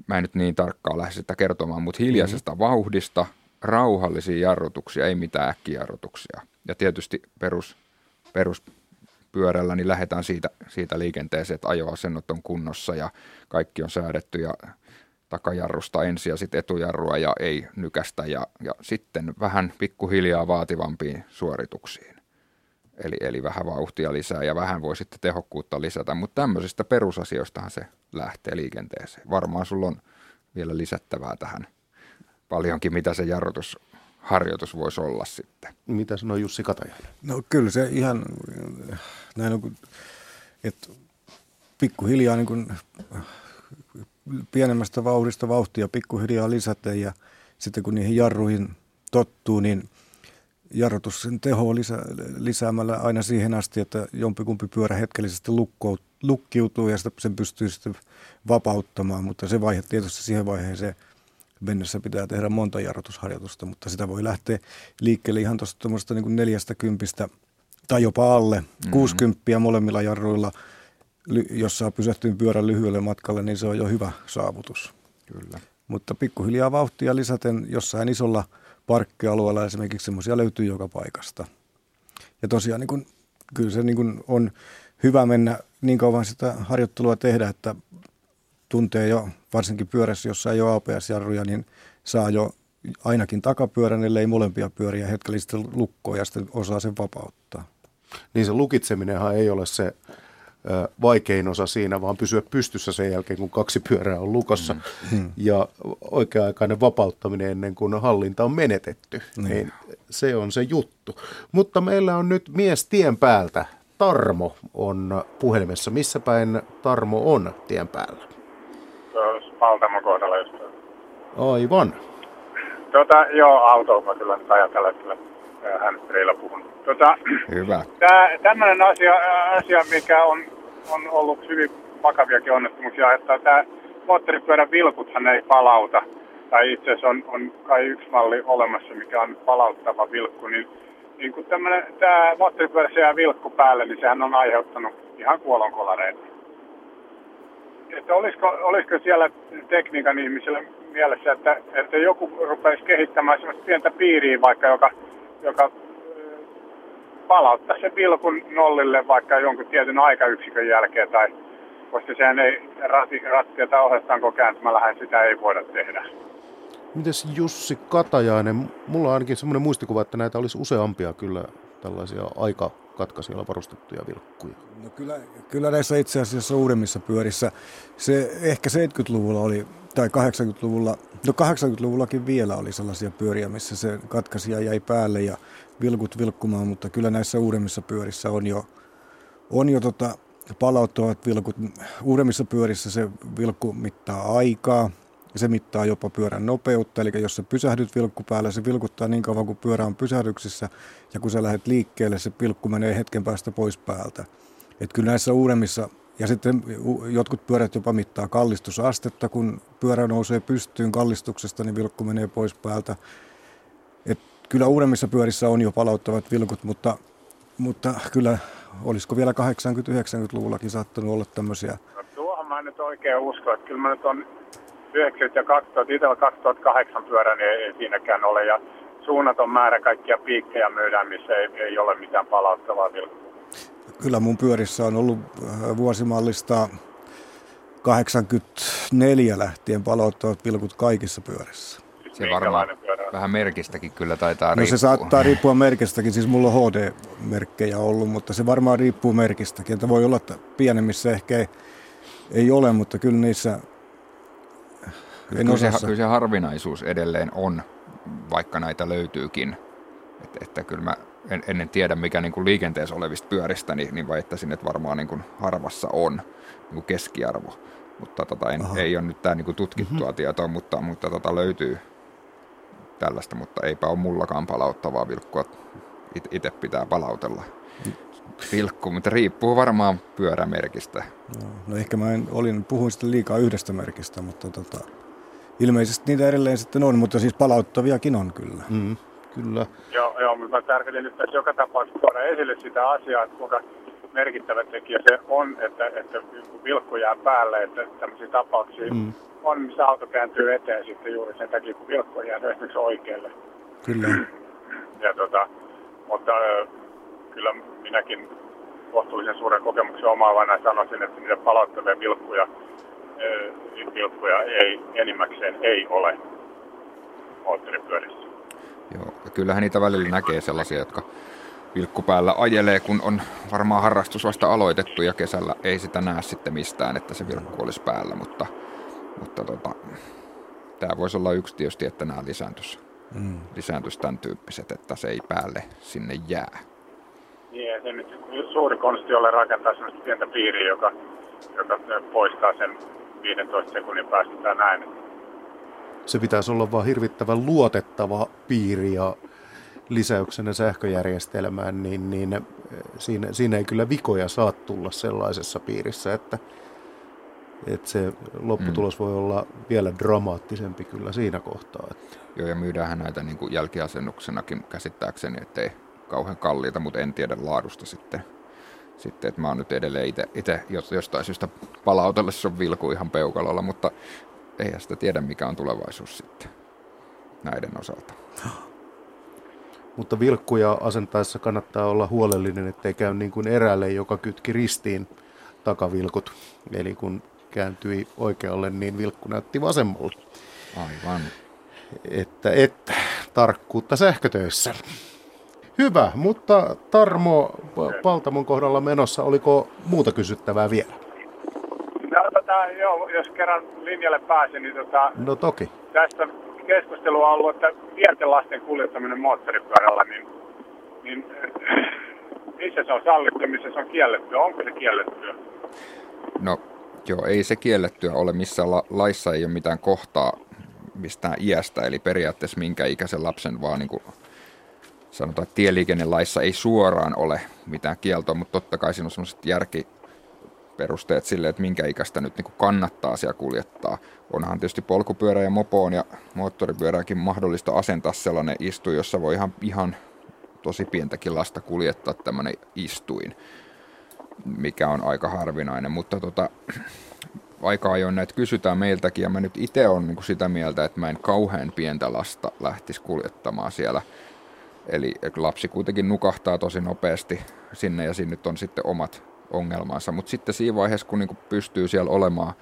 Mä en nyt niin tarkkaan lähde sitä kertomaan, mutta hiljaisesta mm-hmm. vauhdista – rauhallisia jarrutuksia, ei mitään äkkijarrutuksia. Ja tietysti perus, peruspyörällä niin lähdetään siitä, siitä liikenteeseen, että ajoasennot on kunnossa ja kaikki on säädetty ja takajarrusta ensin ja sitten etujarrua ja ei nykästä ja, ja sitten vähän pikkuhiljaa vaativampiin suorituksiin. Eli, eli vähän vauhtia lisää ja vähän voi sitten tehokkuutta lisätä, mutta tämmöisistä perusasioistahan se lähtee liikenteeseen. Varmaan sulla on vielä lisättävää tähän paljonkin, mitä se jarrutusharjoitus voisi olla sitten. Mitä sanoo Jussi Katajainen? No kyllä se ihan näin on, että pikkuhiljaa niin kuin, pienemmästä vauhdista vauhtia pikkuhiljaa lisätä ja sitten kun niihin jarruihin tottuu, niin jarrutus sen teho lisä, lisäämällä aina siihen asti, että jompikumpi pyörä hetkellisesti lukko, lukkiutuu ja sitä, sen pystyy sitten vapauttamaan, mutta se vaihe tietysti siihen vaiheeseen – mennessä pitää tehdä monta jarrutusharjoitusta, mutta sitä voi lähteä liikkeelle ihan tuosta niin neljästä kympistä tai jopa alle. Mm-hmm. 60 molemmilla jarruilla, jos saa pysähtyä pyörän lyhyelle matkalle, niin se on jo hyvä saavutus. Kyllä. Mutta pikkuhiljaa vauhtia lisäten jossain isolla parkkialueella esimerkiksi semmoisia löytyy joka paikasta. Ja tosiaan niin kun, kyllä se niin kun on hyvä mennä niin kauan sitä harjoittelua tehdä, että tuntee jo, varsinkin pyörässä, jossa ei ole APS-jarruja, niin saa jo ainakin takapyörän, ellei molempia pyöriä hetkellisesti lukkoon ja sitten osaa sen vapauttaa. Niin se lukitseminenhan ei ole se vaikein osa siinä, vaan pysyä pystyssä sen jälkeen, kun kaksi pyörää on lukossa. Mm. Ja oikea-aikainen vapauttaminen ennen kuin hallinta on menetetty. Mm. Niin se on se juttu. Mutta meillä on nyt mies tien päältä. Tarmo on puhelimessa. Missä päin Tarmo on tien päällä? Paltamon kohdalla just. Aivan. Tota, joo, autoa mä kyllä nyt ajatella, kyllä handsfreella puhun. Tota, Hyvä. Tää, tämmöinen asia, asia, mikä on, on ollut hyvin vakaviakin onnettomuuksia, että tämä moottoripyörän vilkuthan ei palauta. Tai itse asiassa on, on kai yksi malli olemassa, mikä on palauttava vilkku, niin, niin kun tämä moottoripyörässä jää vilkku päälle, niin sehän on aiheuttanut ihan kuolonkolareita että olisiko, olisiko siellä tekniikan ihmisillä mielessä, että, että joku rupeisi kehittämään sellaista pientä piiriä vaikka, joka, joka palauttaa sen vilkun nollille vaikka jonkun tietyn aikayksikön jälkeen tai koska sehän ei ratti, rattia tai ohjastaanko kääntämällä sitä ei voida tehdä. Mites Jussi Katajainen, mulla on ainakin semmoinen muistikuva, että näitä olisi useampia kyllä tällaisia aika katkaisijalla varustettuja vilkkuja? No kyllä, kyllä näissä itse asiassa uudemmissa pyörissä, se ehkä 70-luvulla oli, tai 80-luvulla, no 80-luvullakin vielä oli sellaisia pyöriä, missä se katkaisija jäi päälle ja vilkut vilkkumaan, mutta kyllä näissä uudemmissa pyörissä on jo, on jo tota, palauttavat vilkut. Uudemmissa pyörissä se vilkku mittaa aikaa ja se mittaa jopa pyörän nopeutta. Eli jos sä pysähdyt vilkku päällä, se vilkuttaa niin kauan kuin pyörä on pysähdyksissä ja kun sä lähdet liikkeelle, se pilkku menee hetken päästä pois päältä. Et kyllä näissä uudemmissa ja sitten jotkut pyörät jopa mittaa kallistusastetta, kun pyörä nousee pystyyn kallistuksesta, niin vilkku menee pois päältä. Kyllä uudemmissa pyörissä on jo palauttavat vilkut, mutta, mutta kyllä olisiko vielä 80-90-luvullakin saattanut olla tämmöisiä. No, tuohon mä en nyt oikein usko, että kyllä mä nyt on 90 ja 2000, itsellä 2008 pyörä, niin ei, ei siinäkään ole. Ja suunnaton määrä kaikkia piikkejä myydään, missä ei, ei ole mitään palauttavaa vilkkua. Kyllä mun pyörissä on ollut äh, vuosimallista 84 lähtien palauttavat pilkut kaikissa pyörissä. Se varmaan vähän merkistäkin kyllä taitaa no riippua. se saattaa riippua merkistäkin, siis mulla on HD-merkkejä ollut, mutta se varmaan riippuu merkistäkin. Että voi olla, että pienemmissä ehkä ei, ei ole, mutta kyllä niissä en kyllä, se, kyllä se harvinaisuus edelleen on, vaikka näitä löytyykin. Että, että kyllä mä en, ennen tiedä, mikä niin kuin liikenteessä olevista pyöristä, niin, niin väittäisin, että varmaan niin kuin harvassa on niin kuin keskiarvo. Mutta tota, en, ei ole nyt tämä niin kuin tutkittua mm-hmm. tietoa, mutta, mutta tota, löytyy tällaista, mutta eipä ole mullakaan palauttavaa vilkkua. Itse pitää palautella vilkku, mutta riippuu varmaan pyörämerkistä. No, no ehkä mä en, olin, puhuin sitten liikaa yhdestä merkistä, mutta tota, ilmeisesti niitä edelleen sitten on, mutta siis palauttaviakin on kyllä. Mm, kyllä. Joo, joo, mutta tarkoitin nyt tässä joka tapauksessa tuoda esille sitä asiaa, että kuinka merkittävä tekijä se on, että, että vilkku jää päälle, että tämmöisiä tapauksia mm. on, missä auto kääntyy eteen sitten juuri sen takia, kun vilkku jää esimerkiksi oikealle. Kyllä. Ja tota, mutta kyllä minäkin kohtuullisen suuren kokemuksen omaavana sanoisin, että niitä palauttavia vilkkuja, vilkkuja ei, enimmäkseen ei ole moottoripyörissä. Joo, ja kyllähän niitä välillä näkee sellaisia, jotka vilkkupäällä ajelee, kun on varmaan harrastus vasta aloitettu ja kesällä ei sitä näe sitten mistään, että se vilkku olisi päällä, mutta, mutta tota, tämä voisi olla yksi tietysti, että nämä lisääntyisi, mm. lisääntyisi tämän tyyppiset, että se ei päälle sinne jää. Niin, ja se nyt suuri konsti ole rakentaa sellaista pientä piiriä, joka, joka poistaa sen 15 sekunnin päästä tai näin. Se pitäisi olla vaan hirvittävän luotettava piiri ja lisäyksenä sähköjärjestelmään, niin, niin siinä, siinä ei kyllä vikoja saa tulla sellaisessa piirissä, että, että se lopputulos mm. voi olla vielä dramaattisempi kyllä siinä kohtaa. Että. Joo, ja myydäänhän näitä niin kuin jälkiasennuksenakin käsittääkseni, ettei kauhean kalliita, mutta en tiedä laadusta sitten. Sitten, että mä oon nyt edelleen itse jostain syystä palautellessa on vilku ihan peukalolla, mutta eihän sitä tiedä, mikä on tulevaisuus sitten näiden osalta. Mutta vilkkuja asentaessa kannattaa olla huolellinen, ettei käy niin kuin erälle, joka kytki ristiin takavilkut. Eli kun kääntyi oikealle, niin vilkku näytti vasemmalle. Aivan. Että, että tarkkuutta sähkötöissä. Hyvä, mutta Tarmo Paltamon kohdalla menossa, oliko muuta kysyttävää vielä? No, tota, joo, jos kerran linjalle pääsin, niin tota, no toki. Tästä keskustelua ollut, että pienten lasten kuljettaminen moottoripyörällä, niin, niin missä se on sallittu, missä se on kiellettyä? Onko se kiellettyä? No joo, ei se kiellettyä ole. Missä la- laissa ei ole mitään kohtaa mistään iästä, eli periaatteessa minkä ikäisen lapsen vaan niin kuin sanotaan, että tieliikennelaissa ei suoraan ole mitään kieltoa, mutta totta kai siinä on sellaiset järkiperusteet sille, että minkä ikäistä nyt niin kannattaa siellä kuljettaa. Onhan tietysti polkupyörä ja mopoon ja moottoripyörääkin mahdollista asentaa sellainen istu, jossa voi ihan, ihan tosi pientäkin lasta kuljettaa tämmöinen istuin, mikä on aika harvinainen, mutta tota, aika ajoin näitä kysytään meiltäkin ja mä nyt itse olen niin sitä mieltä, että mä en kauhean pientä lasta lähtisi kuljettamaan siellä – Eli lapsi kuitenkin nukahtaa tosi nopeasti sinne ja sinne on sitten omat ongelmansa. Mutta sitten siinä vaiheessa, kun niinku pystyy siellä olemaan,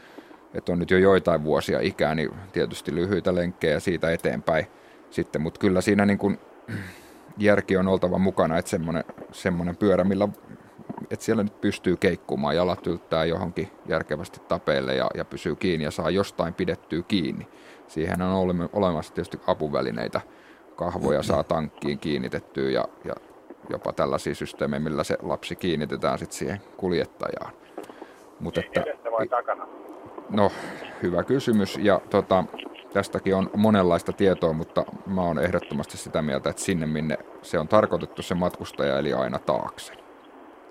että on nyt jo joitain vuosia ikää, niin tietysti lyhyitä lenkkejä siitä eteenpäin sitten. Mutta kyllä siinä niinku järki on oltava mukana, että semmoinen, semmoinen pyörä, millä että siellä nyt pystyy keikkumaan, jalat yltää johonkin järkevästi tapeille ja, ja pysyy kiinni ja saa jostain pidettyä kiinni. Siihen on olemassa tietysti apuvälineitä kahvoja saa tankkiin kiinnitettyä ja, ja jopa tällaisia systeemejä, millä se lapsi kiinnitetään sitten siihen kuljettajaan. Mutta että, Edestä vai takana? no, hyvä kysymys. Ja tota, tästäkin on monenlaista tietoa, mutta mä oon ehdottomasti sitä mieltä, että sinne minne se on tarkoitettu se matkustaja, eli aina taakse.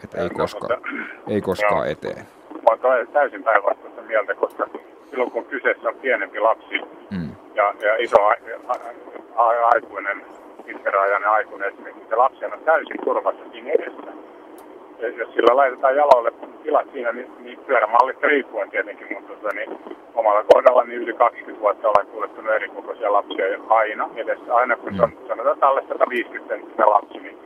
Että ei, No, koskaan, mutta- ei koskaan Joo. eteen. Mä oon täysin päinvastaista mieltä, koska silloin kun kyseessä on pienempi lapsi Mm. ja, ja iso a, a, a, aikuinen, pitkärajainen aikuinen esimerkiksi, se lapsi on täysin turvassa siinä edessä. Ja jos sillä laitetaan jaloille tilat siinä, niin, niin pyörämallista riippuen tietenkin, mutta tota, niin, omalla kohdalla niin yli 20 vuotta olen kuljettanut eri kokoisia lapsia aina edessä. Aina kun se on, sanotaan alle 150 senttinen lapsi, niin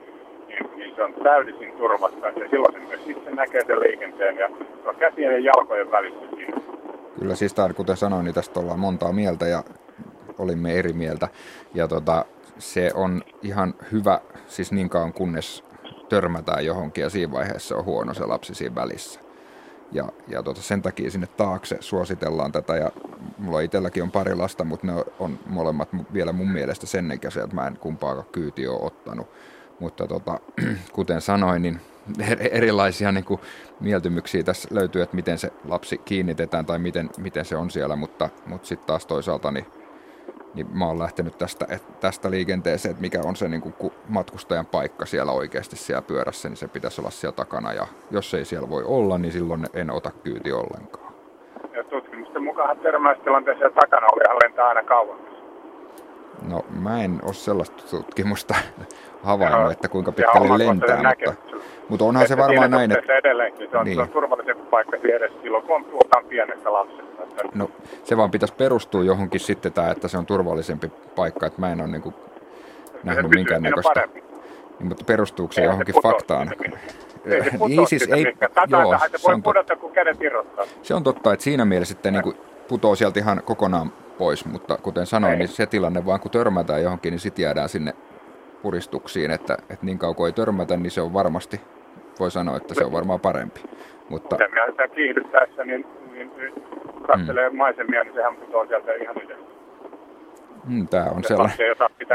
niin, niin se on täysin turvassa. Ja silloin se myös sitten näkee sen liikenteen ja se on käsien ja jalkojen välissä siinä. Kyllä siis tää, kuten sanoin, niin tästä ollaan montaa mieltä ja olimme eri mieltä. Ja tota, se on ihan hyvä, siis niin kauan kunnes törmätään johonkin ja siinä vaiheessa on huono se lapsi siinä välissä. Ja, ja tota, sen takia sinne taakse suositellaan tätä ja mulla itselläkin on pari lasta, mutta ne on molemmat vielä mun mielestä sen ikäisiä, että mä en kumpaakaan kyyti ole ottanut. Mutta tota, kuten sanoin, niin er- erilaisia niin kuin mieltymyksiä tässä löytyy, että miten se lapsi kiinnitetään tai miten, miten se on siellä, mutta, mutta sitten taas toisaalta niin, niin mä oon lähtenyt tästä, et, tästä liikenteeseen, että mikä on se niin kuin, ku- matkustajan paikka siellä oikeasti siellä pyörässä, niin se pitäisi olla siellä takana ja jos ei siellä voi olla, niin silloin en ota kyyti ollenkaan. Ja tutkimusten mukaan törmäystilanteessa takana oli lentää aina kauemmas. No mä en ole sellaista tutkimusta havainnut, että kuinka pitkälle lentää, mutta, mutta onhan se varmaan näin, että edelleenkin se on, Niin. se on turvallisempi paikka edessä silloin, kun on puhutaan pienestä lapsesta. No se vaan pitäisi perustua johonkin sitten tämä, että se on turvallisempi paikka, että mä en ole niin kuin nähnyt minkäännäköistä. Niin, mutta perustuuko se se johonkin putoa faktaan? Ei se Niin siis ei, joo, se se voi on, pudota, kun kädet irrottaa. se on totta, että siinä mielessä sitten niin kuin putoo sieltä ihan kokonaan pois, mutta kuten sanoin, niin se tilanne vaan kun törmätään johonkin, niin sitten jäädään sinne puristuksiin, että, että niin kauan ei törmätä, niin se on varmasti, voi sanoa, että se on varmaan parempi. Mutta Sen minä sitä kiihdyttäessä, niin, niin, niin katselee mm. maisemia, niin sehän putoaa sieltä ihan yli. mm, tämä on Se sellainen,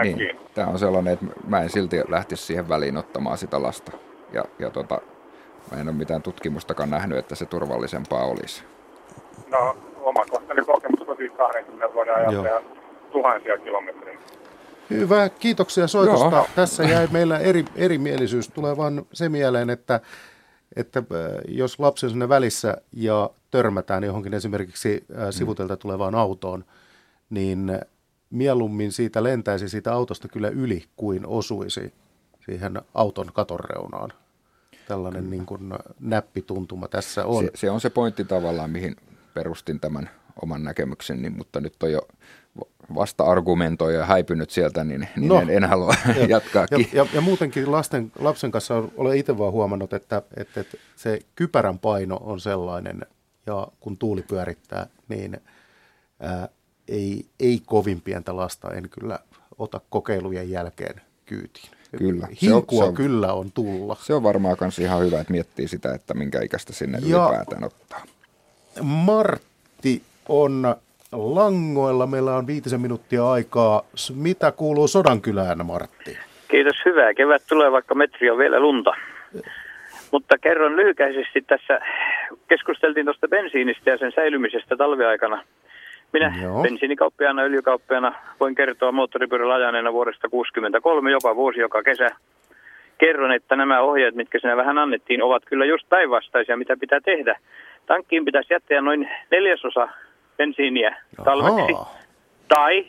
niin, kiinni. tämä on sellainen, että mä en silti lähtisi siihen väliin ottamaan sitä lasta. Ja, ja tota, mä en ole mitään tutkimustakaan nähnyt, että se turvallisempaa olisi. No, omakohtainen kokemus kotiin 20 vuoden ajalta Joo. ja tuhansia kilometrejä. Hyvä, kiitoksia soitosta. Joo. Tässä jäi meillä eri, erimielisyys. Tulee vaan se mieleen, että, että äh, jos lapsi on siinä välissä ja törmätään johonkin esimerkiksi äh, sivutelta tulevaan autoon, niin mieluummin siitä lentäisi siitä autosta kyllä yli kuin osuisi siihen auton katonreunaan. Tällainen niin kuin näppituntuma tässä on. Se, se on se pointti tavallaan, mihin perustin tämän oman näkemykseni, mutta nyt on jo vasta-argumentoja ja häipynyt sieltä, niin, niin No. en, en halua Ja- jatkaa. Ja, ja, ja muutenkin lasten, lapsen kanssa olen itse vaan huomannut, että, että, että se kypärän paino on sellainen, ja kun tuuli pyörittää, niin ää, ei, ei kovin pientä lasta en kyllä ota kokeilujen jälkeen kyytiin. Kyllä. Se on- Hinkua se on- kyllä on tulla. Se on varmaan myös ihan hyvä, että miettii sitä, että minkä ikäistä sinne Ja- ylipäätään ottaa. Martti on langoilla. Meillä on viitisen minuuttia aikaa. Mitä kuuluu Sodankylään, Martti? Kiitos, hyvää. Kevät tulee, vaikka metri on vielä lunta. Mutta kerron lyhykäisesti tässä, keskusteltiin tuosta bensiinistä ja sen säilymisestä talviaikana. Minä Joo. bensiinikauppiaana, öljykauppiaana voin kertoa moottoripyörällä ajaneena vuodesta 63 joka vuosi, joka kesä. Kerron, että nämä ohjeet, mitkä sinä vähän annettiin, ovat kyllä just päinvastaisia, mitä pitää tehdä. Tankkiin pitäisi jättää noin neljäsosa bensiiniä talveksi. Ahaa. Tai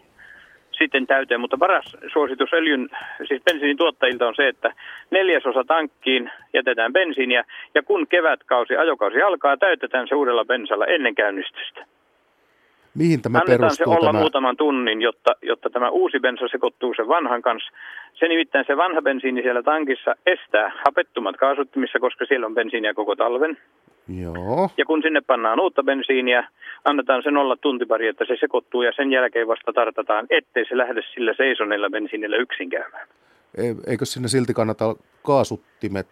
sitten täyteen, mutta paras suositus öljyn, siis bensiinin tuottajilta on se, että neljäsosa tankkiin jätetään bensiiniä ja kun kevätkausi, ajokausi alkaa, täytetään se uudella bensalla ennen käynnistystä. Mihin tämä Annetaan se perustuu? olla tämä? muutaman tunnin, jotta, jotta tämä uusi bensa sekoittuu sen vanhan kanssa. Se nimittäin se vanha bensiini siellä tankissa estää hapettumat kaasuttimissa, koska siellä on bensiiniä koko talven. Joo. Ja kun sinne pannaan uutta bensiiniä, annetaan sen olla tuntipari, että se sekoittuu ja sen jälkeen vasta tartataan, ettei se lähde sillä seisoneella bensiinillä yksin käymään. E- Eikö sinne silti kannata kaasuttimet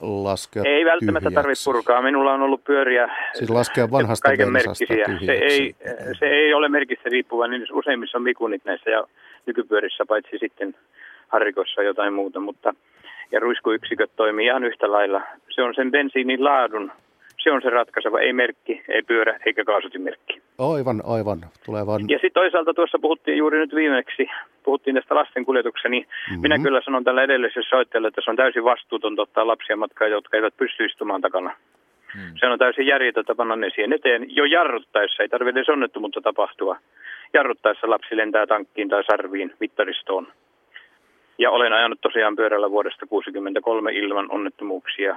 laskea Ei välttämättä tyhjäksi? tarvitse purkaa. Minulla on ollut pyöriä Siis laskea vanhasta kaiken merkkisiä. Se ei, se ei ole merkistä riippuva, niin useimmissa on mikunit näissä ja nykypyörissä, paitsi sitten harrikossa jotain muuta, mutta ja ruiskuyksiköt toimii ihan yhtä lailla. Se on sen bensiinin laadun Se on se ratkaiseva, ei merkki, ei pyörä eikä kaasutimerkki. Aivan, aivan. Tulee vaan... Ja sitten toisaalta tuossa puhuttiin juuri nyt viimeksi, puhuttiin tästä lasten kuljetuksesta, niin mm-hmm. minä kyllä sanon tällä edellisessä soitteella, että se on täysin vastuutonta ottaa lapsia matkaan, jotka eivät pysty istumaan takana. Mm. Se on täysin järjetöntä panna ne siihen eteen jo jarruttaessa, ei tarvitse edes onnettomuutta tapahtua. Jarruttaessa lapsi lentää tankkiin tai sarviin mittaristoon. Ja olen ajanut tosiaan pyörällä vuodesta 1963 ilman onnettomuuksia.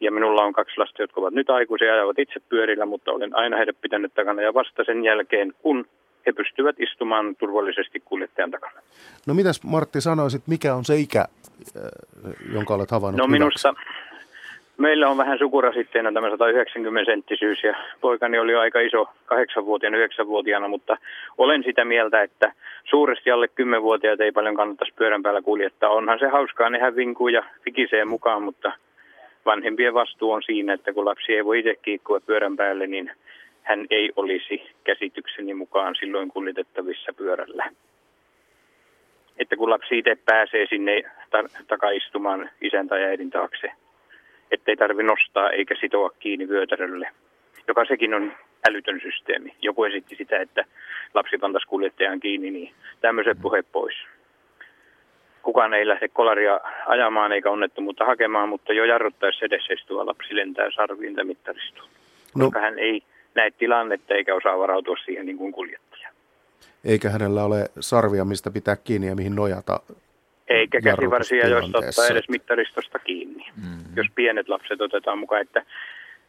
Ja minulla on kaksi lasta, jotka ovat nyt aikuisia ja ajavat itse pyörillä, mutta olen aina heidät pitänyt takana ja vasta sen jälkeen, kun he pystyvät istumaan turvallisesti kuljettajan takana. No mitäs Martti sanoisit, mikä on se ikä, äh, jonka olet havainnut No minusta, Meillä on vähän sukurasitteena tämä 190 senttisyys ja poikani oli aika iso 8-vuotiaana, 9-vuotiaana, mutta olen sitä mieltä, että suuresti alle 10-vuotiaat ei paljon kannattaisi pyörän päällä kuljettaa. Onhan se hauskaa, nehän vinkuu ja fikisee mukaan, mutta vanhempien vastuu on siinä, että kun lapsi ei voi itse kiikkua pyörän päälle, niin hän ei olisi käsitykseni mukaan silloin kuljetettavissa pyörällä. Että kun lapsi itse pääsee sinne takaistumaan isän tai äidin taakse, ettei tarvi nostaa eikä sitoa kiinni vyötärölle, joka sekin on älytön systeemi. Joku esitti sitä, että lapsi pantaisi kuljettajan kiinni, niin tämmöiset puheet pois. Kukaan ei lähde kolaria ajamaan eikä onnettomuutta hakemaan, mutta jo jarruttaessa edessä istuva lapsi lentää sarviin tai mittaristoon. No. Koska hän ei näe tilannetta eikä osaa varautua siihen niin kuin kuljettaja. Eikä hänellä ole sarvia, mistä pitää kiinni ja mihin nojata eikä käsivarsia, joista ottaa edes mittaristosta kiinni, mm-hmm. jos pienet lapset otetaan mukaan. Että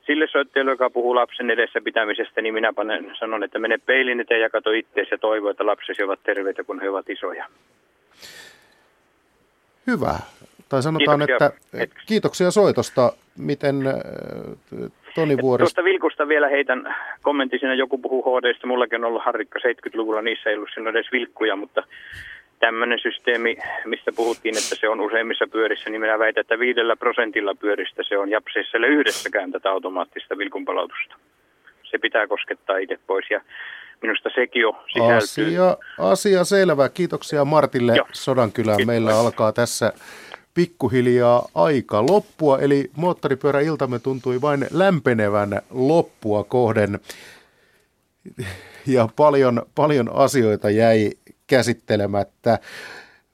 sille soittajalle, joka puhuu lapsen edessä pitämisestä, niin minä panen, sanon, että mene peilin eteen ja kato itseesi ja toivo, että lapsesi ovat terveitä, kun he ovat isoja. Hyvä. Tai sanotaan, kiitoksia. että kiitoksia soitosta. Miten äh, Toni Vuorista? Tuosta Vilkusta vielä heitän kommentti. Siinä joku puhuu HDista. Mullakin on ollut harrikka 70-luvulla. Niissä ei ollut silloin edes vilkkuja, mutta tämmöinen systeemi, mistä puhuttiin, että se on useimmissa pyörissä, niin minä väitän, että viidellä prosentilla pyöristä se on japseissa yhdessäkään tätä automaattista vilkunpalautusta. Se pitää koskettaa itse pois ja minusta sekin jo sisältyy. Asia, asia selvä. Kiitoksia Martille Joo. Sodankylään. Kiitos. Meillä alkaa tässä pikkuhiljaa aika loppua, eli moottoripyöräiltamme tuntui vain lämpenevän loppua kohden. Ja paljon, paljon asioita jäi käsittelemättä.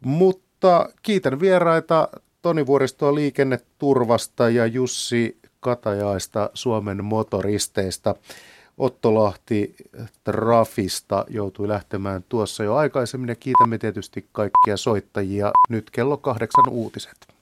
Mutta kiitän vieraita Toni Vuoristoa liikenneturvasta ja Jussi Katajaista Suomen motoristeista. Otto Lahti Trafista joutui lähtemään tuossa jo aikaisemmin ja kiitämme tietysti kaikkia soittajia. Nyt kello kahdeksan uutiset.